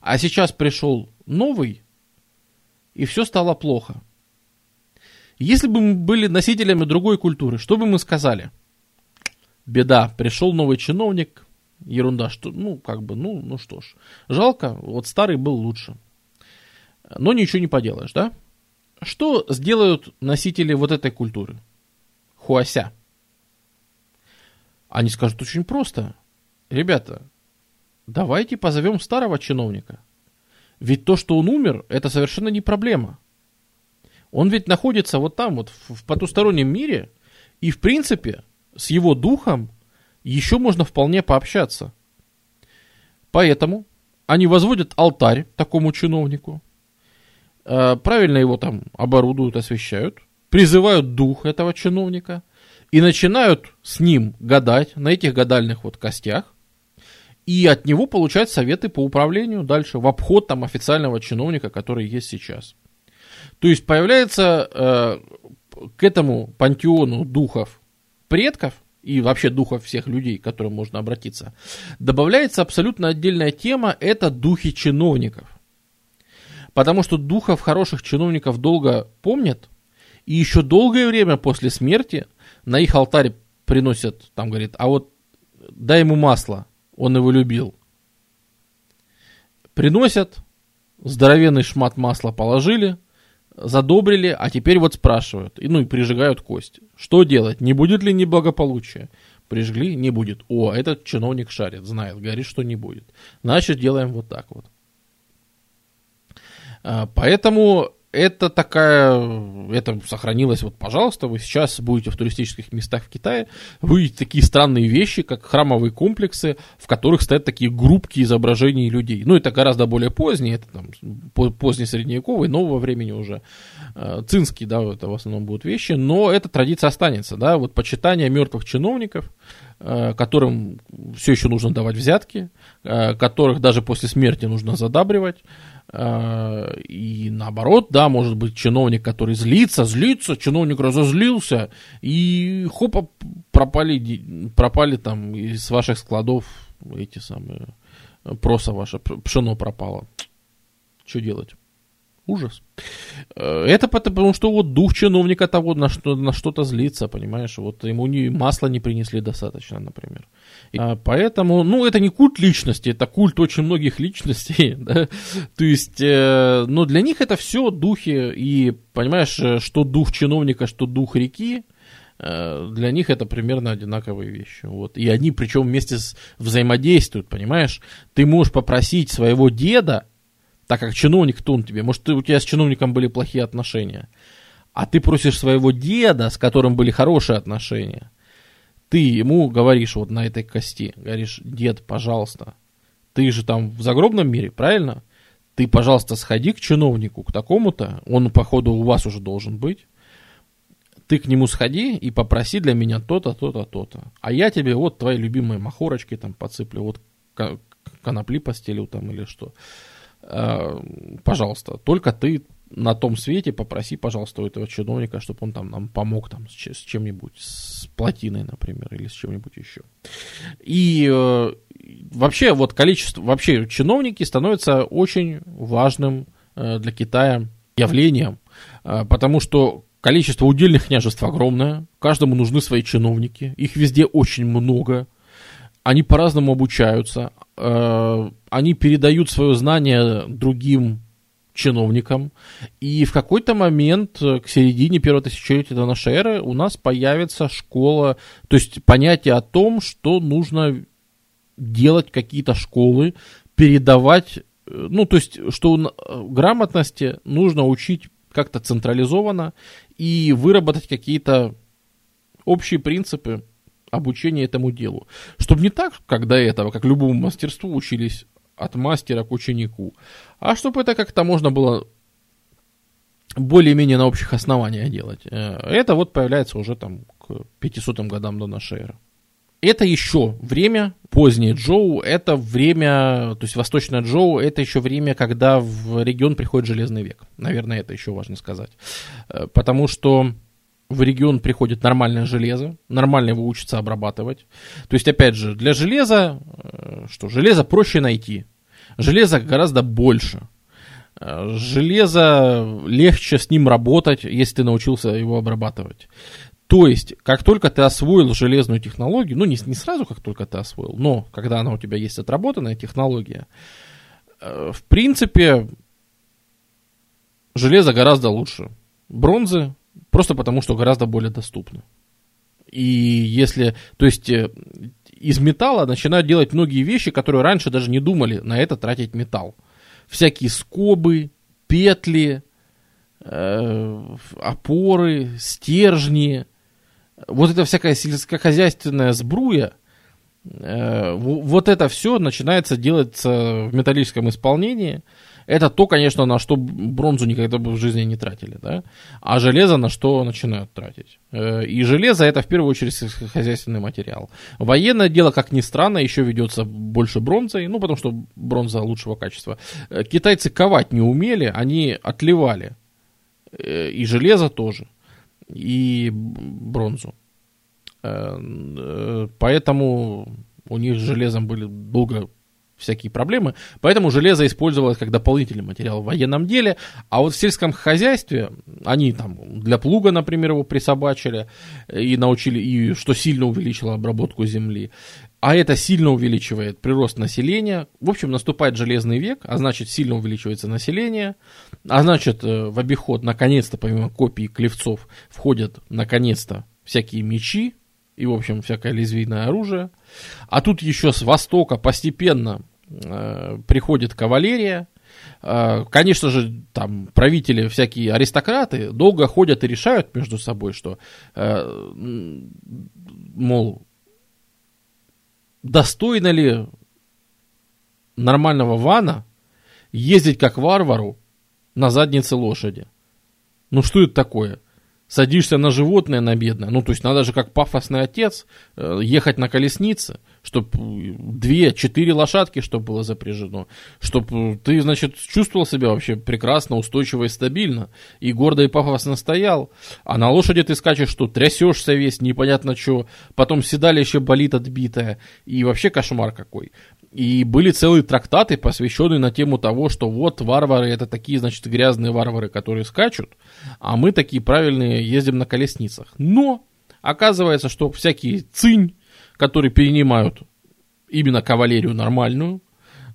А сейчас пришел новый, и все стало плохо. Если бы мы были носителями другой культуры, что бы мы сказали? Беда, пришел новый чиновник, ерунда, что, ну, как бы, ну, ну что ж. Жалко, вот старый был лучше. Но ничего не поделаешь, да? Что сделают носители вот этой культуры? Хуася. Они скажут очень просто. Ребята, давайте позовем старого чиновника. Ведь то, что он умер, это совершенно не проблема. Он ведь находится вот там, вот в потустороннем мире, и в принципе с его духом еще можно вполне пообщаться. Поэтому они возводят алтарь такому чиновнику, э, правильно его там оборудуют, освещают, призывают дух этого чиновника и начинают с ним гадать на этих гадальных вот костях, и от него получать советы по управлению дальше, в обход там официального чиновника, который есть сейчас. То есть появляется э, к этому пантеону духов предков и вообще духов всех людей, к которым можно обратиться, добавляется абсолютно отдельная тема, это духи чиновников. Потому что духов хороших чиновников долго помнят, И еще долгое время после смерти на их алтарь приносят, там говорит, а вот дай ему масло, он его любил. Приносят, здоровенный шмат масла положили, задобрили, а теперь вот спрашивают, и, ну и прижигают кость. Что делать? Не будет ли неблагополучия? Прижгли, не будет. О, этот чиновник шарит, знает, говорит, что не будет. Значит, делаем вот так вот. А, поэтому это такая, это сохранилось, вот, пожалуйста, вы сейчас будете в туристических местах в Китае, вы такие странные вещи, как храмовые комплексы, в которых стоят такие группки изображений людей. Ну, это гораздо более позднее, это там позднее средневековый, нового времени уже. Э, цинские, да, это в основном будут вещи, но эта традиция останется, да, вот почитание мертвых чиновников, э, которым все еще нужно давать взятки, э, которых даже после смерти нужно задабривать, и наоборот, да, может быть чиновник, который злится, злится, чиновник разозлился, и хопа, пропали, пропали там из ваших складов эти самые, проса ваше, пшено пропало. Что делать? Ужас. Э, это потому, что вот дух чиновника того на, что, на что-то злится, понимаешь? Вот ему не, масла не принесли достаточно, например. И, а, поэтому, ну, это не культ личности, это культ очень многих личностей, да? То есть, э, ну, для них это все духи, и, понимаешь, э, что дух чиновника, что дух реки, э, для них это примерно одинаковые вещи. Вот. И они причем вместе с, взаимодействуют, понимаешь? Ты можешь попросить своего деда, так как чиновник, кто он тебе? Может, ты, у тебя с чиновником были плохие отношения. А ты просишь своего деда, с которым были хорошие отношения. Ты ему говоришь вот на этой кости, говоришь, дед, пожалуйста, ты же там в загробном мире, правильно? Ты, пожалуйста, сходи к чиновнику, к такому-то, он, походу, у вас уже должен быть. Ты к нему сходи и попроси для меня то-то, то-то, то-то. А я тебе вот твои любимые махорочки там подсыплю, вот конопли постелю там или что. Э, пожалуйста, только ты на том свете попроси, пожалуйста, у этого чиновника, чтобы он там нам помог там с, чем-нибудь, с плотиной, например, или с чем-нибудь еще. И э, вообще вот количество, вообще чиновники становятся очень важным э, для Китая явлением, э, потому что количество удельных княжеств огромное, каждому нужны свои чиновники, их везде очень много, они по-разному обучаются, э, они передают свое знание другим чиновникам, и в какой-то момент, э, к середине первого тысячелетия до нашей эры, у нас появится школа, то есть понятие о том, что нужно делать какие-то школы, передавать, э, ну, то есть, что грамотности нужно учить как-то централизованно и выработать какие-то общие принципы, обучение этому делу. Чтобы не так, как до этого, как любому мастерству учились от мастера к ученику, а чтобы это как-то можно было более-менее на общих основаниях делать. Э, это вот появляется уже там к 500 годам до нашей эры. Это еще время, позднее Джоу, это время, то есть восточное Джоу, это еще время, когда в регион приходит Железный век. Наверное, это еще важно сказать. Э, потому что в регион приходит нормальное железо, нормально его учатся обрабатывать. То есть, опять же, для железа, э, что железо проще найти. Железо гораздо больше. Э, железо легче с ним работать, если ты научился его обрабатывать. То есть, как только ты освоил железную технологию, ну не, не сразу, как только ты освоил, но когда она у тебя есть отработанная технология, э, в принципе, железо гораздо лучше. Бронзы Просто потому, что гораздо более доступно. И если, то есть э, из металла начинают делать многие вещи, которые раньше даже не думали на это тратить металл. Всякие скобы, петли, э, опоры, стержни. Вот это всякая сельскохозяйственная сбруя, э, вот это все начинается делаться в металлическом исполнении – это то, конечно, на что бронзу никогда бы в жизни не тратили, да? А железо на что начинают тратить. Э, и железо это в первую очередь хозяйственный материал. Военное дело, как ни странно, еще ведется больше бронзой, ну, потому что бронза лучшего качества. Э, китайцы ковать не умели, они отливали. Э, и железо тоже. И бронзу. Поэтому у них с железом были долго всякие проблемы. Поэтому железо использовалось как дополнительный материал в военном деле. А вот в сельском хозяйстве они там для плуга, например, его присобачили и научили, и что сильно увеличило обработку земли. А это сильно увеличивает прирост населения. В общем, наступает железный век, а значит, сильно увеличивается население. А значит, э, в обиход, наконец-то, помимо копий клевцов, входят, наконец-то, всякие мечи, и, в общем, всякое лезвийное оружие. А тут еще с востока постепенно э, приходит кавалерия. Э, конечно же, там правители, всякие аристократы долго ходят и решают между собой, что, э, мол, достойно ли нормального вана ездить как варвару на заднице лошади. Ну что это такое? Садишься на животное, на бедное. Ну, то есть надо же, как пафосный отец, э, ехать на колеснице, чтобы две-четыре лошадки, чтобы было запряжено, чтобы ты, значит, чувствовал себя вообще прекрасно, устойчиво и стабильно, и гордо и пафосно стоял. А на лошади ты скачешь, что трясешься весь, непонятно что, потом седалище болит отбитое, и вообще кошмар какой. И были целые трактаты, посвященные на тему того, что вот варвары это такие, значит, грязные варвары, которые скачут, а мы такие правильные ездим на колесницах. Но оказывается, что всякие цинь, которые перенимают именно кавалерию нормальную,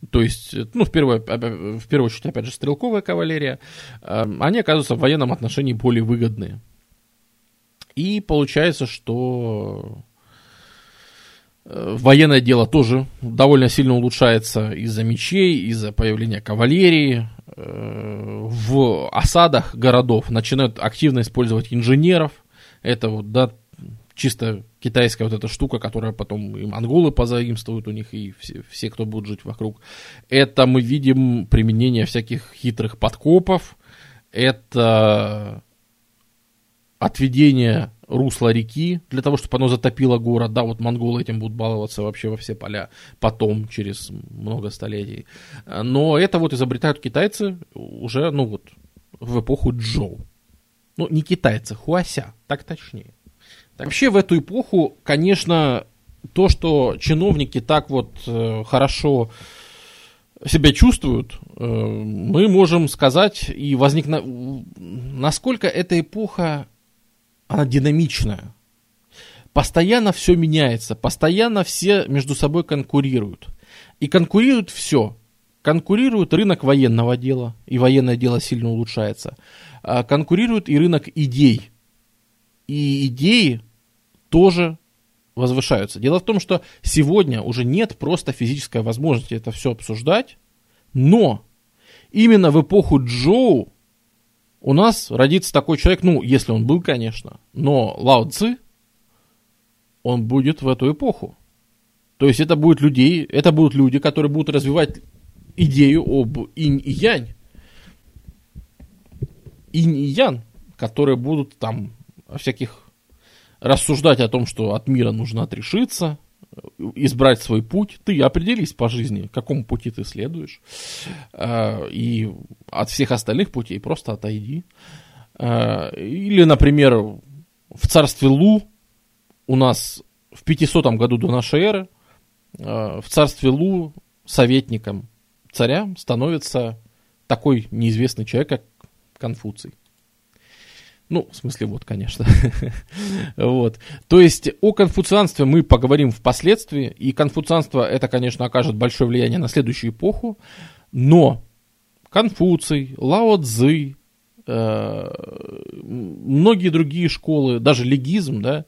то есть, ну, в первую, в первую очередь, опять же, стрелковая кавалерия, э, они оказываются в военном отношении более выгодные. И получается, что военное дело тоже довольно сильно улучшается из-за мечей, из-за появления кавалерии. Э, в осадах городов начинают активно использовать инженеров. Это вот, да, чисто китайская вот эта штука, которая потом и монголы позаимствуют у них, и все, все, кто будет жить вокруг. Это мы видим применение всяких хитрых подкопов. Это отведение русло реки, для того, чтобы оно затопило город. Да, вот монголы этим будут баловаться вообще во все поля потом, через много столетий. Но это вот изобретают китайцы уже, ну вот, в эпоху Джоу. Ну, не китайцы, хуася, так точнее. Так, вообще в эту эпоху, конечно, то, что чиновники так вот э, хорошо себя чувствуют, э, мы можем сказать и возникна... насколько эта эпоха она динамичная. Постоянно все меняется, постоянно все между собой конкурируют. И конкурируют все. Конкурирует рынок военного дела, и военное дело сильно улучшается. А конкурирует и рынок идей. И идеи тоже возвышаются. Дело в том, что сегодня уже нет просто физической возможности это все обсуждать, но именно в эпоху Джоу у нас родится такой человек, ну, если он был, конечно, но Лао Цзи, он будет в эту эпоху. То есть это будут людей, это будут люди, которые будут развивать идею об инь и янь. Инь и ян, которые будут там о всяких рассуждать о том, что от мира нужно отрешиться, избрать свой путь, ты определись по жизни, какому пути ты следуешь, э, и от всех остальных путей просто отойди. Э, или, например, в царстве Лу у нас в 500 году до нашей эры э, в царстве Лу советником царя становится такой неизвестный человек, как Конфуций. Ну, в смысле, вот, конечно. вот. То есть о конфуцианстве мы поговорим впоследствии, и конфуцианство это, конечно, окажет большое влияние на следующую эпоху, но Конфуций, Лао Цзы, э, многие другие школы, даже легизм, да,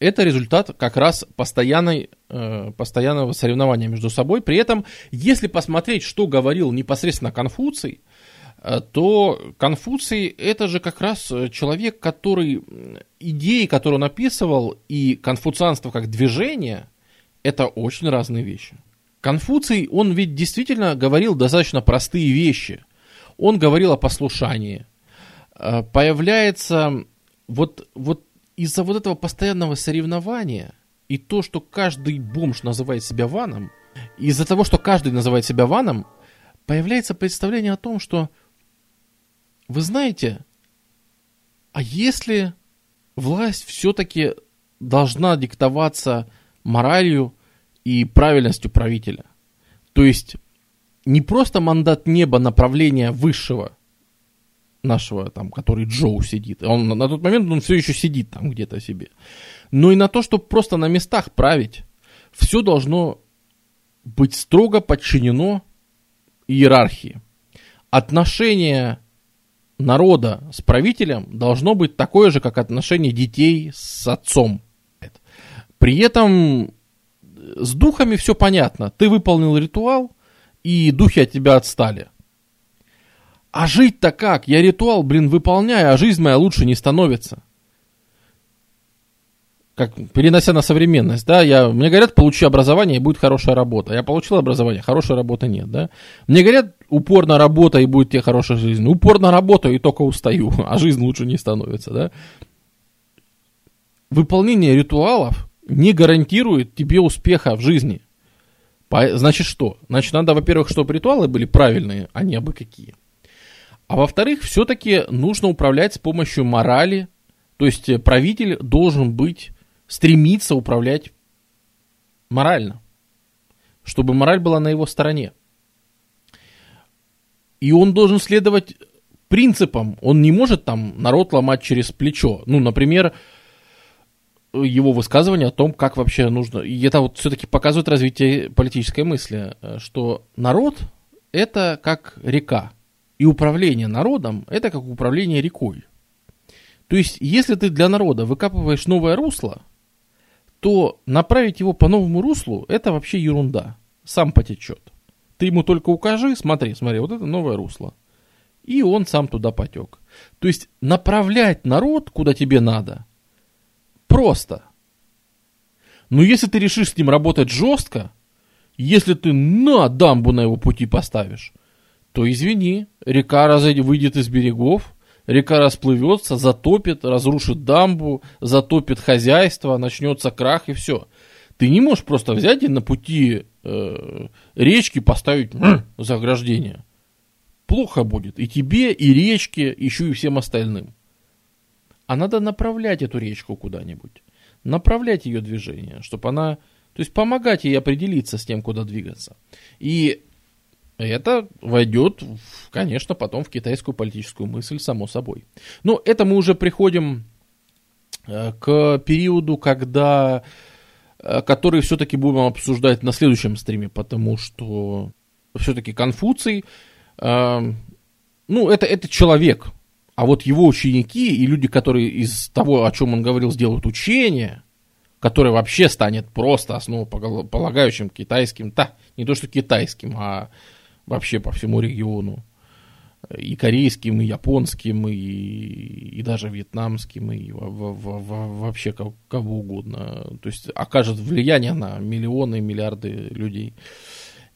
это результат как раз постоянной, э, постоянного соревнования между собой. При этом, если посмотреть, что говорил непосредственно Конфуций, то Конфуций это же как раз э, человек, который идеи, которые он описывал, и конфуцианство как движение, это очень разные вещи. Конфуций, он ведь действительно говорил достаточно простые вещи. Он говорил о послушании. Э, появляется вот, вот из-за вот этого постоянного соревнования и то, что каждый бомж называет себя ваном, из-за того, что каждый называет себя ваном, появляется представление о том, что вы знаете, а если власть все-таки должна диктоваться моралью и правильностью правителя, То есть не просто мандат неба направления высшего нашего, там, который Джоу сидит. Он на тот момент он все еще сидит там где-то себе. Но и на то, чтобы просто на местах править. Все должно быть строго подчинено иерархии. Отношение народа с правителем должно быть такое же, как отношение детей с отцом. При этом с духами все понятно. Ты выполнил ритуал, и духи от тебя отстали. А жить-то как? Я ритуал, блин, выполняю, а жизнь моя лучше не становится. Как перенося на современность, да, я, мне говорят, получи образование и будет хорошая работа. Я получил образование, хорошей работы нет, да. Мне говорят, упорно работа и будет тебе хорошая жизнь. Упорно работаю и только устаю, а жизнь лучше не становится, да. Выполнение ритуалов не гарантирует тебе успеха в жизни. Значит что? Значит, надо, во-первых, чтобы ритуалы были правильные, а не абы какие. А во-вторых, все-таки нужно управлять с помощью морали. То есть э, правитель должен быть, стремиться управлять морально. Чтобы мораль была на его стороне. И он должен следовать принципам. Он не может там народ ломать через плечо. Ну, например, его высказывание о том, как вообще нужно... И это вот все-таки показывает развитие политической мысли, э, что народ – это как река, и управление народом – это как управление рекой. То есть, если ты для народа выкапываешь новое русло, то направить его по новому руслу – это вообще ерунда. Сам потечет. Ты ему только укажи, смотри, смотри, вот это новое русло. И он сам туда потек. То есть, направлять народ, куда тебе надо – просто. Но если ты решишь с ним работать жестко, если ты на дамбу на его пути поставишь, то извини, река разойди, выйдет из берегов, река расплывется, затопит, разрушит дамбу, затопит хозяйство, начнется крах и все. Ты не можешь просто взять и на пути э, речки поставить заграждение. Плохо будет и тебе, и речке, еще и всем остальным а надо направлять эту речку куда-нибудь. Направлять ее движение, чтобы она... То есть помогать ей определиться с тем, куда двигаться. И это войдет, конечно, потом в китайскую политическую мысль, само собой. Но это мы уже приходим э, к периоду, когда э, который все-таки будем обсуждать на следующем стриме, потому что все-таки Конфуций, э, ну, это, это человек, а вот его ученики и люди, которые из того, о чем он говорил, сделают учение, которое вообще станет просто основополагающим китайским, да, не то что китайским, а вообще по всему региону, и корейским, и японским, и, и даже вьетнамским, и в, в, в, вообще кого, кого угодно. То есть окажет влияние на миллионы, миллиарды людей.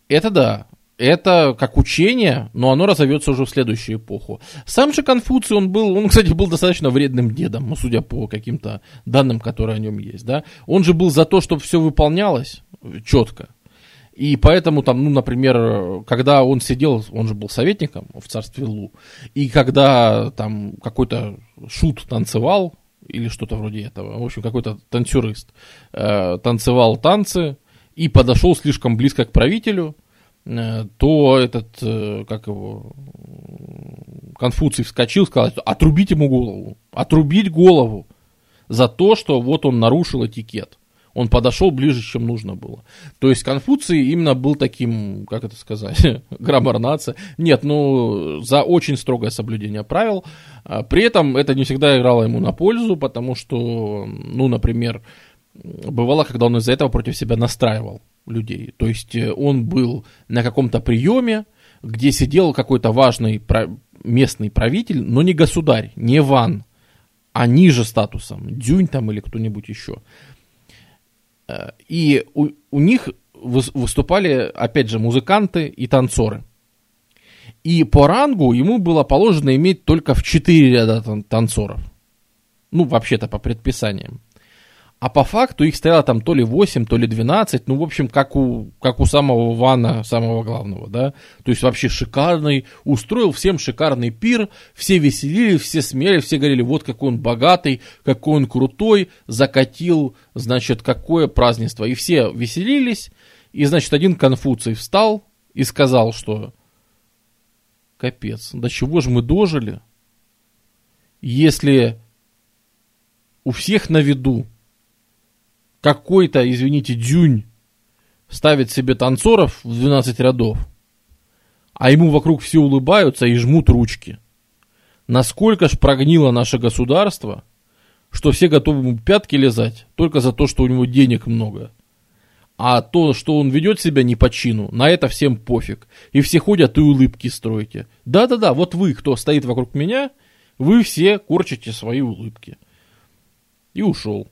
Это да, это как учение, но оно разовьется уже в следующую эпоху. Сам же Конфуций, он был, он, кстати, был достаточно вредным дедом, ну, судя по каким-то данным, которые о нем есть, да. Он же был за то, чтобы все выполнялось четко. И поэтому там, ну, например, когда он сидел, он же был советником в царстве Лу, и когда там какой-то шут танцевал, или что-то вроде этого, в общем, какой-то танцюрист э, танцевал танцы и подошел слишком близко к правителю, Э, то этот, э, как его, Конфуций вскочил, сказал, отрубить ему голову, отрубить голову за то, что вот он нарушил этикет. Он подошел ближе, чем нужно было. То есть Конфуций именно был таким, как это сказать, граммар нация. Нет, ну, за очень строгое соблюдение правил. А при этом это не всегда играло ему на пользу, потому что, ну, например, бывало, когда он из-за этого против себя настраивал людей. То есть э, он был на каком-то приеме, где сидел какой-то важный местный правитель, но не государь, не ван, а ниже статусом, дюнь там или кто-нибудь еще. Э, и у, у них выступали, опять же, музыканты и танцоры. И по рангу ему было положено иметь только в 4 ряда танцоров. Ну, вообще-то по предписаниям. А по факту их стояло там то ли 8, то ли 12, ну, в общем, как у, как у самого Вана, самого главного, да. То есть вообще шикарный, устроил всем шикарный пир, все веселили, все смели, все говорили, вот какой он богатый, какой он крутой, закатил, значит, какое празднество. И все веселились, и, значит, один Конфуций встал и сказал, что капец, до чего же мы дожили, если у всех на виду какой-то, извините, дюнь ставит себе танцоров в 12 рядов, а ему вокруг все улыбаются и жмут ручки. Насколько ж прогнило наше государство, что все готовы ему пятки лизать только за то, что у него денег много. А то, что он ведет себя не по чину, на это всем пофиг. И все ходят и улыбки строите. Да-да-да, вот вы, кто стоит вокруг меня, вы все корчите свои улыбки. И ушел.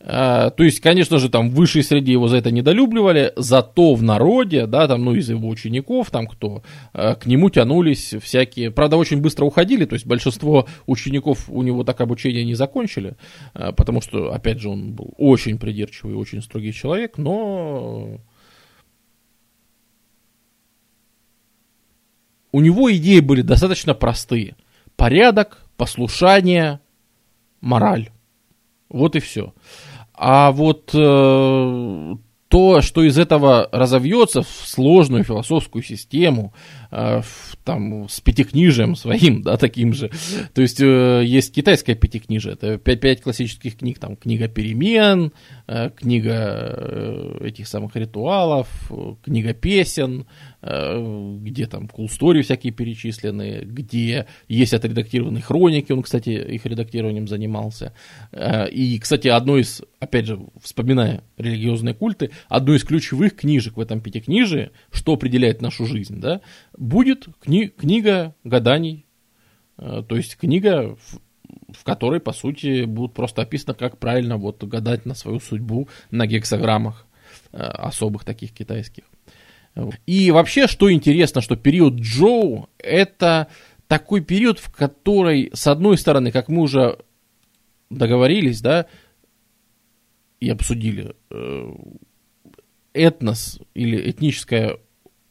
А, то есть, конечно же, там в высшей среде его за это недолюбливали, зато в народе, да, там, ну, из его учеников, там кто, а, к нему тянулись всякие, правда, очень быстро уходили, то есть большинство учеников у него так обучение не закончили, а, потому что, опять же, он был очень придирчивый, очень строгий человек, но у него идеи были достаточно простые. Порядок, послушание, мораль. Вот и все. А вот э, то, что из этого разовьется в сложную философскую систему, там, с пятикнижием своим, да, таким же. То есть э, есть китайское пятикнижие, это пять, пять классических книг, там, книга перемен, э, книга э, этих самых ритуалов, книга песен, где там cool story всякие перечислены, где есть отредактированные хроники, он, кстати, их редактированием занимался. И, кстати, одно из, опять же, вспоминая религиозные культы, одну из ключевых книжек в этом пятикнижии, что определяет нашу жизнь, да, будет кни- книга гаданий, э, то есть книга, в, в которой, по сути, будут просто описано, как правильно вот гадать на свою судьбу на гексограммах э, особых таких китайских. И вообще, что интересно, что период Джоу это такой период, в который, с одной стороны, как мы уже договорились, да, и обсудили, э, этнос или этническая,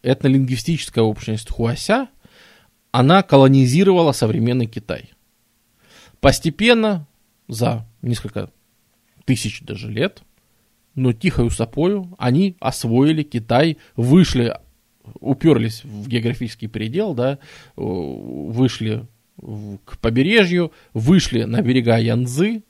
этнолингвистическая общность Хуася, она колонизировала современный Китай. Постепенно, за несколько тысяч даже лет, но тихою сапою они освоили Китай, вышли, уперлись в географический предел, да, вышли к побережью, вышли на берега Янзы,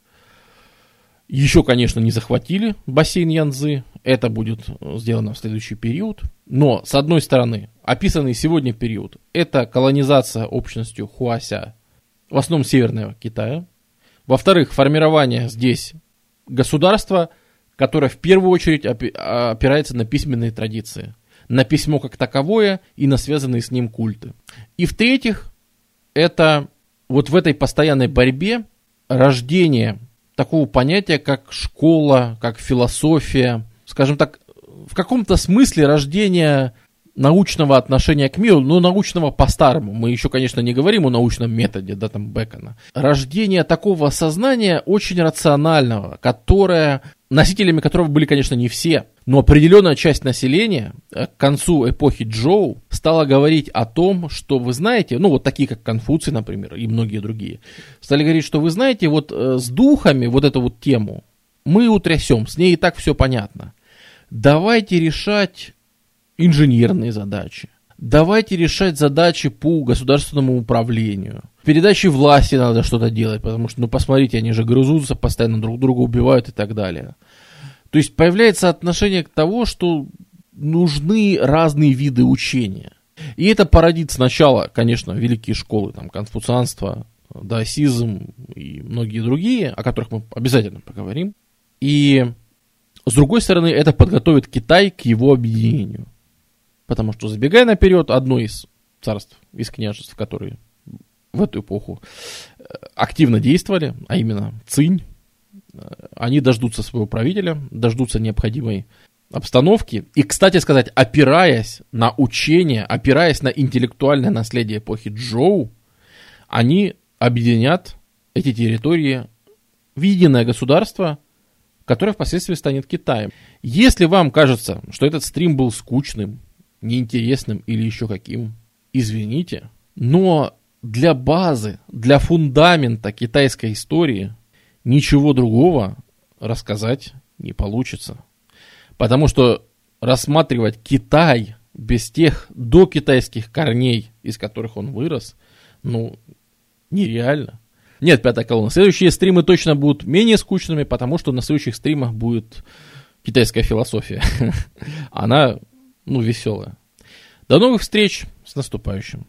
еще, конечно, не захватили бассейн Янзы. Это будет сделано в следующий период. Но, с одной стороны, описанный сегодня период – это колонизация общностью Хуася, в основном Северного Китая. Во-вторых, формирование здесь государства, которое в первую очередь опирается на письменные традиции. На письмо как таковое и на связанные с ним культы. И в-третьих, это вот в этой постоянной борьбе рождение такого понятия, как школа, как философия, скажем так, в каком-то смысле рождение научного отношения к миру, но научного по-старому. Мы еще, конечно, не говорим о научном методе, да, там, Бекона. Рождение такого сознания очень рационального, которое, носителями которого были, конечно, не все, но определенная часть населения э, к концу эпохи Джоу стала говорить о том, что вы знаете, ну вот такие как Конфуций, например, и многие другие, стали говорить, что вы знаете, вот э, с духами вот эту вот тему мы утрясем, с ней и так все понятно. Давайте решать инженерные задачи. Давайте решать задачи по государственному управлению. В передаче власти надо что-то делать, потому что, ну, посмотрите, они же грызутся, постоянно друг друга убивают и так далее. То есть появляется отношение к тому, что нужны разные виды учения. И это породит сначала, конечно, великие школы, там, конфуцианство, даосизм и многие другие, о которых мы обязательно поговорим. И с другой стороны, это подготовит Китай к его объединению. Потому что, забегая наперед, одно из царств, из княжеств, которые в эту эпоху э, активно действовали, а именно Цинь, э, они дождутся своего правителя, дождутся необходимой обстановки. И, кстати сказать, опираясь на учение, опираясь на интеллектуальное наследие эпохи Джоу, они объединят эти территории в единое государство, которое впоследствии станет Китаем. Если вам кажется, что этот стрим был скучным, неинтересным или еще каким, извините, но для базы, для фундамента китайской истории ничего другого рассказать не получится. Потому что рассматривать Китай без тех докитайских корней, из которых он вырос, ну, нереально. Нет, пятая колонна. Следующие стримы точно будут менее скучными, потому что на следующих стримах будет китайская философия. Она, ну, веселая. До новых встреч. С наступающим.